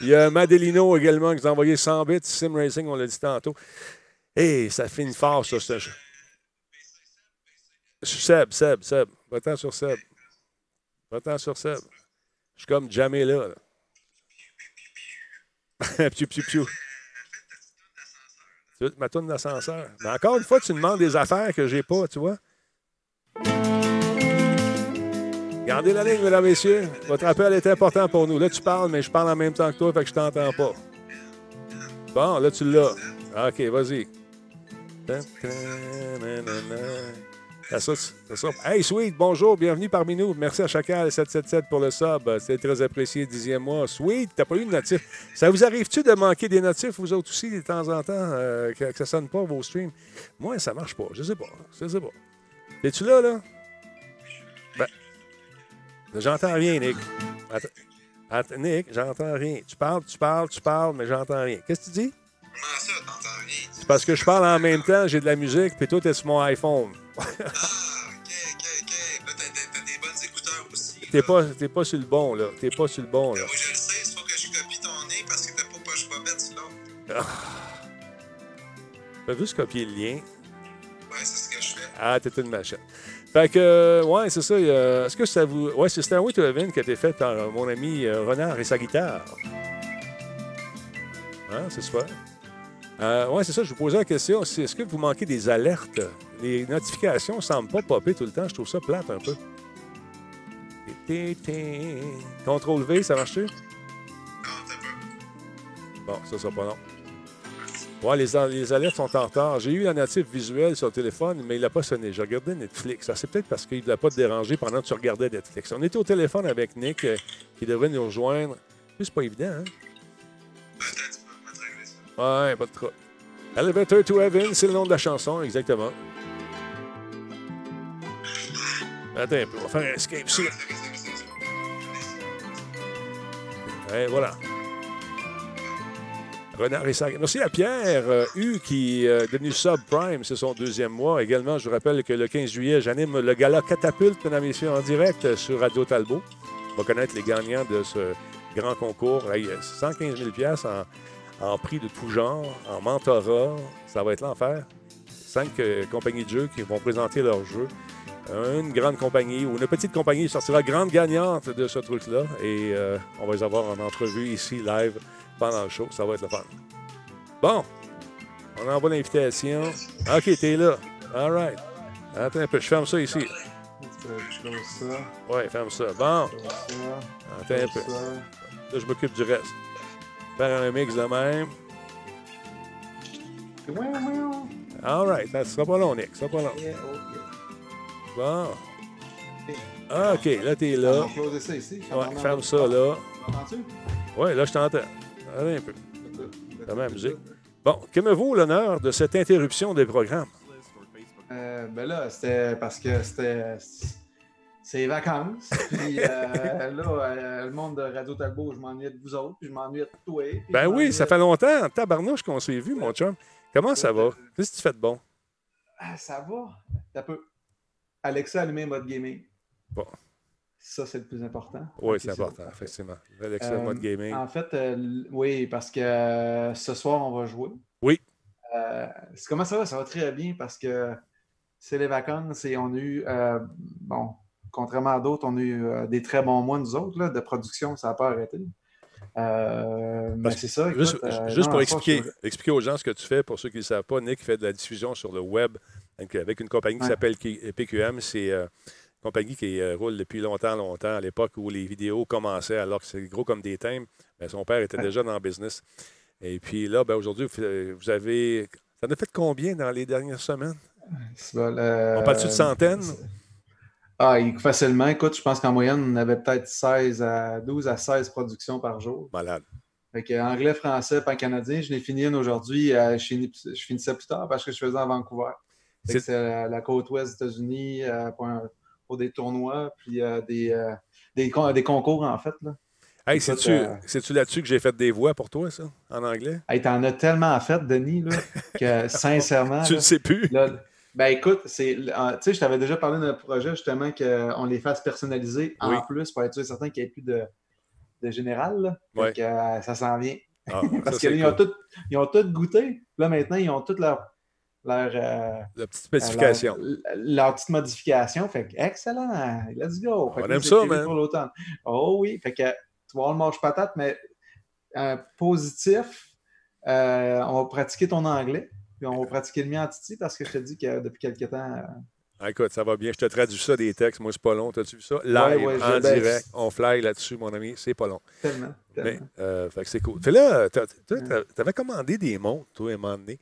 Il y a Madelino également qui nous a envoyé 100 bits. Sim Racing, on l'a dit tantôt. Hé, ça finit fort, ça. ça. Seb, Seb, Seb. Va-t'en sur Seb. Va-t'en sur Seb. Je suis comme jamais là. là. piu, piu, piu. Tu veux ma tourne d'ascenseur? Mais encore une fois, tu demandes des affaires que j'ai pas, tu vois. Gardez la ligne, mesdames, messieurs. Votre appel est important pour nous. Là, tu parles, mais je parle en même temps que toi, fait que je t'entends pas. Bon, là, tu l'as. OK, vas-y. Ça, ça. Hey, Sweet, bonjour, bienvenue parmi nous. Merci à chacun 777 pour le sub. C'est très apprécié, dixième mois. Sweet, t'as pas eu de notif. Ça vous arrive-tu de manquer des notifs, vous autres aussi, de temps en temps, euh, que, que ça sonne pas vos streams? Moi, ça marche pas. Je sais pas. Je sais pas. Es-tu là, là? Ben, j'entends rien, Nick. Nick, j'entends rien. Tu parles, tu parles, tu parles, mais j'entends rien. Qu'est-ce que tu dis? Comment ça, t'entends rien? C'est parce que je parle en même temps, j'ai de la musique, puis toi, t'es sur mon iPhone. ah, ok, ok, ok. Là, t'as des bonnes écouteurs aussi. T'es pas, pas sur le bon, là. T'es pas sur le bon, là. Ben, moi, je le sais, il faut que je copie ton nez parce que t'as pas poche bête sur l'autre. Fais juste copier le lien? Ouais, c'est ce que je fais. Ah, t'es une machine. Fait que, euh, ouais, c'est ça. euh, Est-ce que ça vous. Ouais, c'est Stairway to Heaven qui a été fait par euh, mon ami euh, Renard et sa guitare. Hein, c'est super. Ouais, c'est ça. Je vous posais la question. Est-ce que vous manquez des alertes? Les notifications ne semblent pas popper tout le temps. Je trouve ça plate un peu. Contrôle V, ça marche-tu? Bon, ça sera pas long. Ouais, les, alertes sont en retard. J'ai eu la notif visuelle sur le téléphone, mais il n'a pas sonné. J'ai regardé Netflix. Ça, c'est peut-être parce qu'il ne voulait pas te déranger pendant que tu regardais Netflix. On était au téléphone avec Nick, euh, qui devrait nous rejoindre. C'est pas évident, hein? Ouais, pas de trop. Elevator to Heaven, c'est le nom de la chanson, exactement. Attends un on va faire un escape voilà. Renard et. Merci à Pierre euh, U qui euh, est devenu subprime, c'est son deuxième mois. Également, je vous rappelle que le 15 juillet, j'anime le gala Catapulte, mesdames messieurs, en direct euh, sur Radio Talbot. On va connaître les gagnants de ce grand concours. Hey, 115 000 en, en prix de tout genre, en mentorat. Ça va être l'enfer. Cinq euh, compagnies de jeux qui vont présenter leurs jeux. Une grande compagnie ou une petite compagnie sortira grande gagnante de ce truc-là. Et euh, on va les avoir en entrevue ici, live, pendant le show. Ça va être le fun. Bon, on envoie l'invitation. OK, t'es là. All right. Attends un peu, je ferme ça ici. Ouais, ferme ça. Bon. Attends un peu. Là, je m'occupe du reste. Faire un mix de même. All right. Ça sera pas long, Nick. Ça sera pas long. Bon. OK, là, t'es là. Ouais, ferme ça, là. Ouais, là, je t'entends. Attends un peu. T'as la musique. Bon, que me vaut l'honneur de cette interruption des programmes? Euh, ben là, c'était parce que c'était. C'est vacances. Puis euh, là, euh, le monde de Radio Talbot, je m'ennuie de vous autres, puis je m'ennuie de toi. Ben oui, ça fait longtemps. Tabarnouche qu'on s'est vu, mon chum. Comment ça va? Qu'est-ce que tu fais de bon? Ah, ça va. T'as peu. Alexa a allumé mode gaming. Bon. Ça, c'est le plus important. Oui, c'est important, effectivement. Alexa, Euh, mode gaming. En fait, euh, oui, parce que euh, ce soir, on va jouer. Oui. Comment ça va? Ça va très bien parce que c'est les vacances et on a eu, bon, contrairement à d'autres, on a eu des très bons mois, nous autres, là, de production, ça n'a pas arrêté. Euh, mais c'est ça. Juste, écoute, euh, juste non, pour expliquer, expliquer aux gens ce que tu fais, pour ceux qui ne le savent pas, Nick fait de la diffusion sur le web avec, une compagnie qui s'appelle PQM. C'est euh, compagnie qui euh, roule depuis longtemps, longtemps, à l'époque où les vidéos commençaient, alors que c'est gros comme des thèmes. Ben, son père était déjà dans le business. Et puis là, ben, aujourd'hui, vous fa- vous avez. Ça en a fait combien dans les dernières semaines? Bon, euh, On parle-tu de centaines? Ah, il- facilement. Écoute, je pense qu'en moyenne, on avait peut-être 16 à 12 à 16 productions par jour. Malade. Fait que anglais, français, pan canadien. Je l'ai fini une aujourd'hui. euh, je, finis- je finissais plus tard parce que je faisais à Vancouver. C'est- C'est la, la côte ouest des États-Unis euh, pour, des tournois, puis euh, des, euh, des, con- des concours, en fait. Là. Hey, c'est-tu euh, là-dessus que j'ai fait des voix pour toi, ça, en anglais? Hey, t'en as tellement fait, Denis, là, que sincèrement. Tu le sais plus? là, ben écoute, c'est, tu sais, je t'avais déjà parlé d'un projet justement qu'on les fasse personnaliser Oui. en plus pour être certain qu'il n'y ait plus de, de général. Là. Ouais. euh, ça s'en vient. Ah, Parce qu'ils ont, cool. tout goûté. Là, maintenant, ils ont toutes leur. Leur euh, La petite spécification. Leur, leur petite modification. Fait que, excellent. Let's go. Fait On que aime ça, man. Pour l'automne. Oh oui. Fait que tu vas avoir le mange-patate, mais euh, positif. euh, on va pratiquer ton anglais. Puis on va pratiquer le mien en Titi parce que je te dis que depuis quelques temps, euh, Ah, écoute, ça va bien. Je te traduis ça des textes. Moi, c'est pas long. T'as-tu vu ça? Live, ouais, en direct. On fly là-dessus, mon ami. C'est pas long. Tellement. tellement. Mais, euh, fait que c'est cool. Fait là, t'avais commandé des montres, toi, à un moment donné.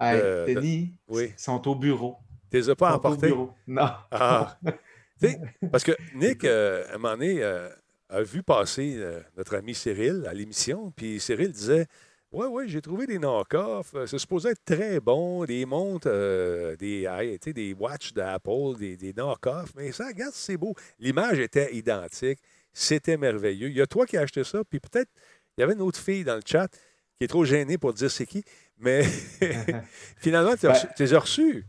Hey, Euh, Denis, oui. sont au bureau. Tu les as pas emportés? Non. Ah. Parce que Nick, euh, à un moment donné, euh, a vu passer euh, notre ami Cyril à l'émission, puis Cyril disait Ouais, ouais, j'ai trouvé des knock-offs. euh, C'est supposé être très bon, des montres, euh, des, sais, des watches d'Apple, des, des knock-offs. Mais ça, regarde, c'est beau. L'image était identique. C'était merveilleux. Il y a toi qui as acheté ça, puis peut-être, il y avait une autre fille dans le chat qui est trop gênée pour dire c'est qui. Mais finalement, tu Ben- les as reçus.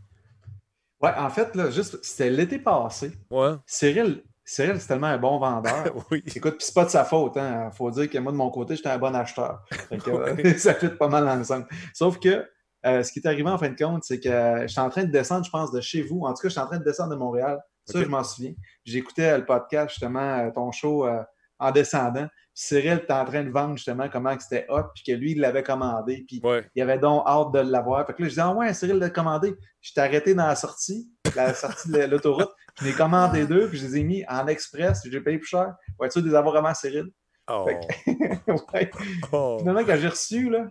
Ouais, en fait, là, juste, c'était l'été passé. Ouais. Cyril, Cyril, c'est tellement un bon vendeur. oui. Écoute, puis c'est pas de sa faute. Hein. faut dire que moi, de mon côté, j'étais un bon acheteur. Fait que, Ouais. ça fait pas mal ensemble. Sauf que euh, ce qui est arrivé en fin de compte, c'est que euh, j'étais en train de descendre, je pense, de chez vous. En tout cas, j'étais en train de descendre de Montréal. Ça, je m'en souviens. J'écoutais euh, le podcast, justement, euh, ton show euh, en descendant. Cyril était en train de vendre justement comment c'était hot, puis que lui, il l'avait commandé, puis il avait donc hâte de l'avoir. Fait que là, je disais, ah ouais, Cyril l'a commandé. Je t'ai arrêté dans la sortie, la sortie de l'autoroute. Je l'ai commandé deux, puis je les ai mis en express. J'ai payé plus cher pour être sûr de les avoir vraiment Cyril? Oh. Fait que- ouais. Oh. Finalement, quand j'ai reçu, là,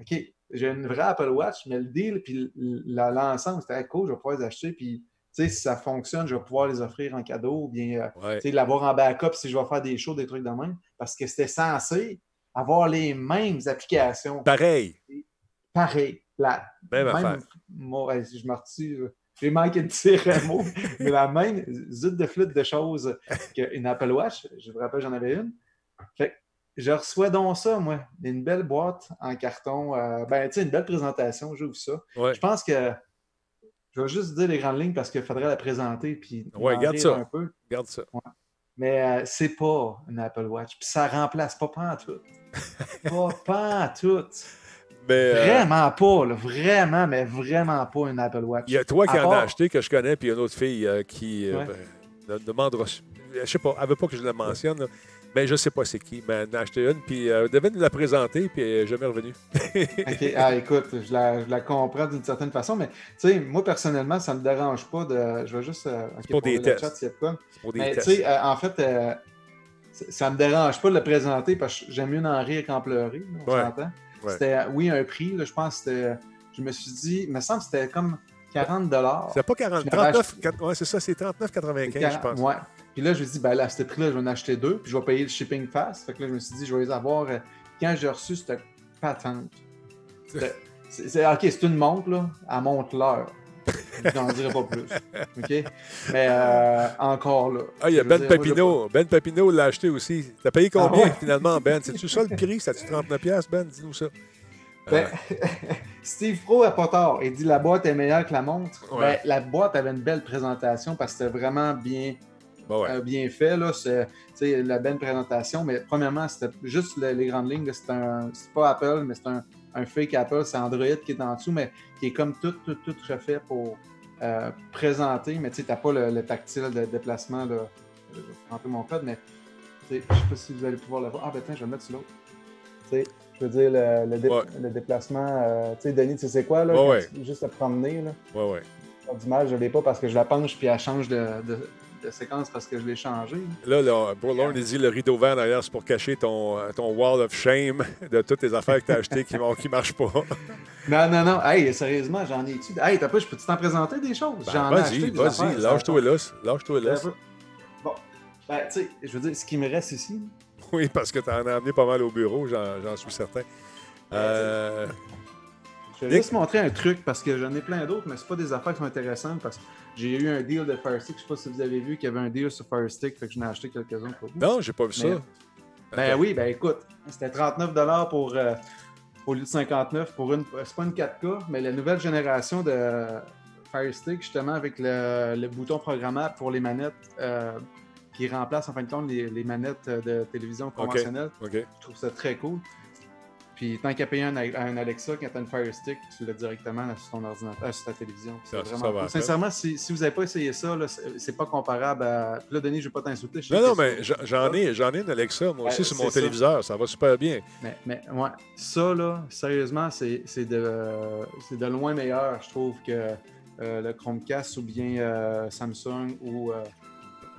OK, j'ai une vraie Apple Watch, mais le deal, puis l'ensemble, c'était cool, je vais pouvoir les acheter, puis si ça fonctionne, je vais pouvoir les offrir en cadeau, ou bien euh, Ouais. l'avoir en backup si je vais faire des shows, des trucs de même, parce que c'était censé avoir les mêmes applications. Pareil. Pareil. La Même même affaire. si je me retire, là. j'ai manqué de dire un mot, mais la même zut de flûte de choses qu'une Apple Watch. Je vous rappelle, j'en avais une. Fait que je reçois donc ça, moi. Une belle boîte en carton. euh, ben, tu sais, une belle présentation, j'ouvre ça. Ouais. Je pense que je vais juste dire les grandes lignes parce qu'il faudrait la présenter. Puis Ouais, garde ça. Un peu. Garde ça. Mais euh, c'est pas une Apple Watch. Puis ça remplace pas pas en tout. pas pas en tout. Mais, euh, Vraiment pas, là. vraiment, mais vraiment pas une Apple Watch. Il y a toi qui À en as acheté que je connais, puis il y a une autre fille euh, qui euh, Ouais. ben, de- demandera. Je sais pas, elle veut pas que je la mentionne, là, mais je sais pas c'est qui. Mais en a acheté une, puis euh, devait nous la présenter, puis elle n'est jamais revenue. OK. Ah, écoute, je la, je la comprends d'une certaine façon, mais tu sais, moi, personnellement, ça ne me dérange pas de. Je vais juste. euh, pour des tests. chat, y quoi. Pour des mais tu tests. sais, euh, en fait, euh, ça ne me dérange pas de le présenter parce que j'aime mieux en rire qu'en pleurer, on Ouais. s'entend. Ouais. C'était, euh, oui, un prix, là, je pense que c'était. Je me suis dit, il me semble que c'était comme 40 C'est pas 40, Je l'avais 39, quatre- ouais, c'est ça, c'est 39,95, je pense. Ouais. Puis là, je me suis dit, ben là, à ce prix-là, je vais en acheter deux, puis je vais payer le shipping fast. Fait que là, je me suis dit, je vais les avoir. euh, quand j'ai reçu cette patente. C'était- c'est- c'est- OK, c'est une montre, là. Elle montre l'heure. Je n'en dirai pas plus. OK? Mais euh, encore là. Ah, il y a Ben Papineau. Ben Papineau l'a acheté aussi. T'as payé combien Ah ouais? finalement, Ben? C'est-tu ça le prix? C'est-tu 39$, piastres, Ben? Dis-nous ça. Ben, Steve Pro a pas tort. Il dit la boîte est meilleure que la montre. Ouais. Ben, la boîte avait une belle présentation parce que c'était vraiment bien, Ben ouais. euh, bien fait. Là. C'est, la belle présentation. Mais premièrement, c'était juste le- les grandes lignes. C'est, pas Apple, mais c'est un, un fake Apple. C'est Android qui est en dessous, mais qui est comme tout, tout, tout refait pour euh, présenter. Mais tu sais, t'as pas le, le tactile de déplacement. Là. Je vais prendre mon code, mais je sais pas si vous allez pouvoir le voir. Ah, ben tiens, je vais le mettre sur l'autre. Tu sais, je veux dire, le, le, dé- Ouais. le déplacement, euh, tu sais, Denis, tu sais quoi, là? Ouais, tu- Juste à promener, là. Ouais, ouais. Pas d'image, je l'ai pas parce que je la penche puis elle change de, de- de séquence parce que je l'ai changé. Là, là Bourlon, il dit le rideau vert derrière, c'est pour cacher ton, euh, ton wall of shame de toutes les affaires que tu as achetées qui ne marchent pas. Non, non, non. Hey, sérieusement, j'en ai tu Hey, t'as pas, je peux t'en présenter des choses? Ben, j'en ai acheté vas-y, lâche-toi là. Lâche-toi là. Bon, ben, tu sais, je veux dire, ce qui me reste ici, Oui, parce que tu en as amené pas mal au bureau, j'en suis certain. Euh, Je vais juste montrer un truc parce que j'en ai plein d'autres, mais c'est pas des affaires qui sont intéressantes parce que j'ai eu un deal de Fire Stick. Je sais pas si vous avez vu qu'il y avait un deal sur Fire Stick, fait que j'en ai acheté quelques-uns pour vous. Non, j'ai pas vu ça. Ben oui, ben écoute, c'était 39 pour euh, au lieu de 59 pour une. C'est pas une 4K, mais la nouvelle génération de Fire Stick, justement, avec le, le bouton programmable pour les manettes euh, qui remplace en fin de compte les, les manettes de télévision conventionnelles. OK. Je trouve ça très cool. Puis tant qu'à payer un, un Alexa, quand tu as une Fire Stick, tu l'as directement là, sur ton ordinateur, euh, sur ta télévision. C'est vraiment cool. Sincèrement, si, si vous n'avez pas essayé ça, c'est pas comparable à. Puis là, Denis, je ne vais pas t'insulter. Non, non, mais j'en- ai, j'en ai une Alexa, moi aussi, Ouais, sur mon ça. téléviseur. Ça va super bien. Mais, mais ouais, ça, là, sérieusement, c'est de, c'est de loin meilleur, je trouve, que euh, le Chromecast ou bien euh, Samsung ou euh,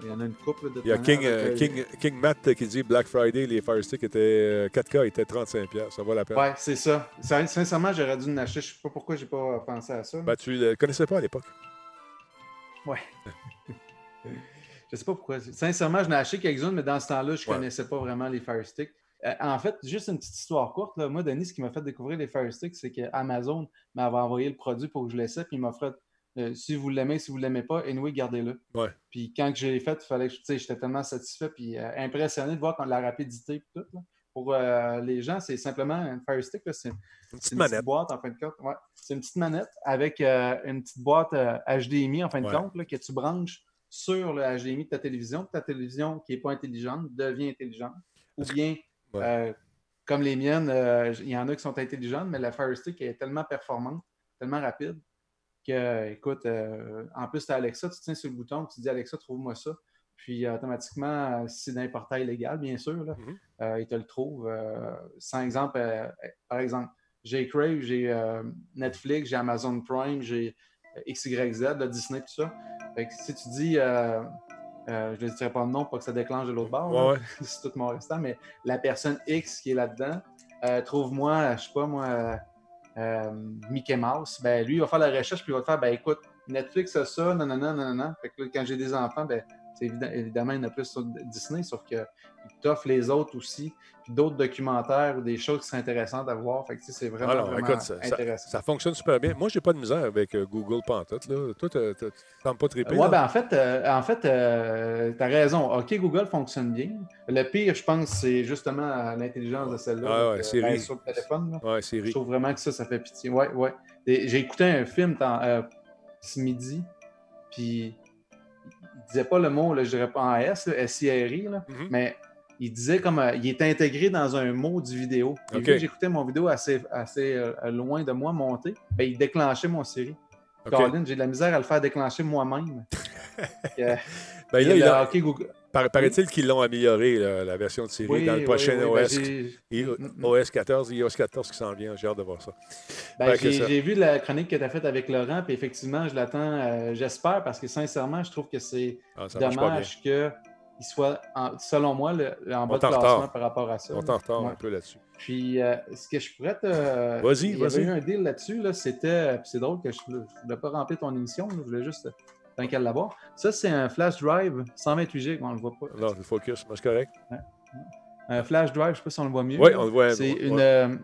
il y en a une couple de Il y a King, avec, euh, euh, King, King Matt qui dit Black Friday, les Fire Stick étaient euh, 4K étaient 35$. piastres. Ça vaut la peine. Ouais, c'est ça. Sincèrement, j'aurais dû en acheter. Je sais pas pourquoi j'ai pas pensé à ça. Ben, tu le connaissais pas à l'époque. Ouais. je sais pas pourquoi. Sincèrement, je n'ai acheté quelques-unes, mais dans ce temps-là, je ne Ouais. connaissais pas vraiment les Fire Stick. Euh, en fait, juste une petite histoire courte. Là. Moi, Denis, ce qui m'a fait découvrir les Fire Stick, c'est qu'Amazon m'avait envoyé le produit pour que je l'essaie, puis il m'offrait euh, si vous l'aimez, si vous ne l'aimez pas, anyway, gardez-le. Ouais. Puis quand je l'ai fait, il fallait que j'étais tellement satisfait puis euh, impressionné de voir quand la rapidité et tout. là. Pour euh, les gens, c'est simplement un Fire Stick. C'est une, petite boîte en fin de compte. Ouais. C'est une petite manette avec une petite boîte HDMI en fin de Ouais. compte là, que tu branches sur le HDMI de ta télévision. Ta télévision qui n'est pas intelligente devient intelligente. Ou bien, comme les miennes, il y en a qui sont intelligentes, mais la Fire Stick est tellement performante, tellement rapide que, écoute, euh, en plus, tu as Alexa, tu tiens sur le bouton, tu dis Alexa, trouve-moi ça. Puis automatiquement, si c'est d'un portail légal, bien sûr, là, Mhm. euh, il te le trouve. euh, sans exemple, par exemple, j'ai Crave, j'ai Netflix, j'ai Amazon Prime, j'ai XYZ, Disney, tout ça. Fait que si tu dis, je ne dirai pas le nom pour que ça déclenche de l'autre bord, Ouais, là, ouais. c'est tout mon restant, mais la personne X qui est là-dedans, trouve-moi, je sais pas moi, euh, Mickey Mouse, ben lui, il va faire la recherche, puis il va te faire, ben écoute, Netflix a ça, non, non. Fait que quand j'ai des enfants, ben, évidemment, il y en a plus sur Disney, sauf qu'il t'offre les autres aussi, puis d'autres documentaires ou des choses qui sont intéressantes à voir. Fait que c'est vraiment, Alors, vraiment écoute, ça, intéressant. ça fonctionne super bien. Moi, j'ai pas de misère avec euh, Google Pantoute. Là. Toi, tu sembles pas triper. Là? ben en fait, euh, en fait tu as raison. OK, Google fonctionne bien. Le pire, je pense, c'est justement euh, l'intelligence de celle-là. Ah ouais, euh, Siri. ben, sur le téléphone. là. Ouais, Siri. Je trouve vraiment que ça, ça fait pitié. Ouais, ouais. J'ai écouté un film tant- euh, ce midi, puis disait pas le mot, là, je dirais pas en S, là, S-I-R-I, là, Mhm. mais il disait comme euh, il est intégré dans un mot du vidéo. Et OK. vu que j'écoutais mon vidéo assez, assez euh, loin de moi monter, ben, il déclenchait mon Siri. OK. Colin, j'ai de la misère à le faire déclencher moi-même. Ben, il là, y il a hockey Google. Par- Paraît-il qu'ils l'ont amélioré, là, la version de Siri, Oui, dans le oui, prochain oui, ben, OS. mm. OS 14, iOS 14 qui s'en vient. J'ai hâte de voir ça. Ben, que j'ai vu la chronique que tu as faite avec Laurent, puis effectivement, je l'attends, euh, j'espère, parce que sincèrement, je trouve que c'est Ah, dommage qu'il soit, en- selon moi, le- en bas de classement retard. par rapport à ça. On t'en retard Ouais. un peu là-dessus. Puis, euh, ce que je pourrais te. Vas-y, Il y avait vas-y. eu un deal là-dessus, là, c'était. puis c'est drôle que je ne voulais pas remplir ton émission, je voulais juste. Tant qu'à l'avoir. Ça, c'est un flash drive 128 GB, on le voit pas. Non, le focus, moi, c'est correct. Un flash drive, je ne sais pas si on le voit mieux. Oui, on le voit. C'est ouais. une. euh,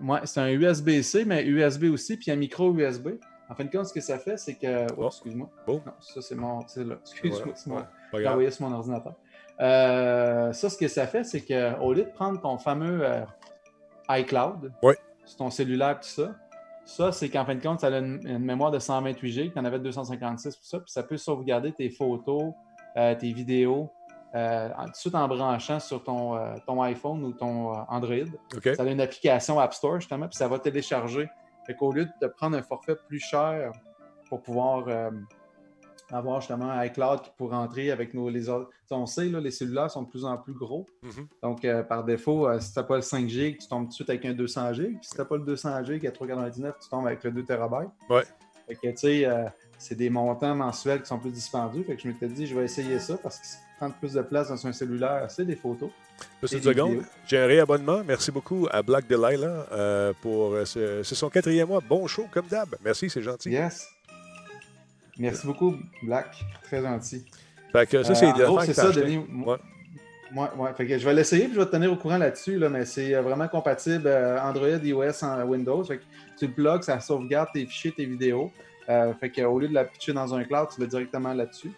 ouais, c'est un USB-C, mais USB aussi, puis un micro USB. En fin de compte, ce que ça fait, c'est que. Oh, Oh. excuse-moi. Bon. Non, ça, c'est mon. C'est là. Excuse-moi, Voilà. Ouais, envoyé sur mon ordinateur. Euh, ça, ce que ça fait, c'est qu'au lieu de prendre ton fameux euh, iCloud Ouais. sur ton cellulaire, tout ça, ça, c'est qu'en fin de compte, ça a une, une mémoire de 128 GB, tu en avais 256, tout ça, puis ça peut sauvegarder tes photos, euh, tes vidéos, euh, tout de suite en branchant sur ton, euh, ton iPhone ou ton Android. Ça a une application App Store, justement, puis ça va télécharger. Fait qu'au lieu de te prendre un forfait plus cher pour pouvoir avoir justement iCloud qui pourrait entrer avec nos, les On sait, là, les cellulaires sont de plus en plus gros. Mhm. Donc, euh, par défaut, euh, si tu n'as pas le 5 GB, tu tombes tout de suite avec un 200 GB. Puis si tu n'as pas le 200 GB à 3,99, tu tombes avec le 2 TB. Ouais. Fait que, tu sais, euh, c'est des montants mensuels qui sont plus dispendieux. Fait que je m'étais dit, je vais essayer ça parce que prendre plus de place dans un cellulaire, c'est des photos. Juste Et une seconde. J'ai un réabonnement. Merci beaucoup à Black Delilah pour euh, ce, c'est son quatrième mois. Bon show, comme d'hab. Merci, c'est gentil. Yes. Merci beaucoup, Black. Très gentil. Fait que ça, Euh, c'est des gros, affaires c'est ça. Denis. Ouais. Ouais, ouais. Fait que je vais l'essayer puis je vais te tenir au courant là-dessus, là, mais c'est euh, vraiment compatible euh, Android, iOS, en Windows. Fait que tu le plugs, ça sauvegarde tes fichiers, tes vidéos. Euh, fait qu'au lieu de la pitcher dans un cloud, tu l'as directement là-dessus.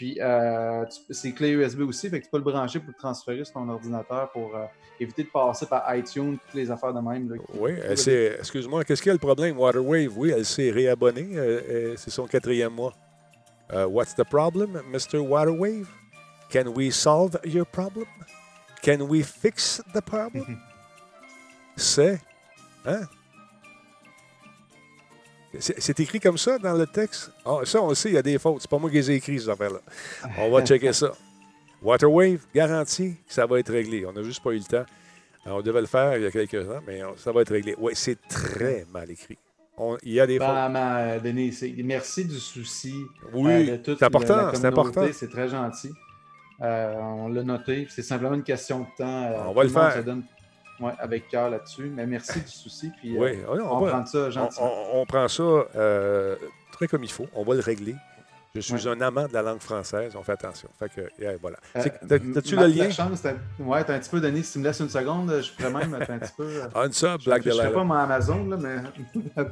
Puis euh, c'est clé USB aussi, fait que tu peux le brancher pour le transférer sur ton ordinateur pour euh, éviter de passer par iTunes, toutes les affaires de même. là. Oui, s'est- excuse-moi, qu'est-ce qu'il y a le problème? Waterwave, oui, elle s'est réabonnée. euh, c'est son quatrième mois. What's the problem, Mr. Waterwave? Can we solve your problem? Can we fix the problem? c'est. Hein? C'est écrit comme ça dans le texte? Ah, ça, on le sait, il y a des fautes. C'est pas moi qui les ai écrits, ces affaires-là. On va checker ça. Waterwave, garantie que ça va être réglé. On n'a juste pas eu le temps. Alors, on devait le faire il y a quelques ans, mais on- ça va être réglé. Oui, c'est très mal écrit. On- il y a des fautes. Vraiment, euh, Denis, merci du souci. Oui, euh, toute c'est important, c'est important. C'est très gentil. Euh, on l'a noté. C'est simplement une question de temps. Euh, On va le faire. donne ouais, avec cœur là-dessus. Mais merci du souci. Puis, euh, Oui, on, va- prend ça gentiment. On, on prend ça euh, très comme il faut. On va le régler. Je suis un amant de la langue française. On fait attention. Fait que, yeah, voilà. Euh, T'as-tu le lien? Lachance, t'as- ouais, t'as un petit peu, Denis. Si tu me laisses une seconde, je pourrais même être un petit peu. euh, Unsub, je Black je Delilah. pas mon Amazon, là, mais je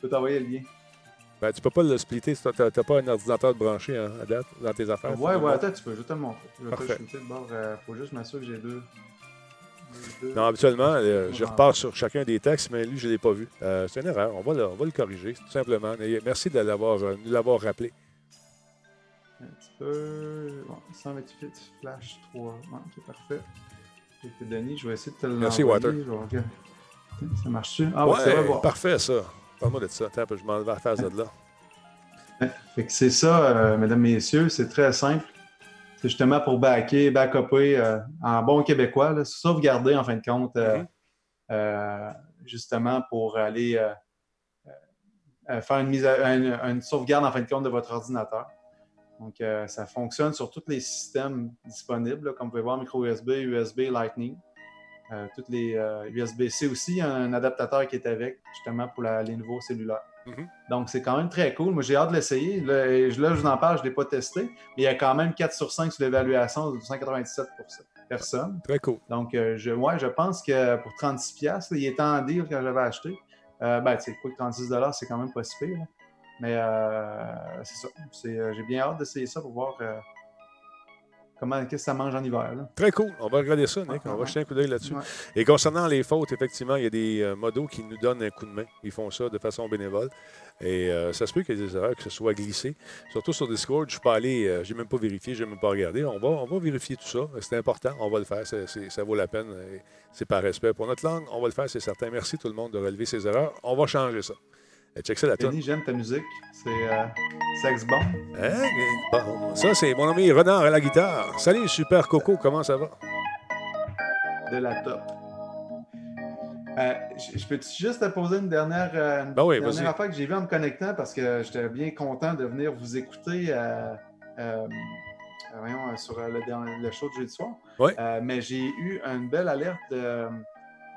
peux t'envoyer le lien. Ben, tu peux pas le splitter si t'as t'as pas un ordinateur branché hein, à date dans tes affaires. Ouais, ouais, attends, tu peux, je vais te le montrer. Je vais te le shooter de bord. euh, faut juste m'assurer que j'ai deux. Non, habituellement, euh, je repars sur chacun des textes, mais lui, je ne l'ai pas vu. Euh, c'est une erreur. On va le, on va le corriger, tout simplement. Et merci de l'avoir, euh, nous l'avoir rappelé. Un petit peu. Bon, 128 flash 3. Bon, ok, parfait. J'ai fait Denis, je vais essayer de te le Merci. Water. Ça marche-tu? Ah ouais, ouais, parfait, ça. Parle-moi de ça. Attends, je m'en vais à la face de là. Fait que c'est ça, euh, mesdames, messieurs, c'est très simple. C'est justement pour backer, backuper euh, en bon québécois, là, sauvegarder en fin de compte, euh, Mm-hmm. euh, justement pour aller euh, faire une, mise à- une, une sauvegarde en fin de compte de votre ordinateur. Donc, ça fonctionne sur tous les systèmes disponibles, là, comme vous pouvez voir, micro USB, USB, Lightning. Toutes les USB-C aussi, un adaptateur qui est avec, justement pour la- les nouveaux cellulaires. Mhm. Donc, c'est quand même très cool. Moi, j'ai hâte de l'essayer. Là, je- là, je vous en parle, je ne l'ai pas testé, mais il y a quand même 4 sur 5 sur l'évaluation de 197 personnes. Très cool. Donc, euh, je, ouais, je pense que pour 36$, piastres, là, il était en deal quand j'avais acheté. Euh, ben, tu sais, quoi, 36 c'est quand même pas si pire. là. Mais euh, c'est ça. C'est, euh, j'ai bien hâte d'essayer ça pour voir euh, comment, qu'est-ce que ça mange en hiver. là? Très cool. On va regarder ça, Nick. On va jeter un coup d'œil là-dessus. Ouais. Et concernant les fautes, effectivement, il y a des euh, modos qui nous donnent un coup de main. Ils font ça de façon bénévole. Et euh, ça se peut qu'il y ait des erreurs, que ce soit glissé. Surtout sur Discord, je ne suis pas allé, euh, j'ai même pas vérifié, je n'ai même pas regardé. On va, on va vérifier tout ça. C'est important, on va le faire. Ça vaut la peine. C'est par respect pour notre langue. On va le faire, c'est certain. Merci tout le monde de relever ces erreurs. On va changer ça. Et check ça la tonne. J'aime ta musique. C'est euh, Sex Bomb. Hein? Bon, ça, c'est mon ami Renard à la guitare. Salut, super Coco, comment ça va? de la top. Euh, je peux juste te poser une dernière, euh, une Ben oui, dernière affaire que j'ai vue en me connectant parce que j'étais bien content de venir vous écouter euh, euh, voyons, sur le, show de jeudi soir. Oui. Mais j'ai eu une belle alerte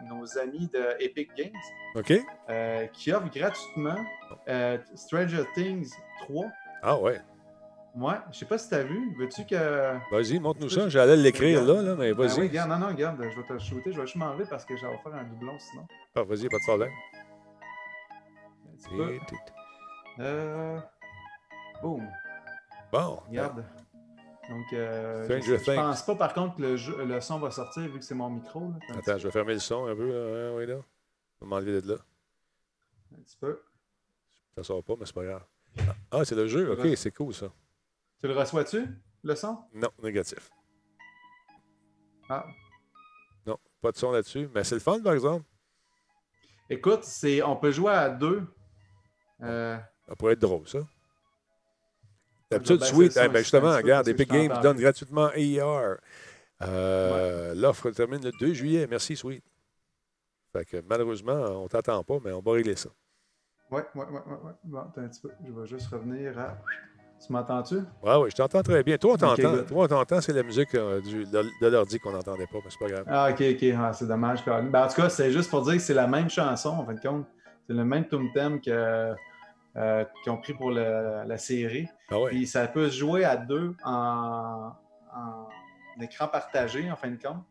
nos amis de Epic Games OK? euh, qui offrent gratuitement euh, Stranger Things 3. Ah ouais. Ouais, je sais pas si tu as vu. Veux-tu que. Vas-y, montre-nous ça. J'allais l'écrire là, là, mais Ben vas-y. oui, regarde, non, non, regarde, je vais te shooter, je vais juste m'enlever parce que j'allais faire un doublon sinon. Ah, vas-y, pas de problème. Un petit peu. Euh... Boum. Bon. Regarde. Donc, euh, je, je pense pas par contre que le, jeu- le son va sortir vu que c'est mon micro. Là. Attends, je vais fermer le son un peu. Ouais, oui, là. Je vais m'enlever de là. un petit peu. Ça sort pas, mais c'est pas grave. Ah, c'est le jeu. OK, c'est cool, ça. Tu le reçois-tu, le son? Non, négatif. Ah. Non, pas de son là-dessus. Mais c'est le fun, par exemple. Écoute, c'est, on peut jouer à deux. Euh, Ça pourrait être drôle, ça. D'habitude, Ben, eh ben, un justement, regarde, Epic Games donne gratuitement AER. Euh, L'offre termine le 2 juillet. Merci, Sweet. Fait que malheureusement, on t'attend pas, mais on va régler ça. ouais, ouais, ouais, ouais, ouais. Bon, attends un petit peu. Je vais juste revenir à. Tu m'entends-tu? Oui, oui, je t'entends très bien. Toi, on t'entend. Toi, on t'entend, c'est la musique euh, du- de, l'ordi qu'on n'entendait pas, mais c'est pas grave. Ah, ok, ok. Ah, c'est dommage. Ben, en tout cas, c'est juste pour dire que c'est la même chanson, en fin de compte. C'est le même thème que, euh, qu'ils ont pris pour le- la série. Ah. Puis ça peut se jouer à deux en, en écran partagé, en fin de compte.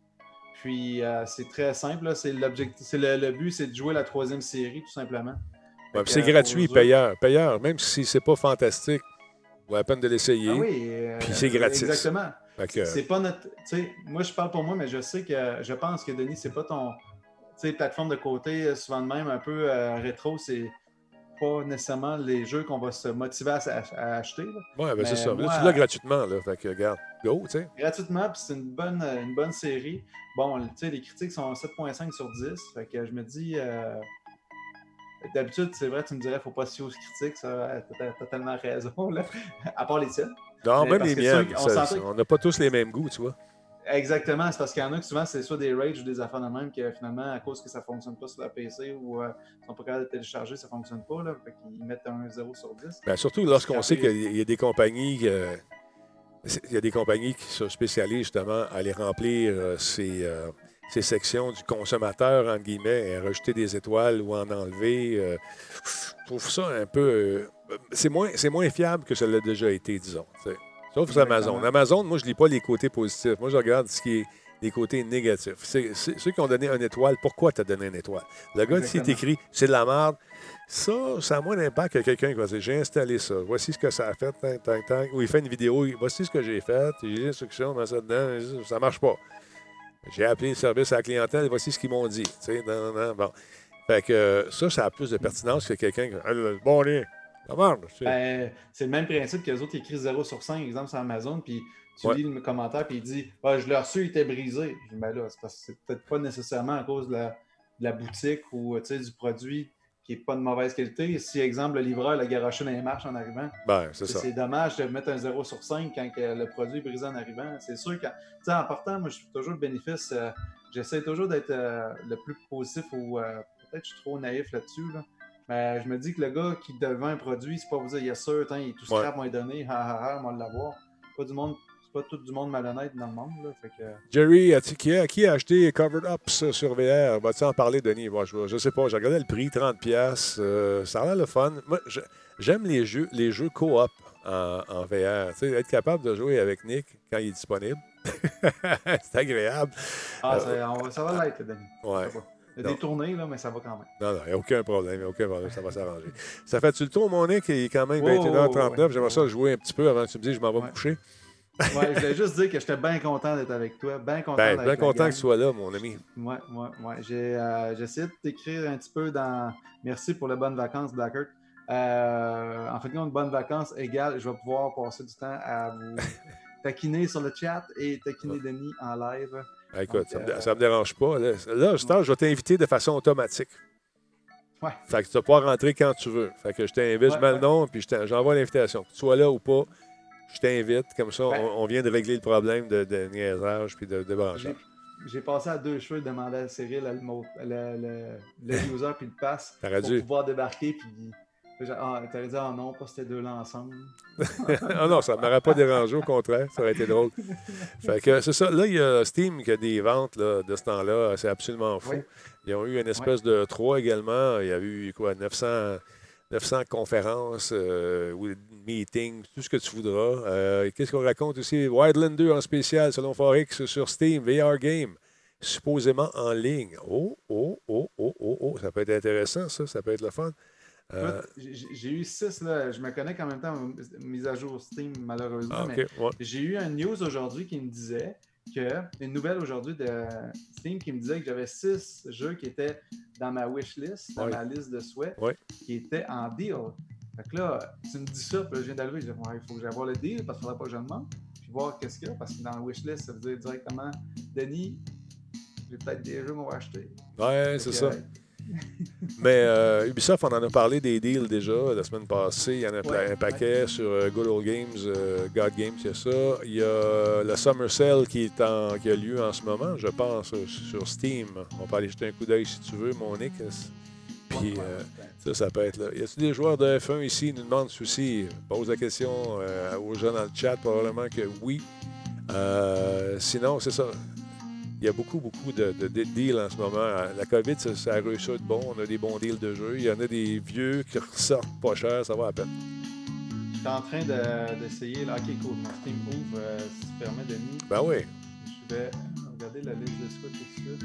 Puis euh, c'est très simple. là. C'est l'objectif, le, le but, c'est de jouer la troisième série, tout simplement. Ouais, c'est euh, gratuit, payeur. Payeur, même si c'est pas fantastique, vaut la peine de l'essayer. Ah oui, euh, Puis c'est gratis. Exactement. C'est pas notre. Moi, je parle pour moi, mais je sais que je pense que Denis, c'est pas ton. Tu sais, plateforme de côté, souvent de même, un peu euh, rétro, c'est pas nécessairement les jeux qu'on va se motiver à, acheter. là. Ouais, ben c'est ça. moi, Là, tu l'as gratuitement, là. Fait que, regarde, go, tu sais. gratuitement, puis c'est une bonne, une bonne série. Bon, tu sais, les critiques sont 7.5 sur 10. Fait que je me dis. euh, D'habitude, c'est vrai, tu me dirais, faut pas fier aux critiques, ça, t'as tellement raison, là. à part les tiennes. Non, Mais même les miennes, ça- on n'a pas tous les mêmes goûts, tu vois. Exactement, c'est parce qu'il y en a que souvent, c'est soit des rages ou des affaires de même que finalement, à cause que ça ne fonctionne pas sur la PC ou euh, ils sont pas capables de télécharger, ça ne fonctionne pas. Là, fait qu'ils mettent un 0 sur 10. Ben, surtout lorsqu'on sait qu'il y a des compagnies. euh, il y a des compagnies qui se spécialisent justement à aller remplir euh, ces, euh, ces sections du consommateur, entre guillemets, et à rajouter des étoiles ou en enlever. je trouve ça un peu. c'est moins, moins fiable que ça l'a déjà été, disons. Sauf sur Amazon. Amazon, moi, je ne lis pas les côtés positifs. Moi, je regarde ce qui est les côtés négatifs. C'est, c'est- ceux qui ont donné une étoile, pourquoi tu as donné une étoile? Le gars, s'il t'écrit c'est de la merde, ça, ça a moins d'impact que quelqu'un qui va dire j'ai installé ça, voici ce que ça a fait, tac, tac, tac. ou il fait une vidéo, voici ce que j'ai fait, j'ai les instructions, mets ça dedans, ça marche pas. J'ai appelé le service à la clientèle, voici ce qu'ils m'ont dit. Tu sais, non, non, non, bon. Fait que euh, ça, ça a plus de pertinence que quelqu'un qui. Le bon, allez, Ben, c'est le même principe que les autres qui écrivent 0 sur 5, exemple sur Amazon, puis tu Ouais. lis le commentaire, puis il dit ah, Je l'ai reçu, il était brisé. Je dis Ben là, c'est peut-être pas nécessairement à cause de la, de la boutique ou du produit qui n'est pas de mauvaise qualité. Si, exemple, le livreur l'a garoché dans les marches en arrivant, Ben, c'est dommage de mettre un 0 sur 5 quand le produit est brisé en arrivant. C'est sûr que, en partant, moi, je suis toujours le bénéfice. euh, J'essaie toujours d'être euh, le plus positif ou euh, peut-être je suis trop naïf là-dessus. Là. Mais je me dis que le gars qui devant un produit, c'est pas vous dire, yes sir, attends, il est tout scrap, va lui donner, ha ha ha, va l'avoir. Pas du monde, c'est pas tout du monde malhonnête dans le monde. Là, fait que, Jerry, qui, a, qui a acheté Covered Ups sur VR? Vas-tu en parler, Denis? Moi, je, je sais pas. J'ai regardé le prix, 30$. piastres, euh, ça a l'air le fun. Moi, j'aime les jeux, les jeux co-op en, en VR. Tu sais, être capable de jouer avec Nick quand il est disponible. c'est agréable. ah, Euh, ça, on va- ça va l'être, Denis. ouais. Tournées, là, mais ça va quand même. Non, non, il n'y a aucun problème. A aucun problème. Ça va s'arranger. Ça fait-tu le tour, mon Nick? Il est quand même Oh, 21h39. ouais. J'aimerais ça jouer un petit peu avant que tu me dises je m'en vais me coucher. Ouais, je voulais juste dire que j'étais bien content d'être avec toi. Bien content Ben, la content gang. que tu sois là, mon ami. Ouais, ouais, ouais. J'ai euh, essayé de t'écrire un petit peu dans. Merci pour les bonnes vacances, Blackheart. Euh, en fait, une bonne vacances égale, je vais pouvoir passer du temps à vous taquiner sur le chat et taquiner Denis en live. Ah, écoute, Donc, ça ne me, euh, ça me dérange pas. Là, temps, je vais t'inviter de façon automatique. Ouais. Fait que tu vas pouvoir rentrer quand tu veux. Fait que je t'invite, je Ouais, mets le nom, puis je j'envoie l'invitation. Que tu sois là ou pas, je t'invite. Comme ça, Ouais. on, on vient de régler le problème de, de niaisage puis de débranchage. J'ai- J'ai passé à deux cheveux de demander à Cyril le, le, le- le user puis le pass pour dû. pouvoir débarquer. Puis, ah, t'aurais dit, ah non, pas ces deux-là ensemble. ah non, ça ne m'aurait pas dérangé, au contraire. Ça aurait été drôle. Fait que c'est ça. Là, il y a Steam qui a des ventes là, de ce temps-là. C'est absolument fou. Oui. Ils ont eu une espèce de 3 également. Il y a eu quoi, 900, 900 conférences euh, meetings, tout ce que tu voudras. Euh, Qu'est-ce qu'on raconte aussi? Wildland 2 en spécial, selon Forex, sur Steam, VR Game, supposément en ligne. Oh, oh, oh, oh, oh, oh. Ça peut être intéressant, ça. Ça peut être le fun. Euh, j'ai- eu six, là. je me connecte en même temps aux mises à jour Steam, malheureusement. Ah, mais ouais. J'ai eu une news aujourd'hui qui me disait que, une nouvelle aujourd'hui de Steam qui me disait que j'avais six jeux qui étaient dans ma wishlist, dans Ouais. ma liste de souhaits, Ouais. qui étaient en deal. Fait que là, tu me dis ça, puis là, je viens d'arriver, je dis, il faut que j'aille voir le deal parce qu'il ne faudra pas que je demande, puis voir qu'est-ce qu'il y a, parce que dans la wishlist, ça veut dire directement, Denis, j'ai peut-être des jeux qu'on va acheter. Ouais, c'est ça. Mais euh, Ubisoft, on en a parlé des deals déjà la semaine passée. Il y en a Ouais, un paquet sur euh, Good Old Games, euh, God Games, il y a ça. Il y a le Summer Sale qui, est en, qui a lieu en ce moment, je pense, euh, sur Steam. On peut aller jeter un coup d'œil si tu veux, mon Nick. Puis euh, ça, ça peut être là. Y a-t-il des joueurs de F1 ici? Ils nous demandent ceci. Pose la question aux gens dans le chat, probablement que oui. Sinon, c'est ça. Il y a beaucoup, beaucoup de, de- de deals en ce moment. La COVID, ça, ça a réussi à être bon. On a des bons deals de jeux. Il y en a des vieux qui ressortent pas cher. Ça va à peine. Je suis en train de- d'essayer, là, ok, cool, mon Steam ouvre, euh, si tu permets, Denis. Ben oui. Je vais regarder la liste de souhaits tout de suite.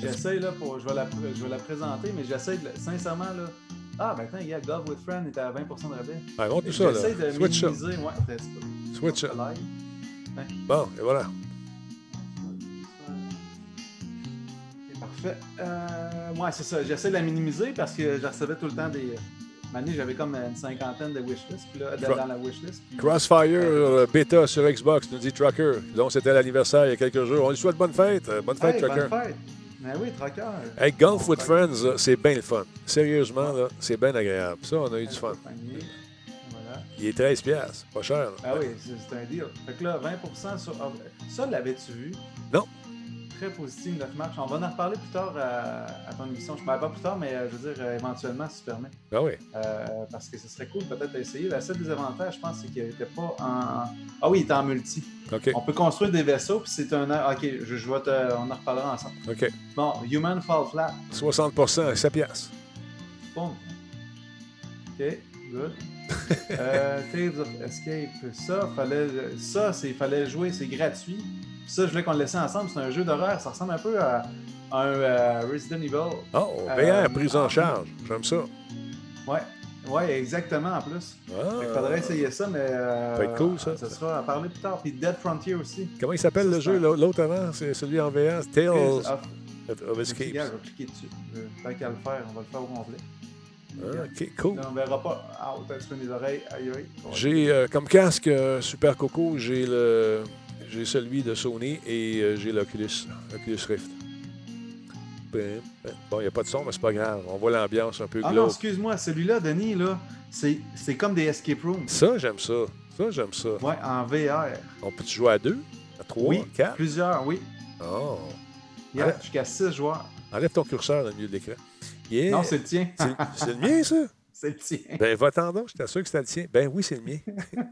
J'essaie, là, pour, je, vais la, je vais la présenter, mais j'essaie, de, sincèrement, là. Ah, ben attends, il y a God with Friend est à 20% de rabais. Ben, montre tout ça, là. J'essaie de Switch ça. minimiser. Ouais, Switch ça. Hein? Bon, et voilà. Parfait. Euh, ouais, c'est ça. J'essaie de la minimiser parce que je recevais tout le temps des. Année, j'avais comme une cinquantaine de wishlists là, dans, la wishlist. puis- Crossfire euh, bêta sur Xbox, nous dit Trucker. Donc, c'était l'anniversaire il y a quelques jours. On lui souhaite bonne fête. Euh, Bonne fête, Hey, Trucker. bonne fête. Ben oui, Trucker. Hey, Golf with Friends, c'est bien le fun. Sérieusement, là, c'est bien agréable. Ça, on a eu du fun. Voilà. Il est 13 piastres. Pas cher. là. Ah oui, c'est c'est un deal. Fait que là, 20 sur. ah, Ça, l'avais-tu vu? Non. Très positif, 9 matchs. On va en reparler plus tard à, à ton émission. Je ne pas plus tard, mais euh, je veux dire, euh, éventuellement, si tu permets. Ah oui. Euh, parce que ce serait cool peut-être d'essayer. La seule désavantage, je pense, c'est qu'il n'était pas en. Ah oui, il était en multi. OK. On peut construire des vaisseaux, puis c'est un. Ok, je, je vais te... on en reparlera ensemble. OK. Bon, Human Fall Flat. 60% 7 piastres. Bon. OK, good. Euh, Tales of Escape, ça, fallait, ça, c'est, fallait jouer, c'est gratuit. Ça, je voulais qu'on le laisse ensemble. C'est un jeu d'horreur. Ça ressemble un peu à, un euh, Resident Evil. Oh, Euh, VR, prise en charge. J'aime ça. Ouais. Ouais, exactement en plus. Ah. Il faudrait essayer ça, mais. Euh, Ça va être cool, ça. Ça sera à parler plus tard. Puis Dead Frontier aussi. Comment il s'appelle le jeu, l'autre avant? C'est celui en VR. Tales Of- of, Escape. Je vais cliquer dessus. Euh, Tant qu'à le faire, on va le faire au complet. Ah, OK, cool. On verra pas. Ah, tu les oreilles. Aïe, aïe. J'ai euh, comme casque euh, Super Coco, j'ai le j'ai celui de Sony et euh, j'ai l'Oculus, Oculus Rift. Bon, il n'y a pas de son, mais c'est pas grave. On voit l'ambiance un peu Ah non, glauque. excuse-moi, celui-là, Denis, là, c'est c'est comme des escape rooms. Ça, j'aime ça. Ça, j'aime ça. Ouais, en VR. On peut jouer à deux, à trois, Oui, quatre? plusieurs, oui. Oh. Il y a Enlève- jusqu'à 6 joueurs. Enlève ton curseur dans le milieu de l'écran. Yeah. Non, c'est le tien. C'est le mien, ça? C'est le tien. Ben, va-t'en donc, je t'assure que c'était le tien. Ben oui, c'est le mien.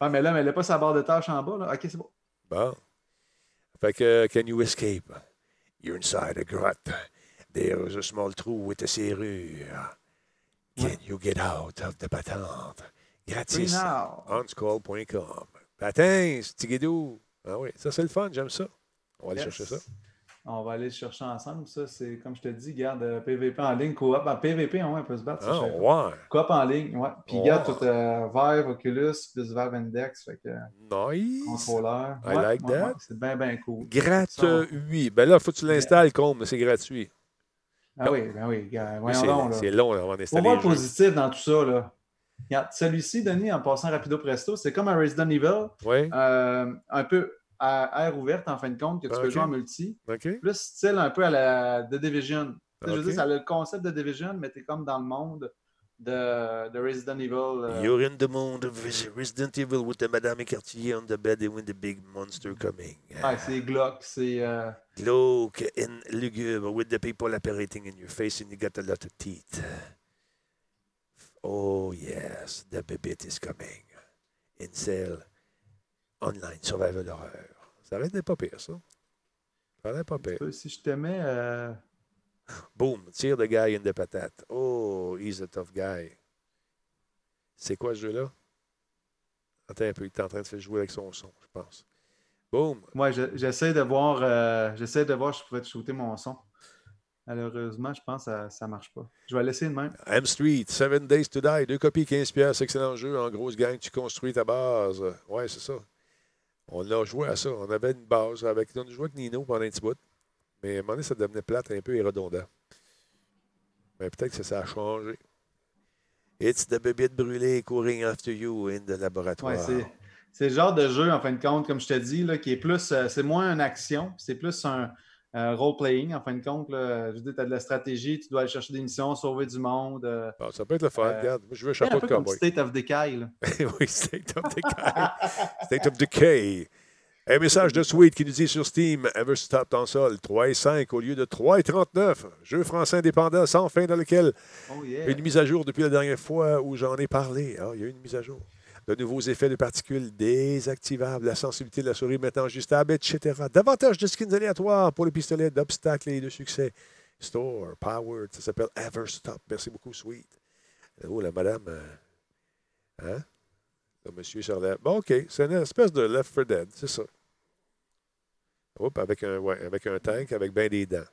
Ah, mais là, mais elle n'a pas sa barre de tâches en bas, là. Ok, c'est bon. Bon. Fait que, can you escape? You're inside a grotte. There is a small trou with a serrure. Can you get out of the patente? Gratis. Onscroll.com. Patins, tigidou. Ah oui, ça c'est le fun, j'aime ça. On va aller Yes. chercher ça. On va aller le chercher ensemble. Ça, c'est comme je te dis, garde euh, PVP en ligne, coop. En PVP, ouais, on peut se battre. Ah, ouais. Coop en ligne, ouais. Puis Ouais. garde tout euh, Vive, Oculus, plus Valve Index. Fait que, Nice. contrôleur. I Ouais, like ouais, that. c'est bien, bien cool. Gratuit. Ben là, il faut que tu l'installes, Combe, mais c'est gratuit. Ah oui, ben oui. Voyons c'est- donc, là. C'est long d'installer voir les le jeux. positif dans tout ça. Là. Regarde, celui-ci, Denis, en passant rapido presto, c'est comme un Resident Evil. Oui. euh, un peu à air ouverte, en fin de compte, que tu Ah, peux jouer en multi. OK. Plus style un peu à la The Division. Sais, Je veux dire, ça a le concept de Division, mais t'es comme dans le monde de, de Resident Evil. euh, You're in the monde of Res- Resident Evil with the Madame Cartier on the bed and with the big monster coming. ouais, c'est Glock, c'est. euh, Glauque and lugubre with the people apparating in your face and you got a lot of teeth. Oh yes, the bit is coming. Incel. Online survival horror. Ça aurait pas pire, ça. Ça aurait pas pire. si je t'aimais. euh, Boom, tire de guy in the patate. Oh, he's a tough guy. C'est quoi ce jeu-là? Attends un peu, il est en train de faire jouer avec son son, je pense. Boom. Moi, je- j'essaie de voir. euh, j'essaie de voir si je pouvais te shooter mon son. Malheureusement, je pense que ça ne marche pas. Je vais laisser de même. M Street, Seven Days to Die, deux copies, 15 pièces, excellent jeu. En grosse gang, tu construis ta base. Ouais, c'est ça. On a joué à ça. On avait une base avec. On a joué avec Nino pendant un petit bout. Mais à un moment donné, ça devenait plate un peu et redondant. Mais peut-être que ça a changé. It's the bébite brûlée courir after you in the laboratoire. Ouais, c'est, c'est le genre de jeu, en fin de compte, comme je te dis, là, qui est plus. euh, c'est moins une action, c'est plus un euh, role-playing, en fin de compte. Là. Je veux tu as de la stratégie, tu dois aller chercher des missions, sauver du monde. euh, Bon, ça peut être le fun. euh, Regarde, moi, je veux un c'est un chapeau peu de cowboy. State of Decay. Là. oui, State of Decay. State of Decay. Un message de Sweet qui nous dit sur Steam, Ever Stop ton sol, 3 et 5 au lieu de 3 et 39. Jeu français indépendant sans fin dans lequel Oh yeah. une mise à jour depuis la dernière fois où j'en ai parlé. Ah, il y a eu une mise à jour. De nouveaux effets de particules désactivables, la sensibilité de la souris maintenant ajustable, etc. Davantage de skins aléatoires pour les pistolets d'obstacles et de succès. Store, Powered, ça s'appelle Everstop. Merci beaucoup, Sweet. Oh, la madame. euh, Hein? Le monsieur sur. Bon, OK. C'est une espèce de Left 4 Dead, c'est ça. Oups, avec un, avec un tank, avec bien des dents.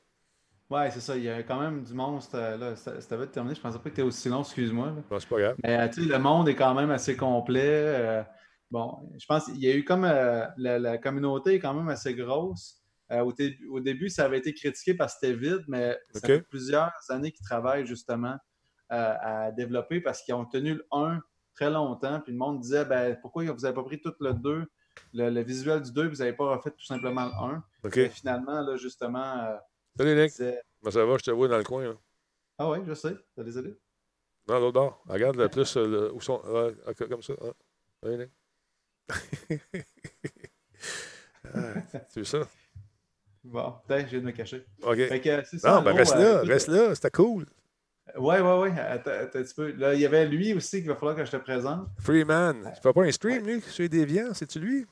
Ouais, c'est ça. Il y a quand même du monstre. Là, va terminé. Je pensais pas que tu aussi long, excuse-moi. Bon, c'est pas grave. Mais euh, tu sais, le monde est quand même assez complet. euh, bon, je pense qu'il y a eu comme euh, la, la communauté est quand même assez grosse. Euh, au, dé- au début, ça avait été critiqué parce que c'était vide, mais ça fait plusieurs années qu'ils travaillent justement à développer parce qu'ils ont tenu le 1 très longtemps. Puis le monde disait ben, pourquoi vous n'avez pas pris tout le 2, le, le visuel du 2, vous n'avez pas refait tout simplement le 1. OK. Mais finalement, là, justement. Euh, Salut, Nick. Comment ça va? Je te vois dans le coin. là. Ah oui, je sais. Les aider. Non, l'autre bord. Regarde le plus. euh, le- où sont. ouais, ok, comme ça. ah. Ouais, ouais. Ah, tu veux ça? Bon, peut-être, je viens de me cacher. OK. Fait que, c'est ça, non, en ben gros, reste euh, là, écoute, reste là, c'était cool. Ouais, ouais, ouais. Attends, attends un petit peu. Là, il y avait lui aussi qu'il va falloir que je te présente. Freeman, tu fais pas un stream, lui, sur les déviants, c'est-tu lui?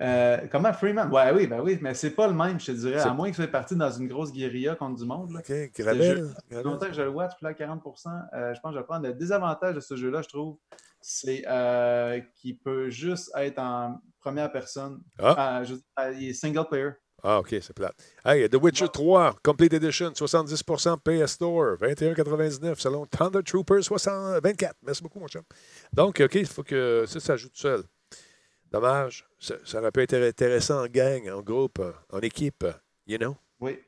Euh, comment Freeman? Ouais, oui, ben oui, mais c'est pas le même, je te dirais. À moins que tu sois parti dans une grosse guérilla contre du monde. Là. OK, Gravel. fait longtemps que je le watch, là, 40% euh, je pense que je vais prendre le désavantage de ce jeu-là, je trouve, c'est euh, qu'il peut juste être en première personne. Ah. Euh, je il est single player. Ah, OK, c'est plate. Hey, The Witcher 3, Complete Edition, 70% PS Store, 21,99 selon Thunder Trooper 60, 24. Merci beaucoup, mon chum. Donc, OK, il faut que ça, tout seul. Dommage. Ça, ça aurait pu être intéressant en gang, en groupe, en équipe, you know? Oui.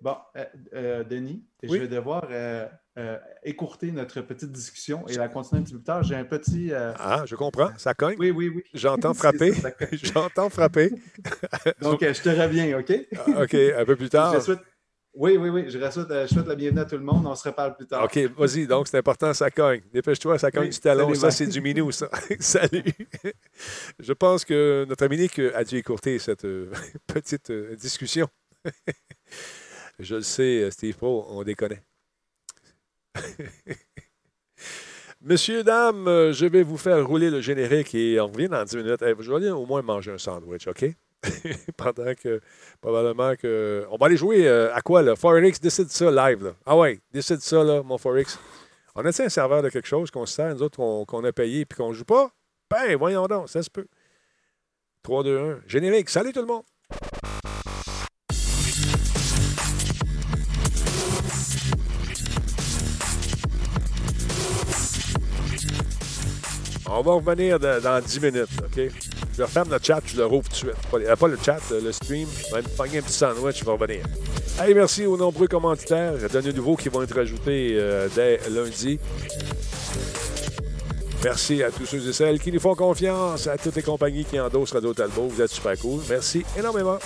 Bon, euh, euh, Denis, Oui? je vais devoir euh, euh, écourter notre petite discussion et la continuer un petit peu plus tard. J'ai un petit. euh, Ah, je comprends. Ça cogne. Oui, oui, oui. J'entends frapper. J'entends frapper. Donc, je te reviens, OK? OK, un peu plus tard. Je souhaite- Oui, oui, oui. Je, souhaite, euh, je souhaite la bienvenue à tout le monde. On se reparle plus tard. OK, vas-y. Donc, c'est important, ça cogne. Dépêche-toi, ça cogne Oui, du talon. Ça, c'est du minou, ça. Salut. Je pense que notre ami Nick a dû écourter cette euh, petite euh, discussion. Je le sais, euh, Steve Pro, on déconne. Messieurs, dames, euh, je vais vous faire rouler le générique et on revient dans 10 minutes. Eh, Je vais aller au moins manger un sandwich, OK? Pendant que, probablement que... On va aller jouer euh, à quoi, là? Forex, décide ça live, là. Ah ouais, décide ça, là, mon Forex. On a-t-il un serveur de quelque chose qu'on se sert, nous autres, qu'on a payé puis qu'on joue pas? Ben, voyons donc, ça se peut. 3, 2, 1. Générique. Salut tout le monde! On va revenir dans 10 minutes, OK? Je referme le chat, je le rouvre tout de suite. Pas, pas le chat, le stream. Je vais me pogner un petit sandwich, je vais revenir. Hey, merci aux nombreux commanditaires. Il y nouveaux qui vont être ajoutés euh, dès lundi. Merci à tous ceux et celles qui nous font confiance, à toutes les compagnies qui endossent Radio Talbot. Vous êtes super cool. Merci énormément.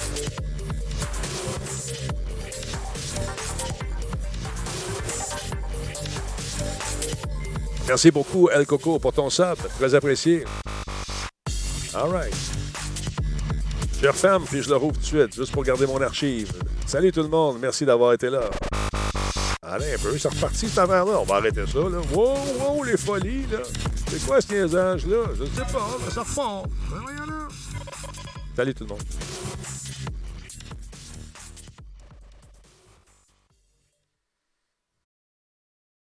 Merci beaucoup, El Coco, pour ton sub. Très apprécié. All right. Je referme puis je le rouvre tout de suite, juste pour garder mon archive. Salut tout le monde. Merci d'avoir été là. Allez, un peu, c'est reparti cette affaire-là. On va arrêter ça, là. Wow, wow, les folies, là. C'est quoi ce niaisage-là? Je sais pas, mais ça repart. Ben. Salut tout le monde.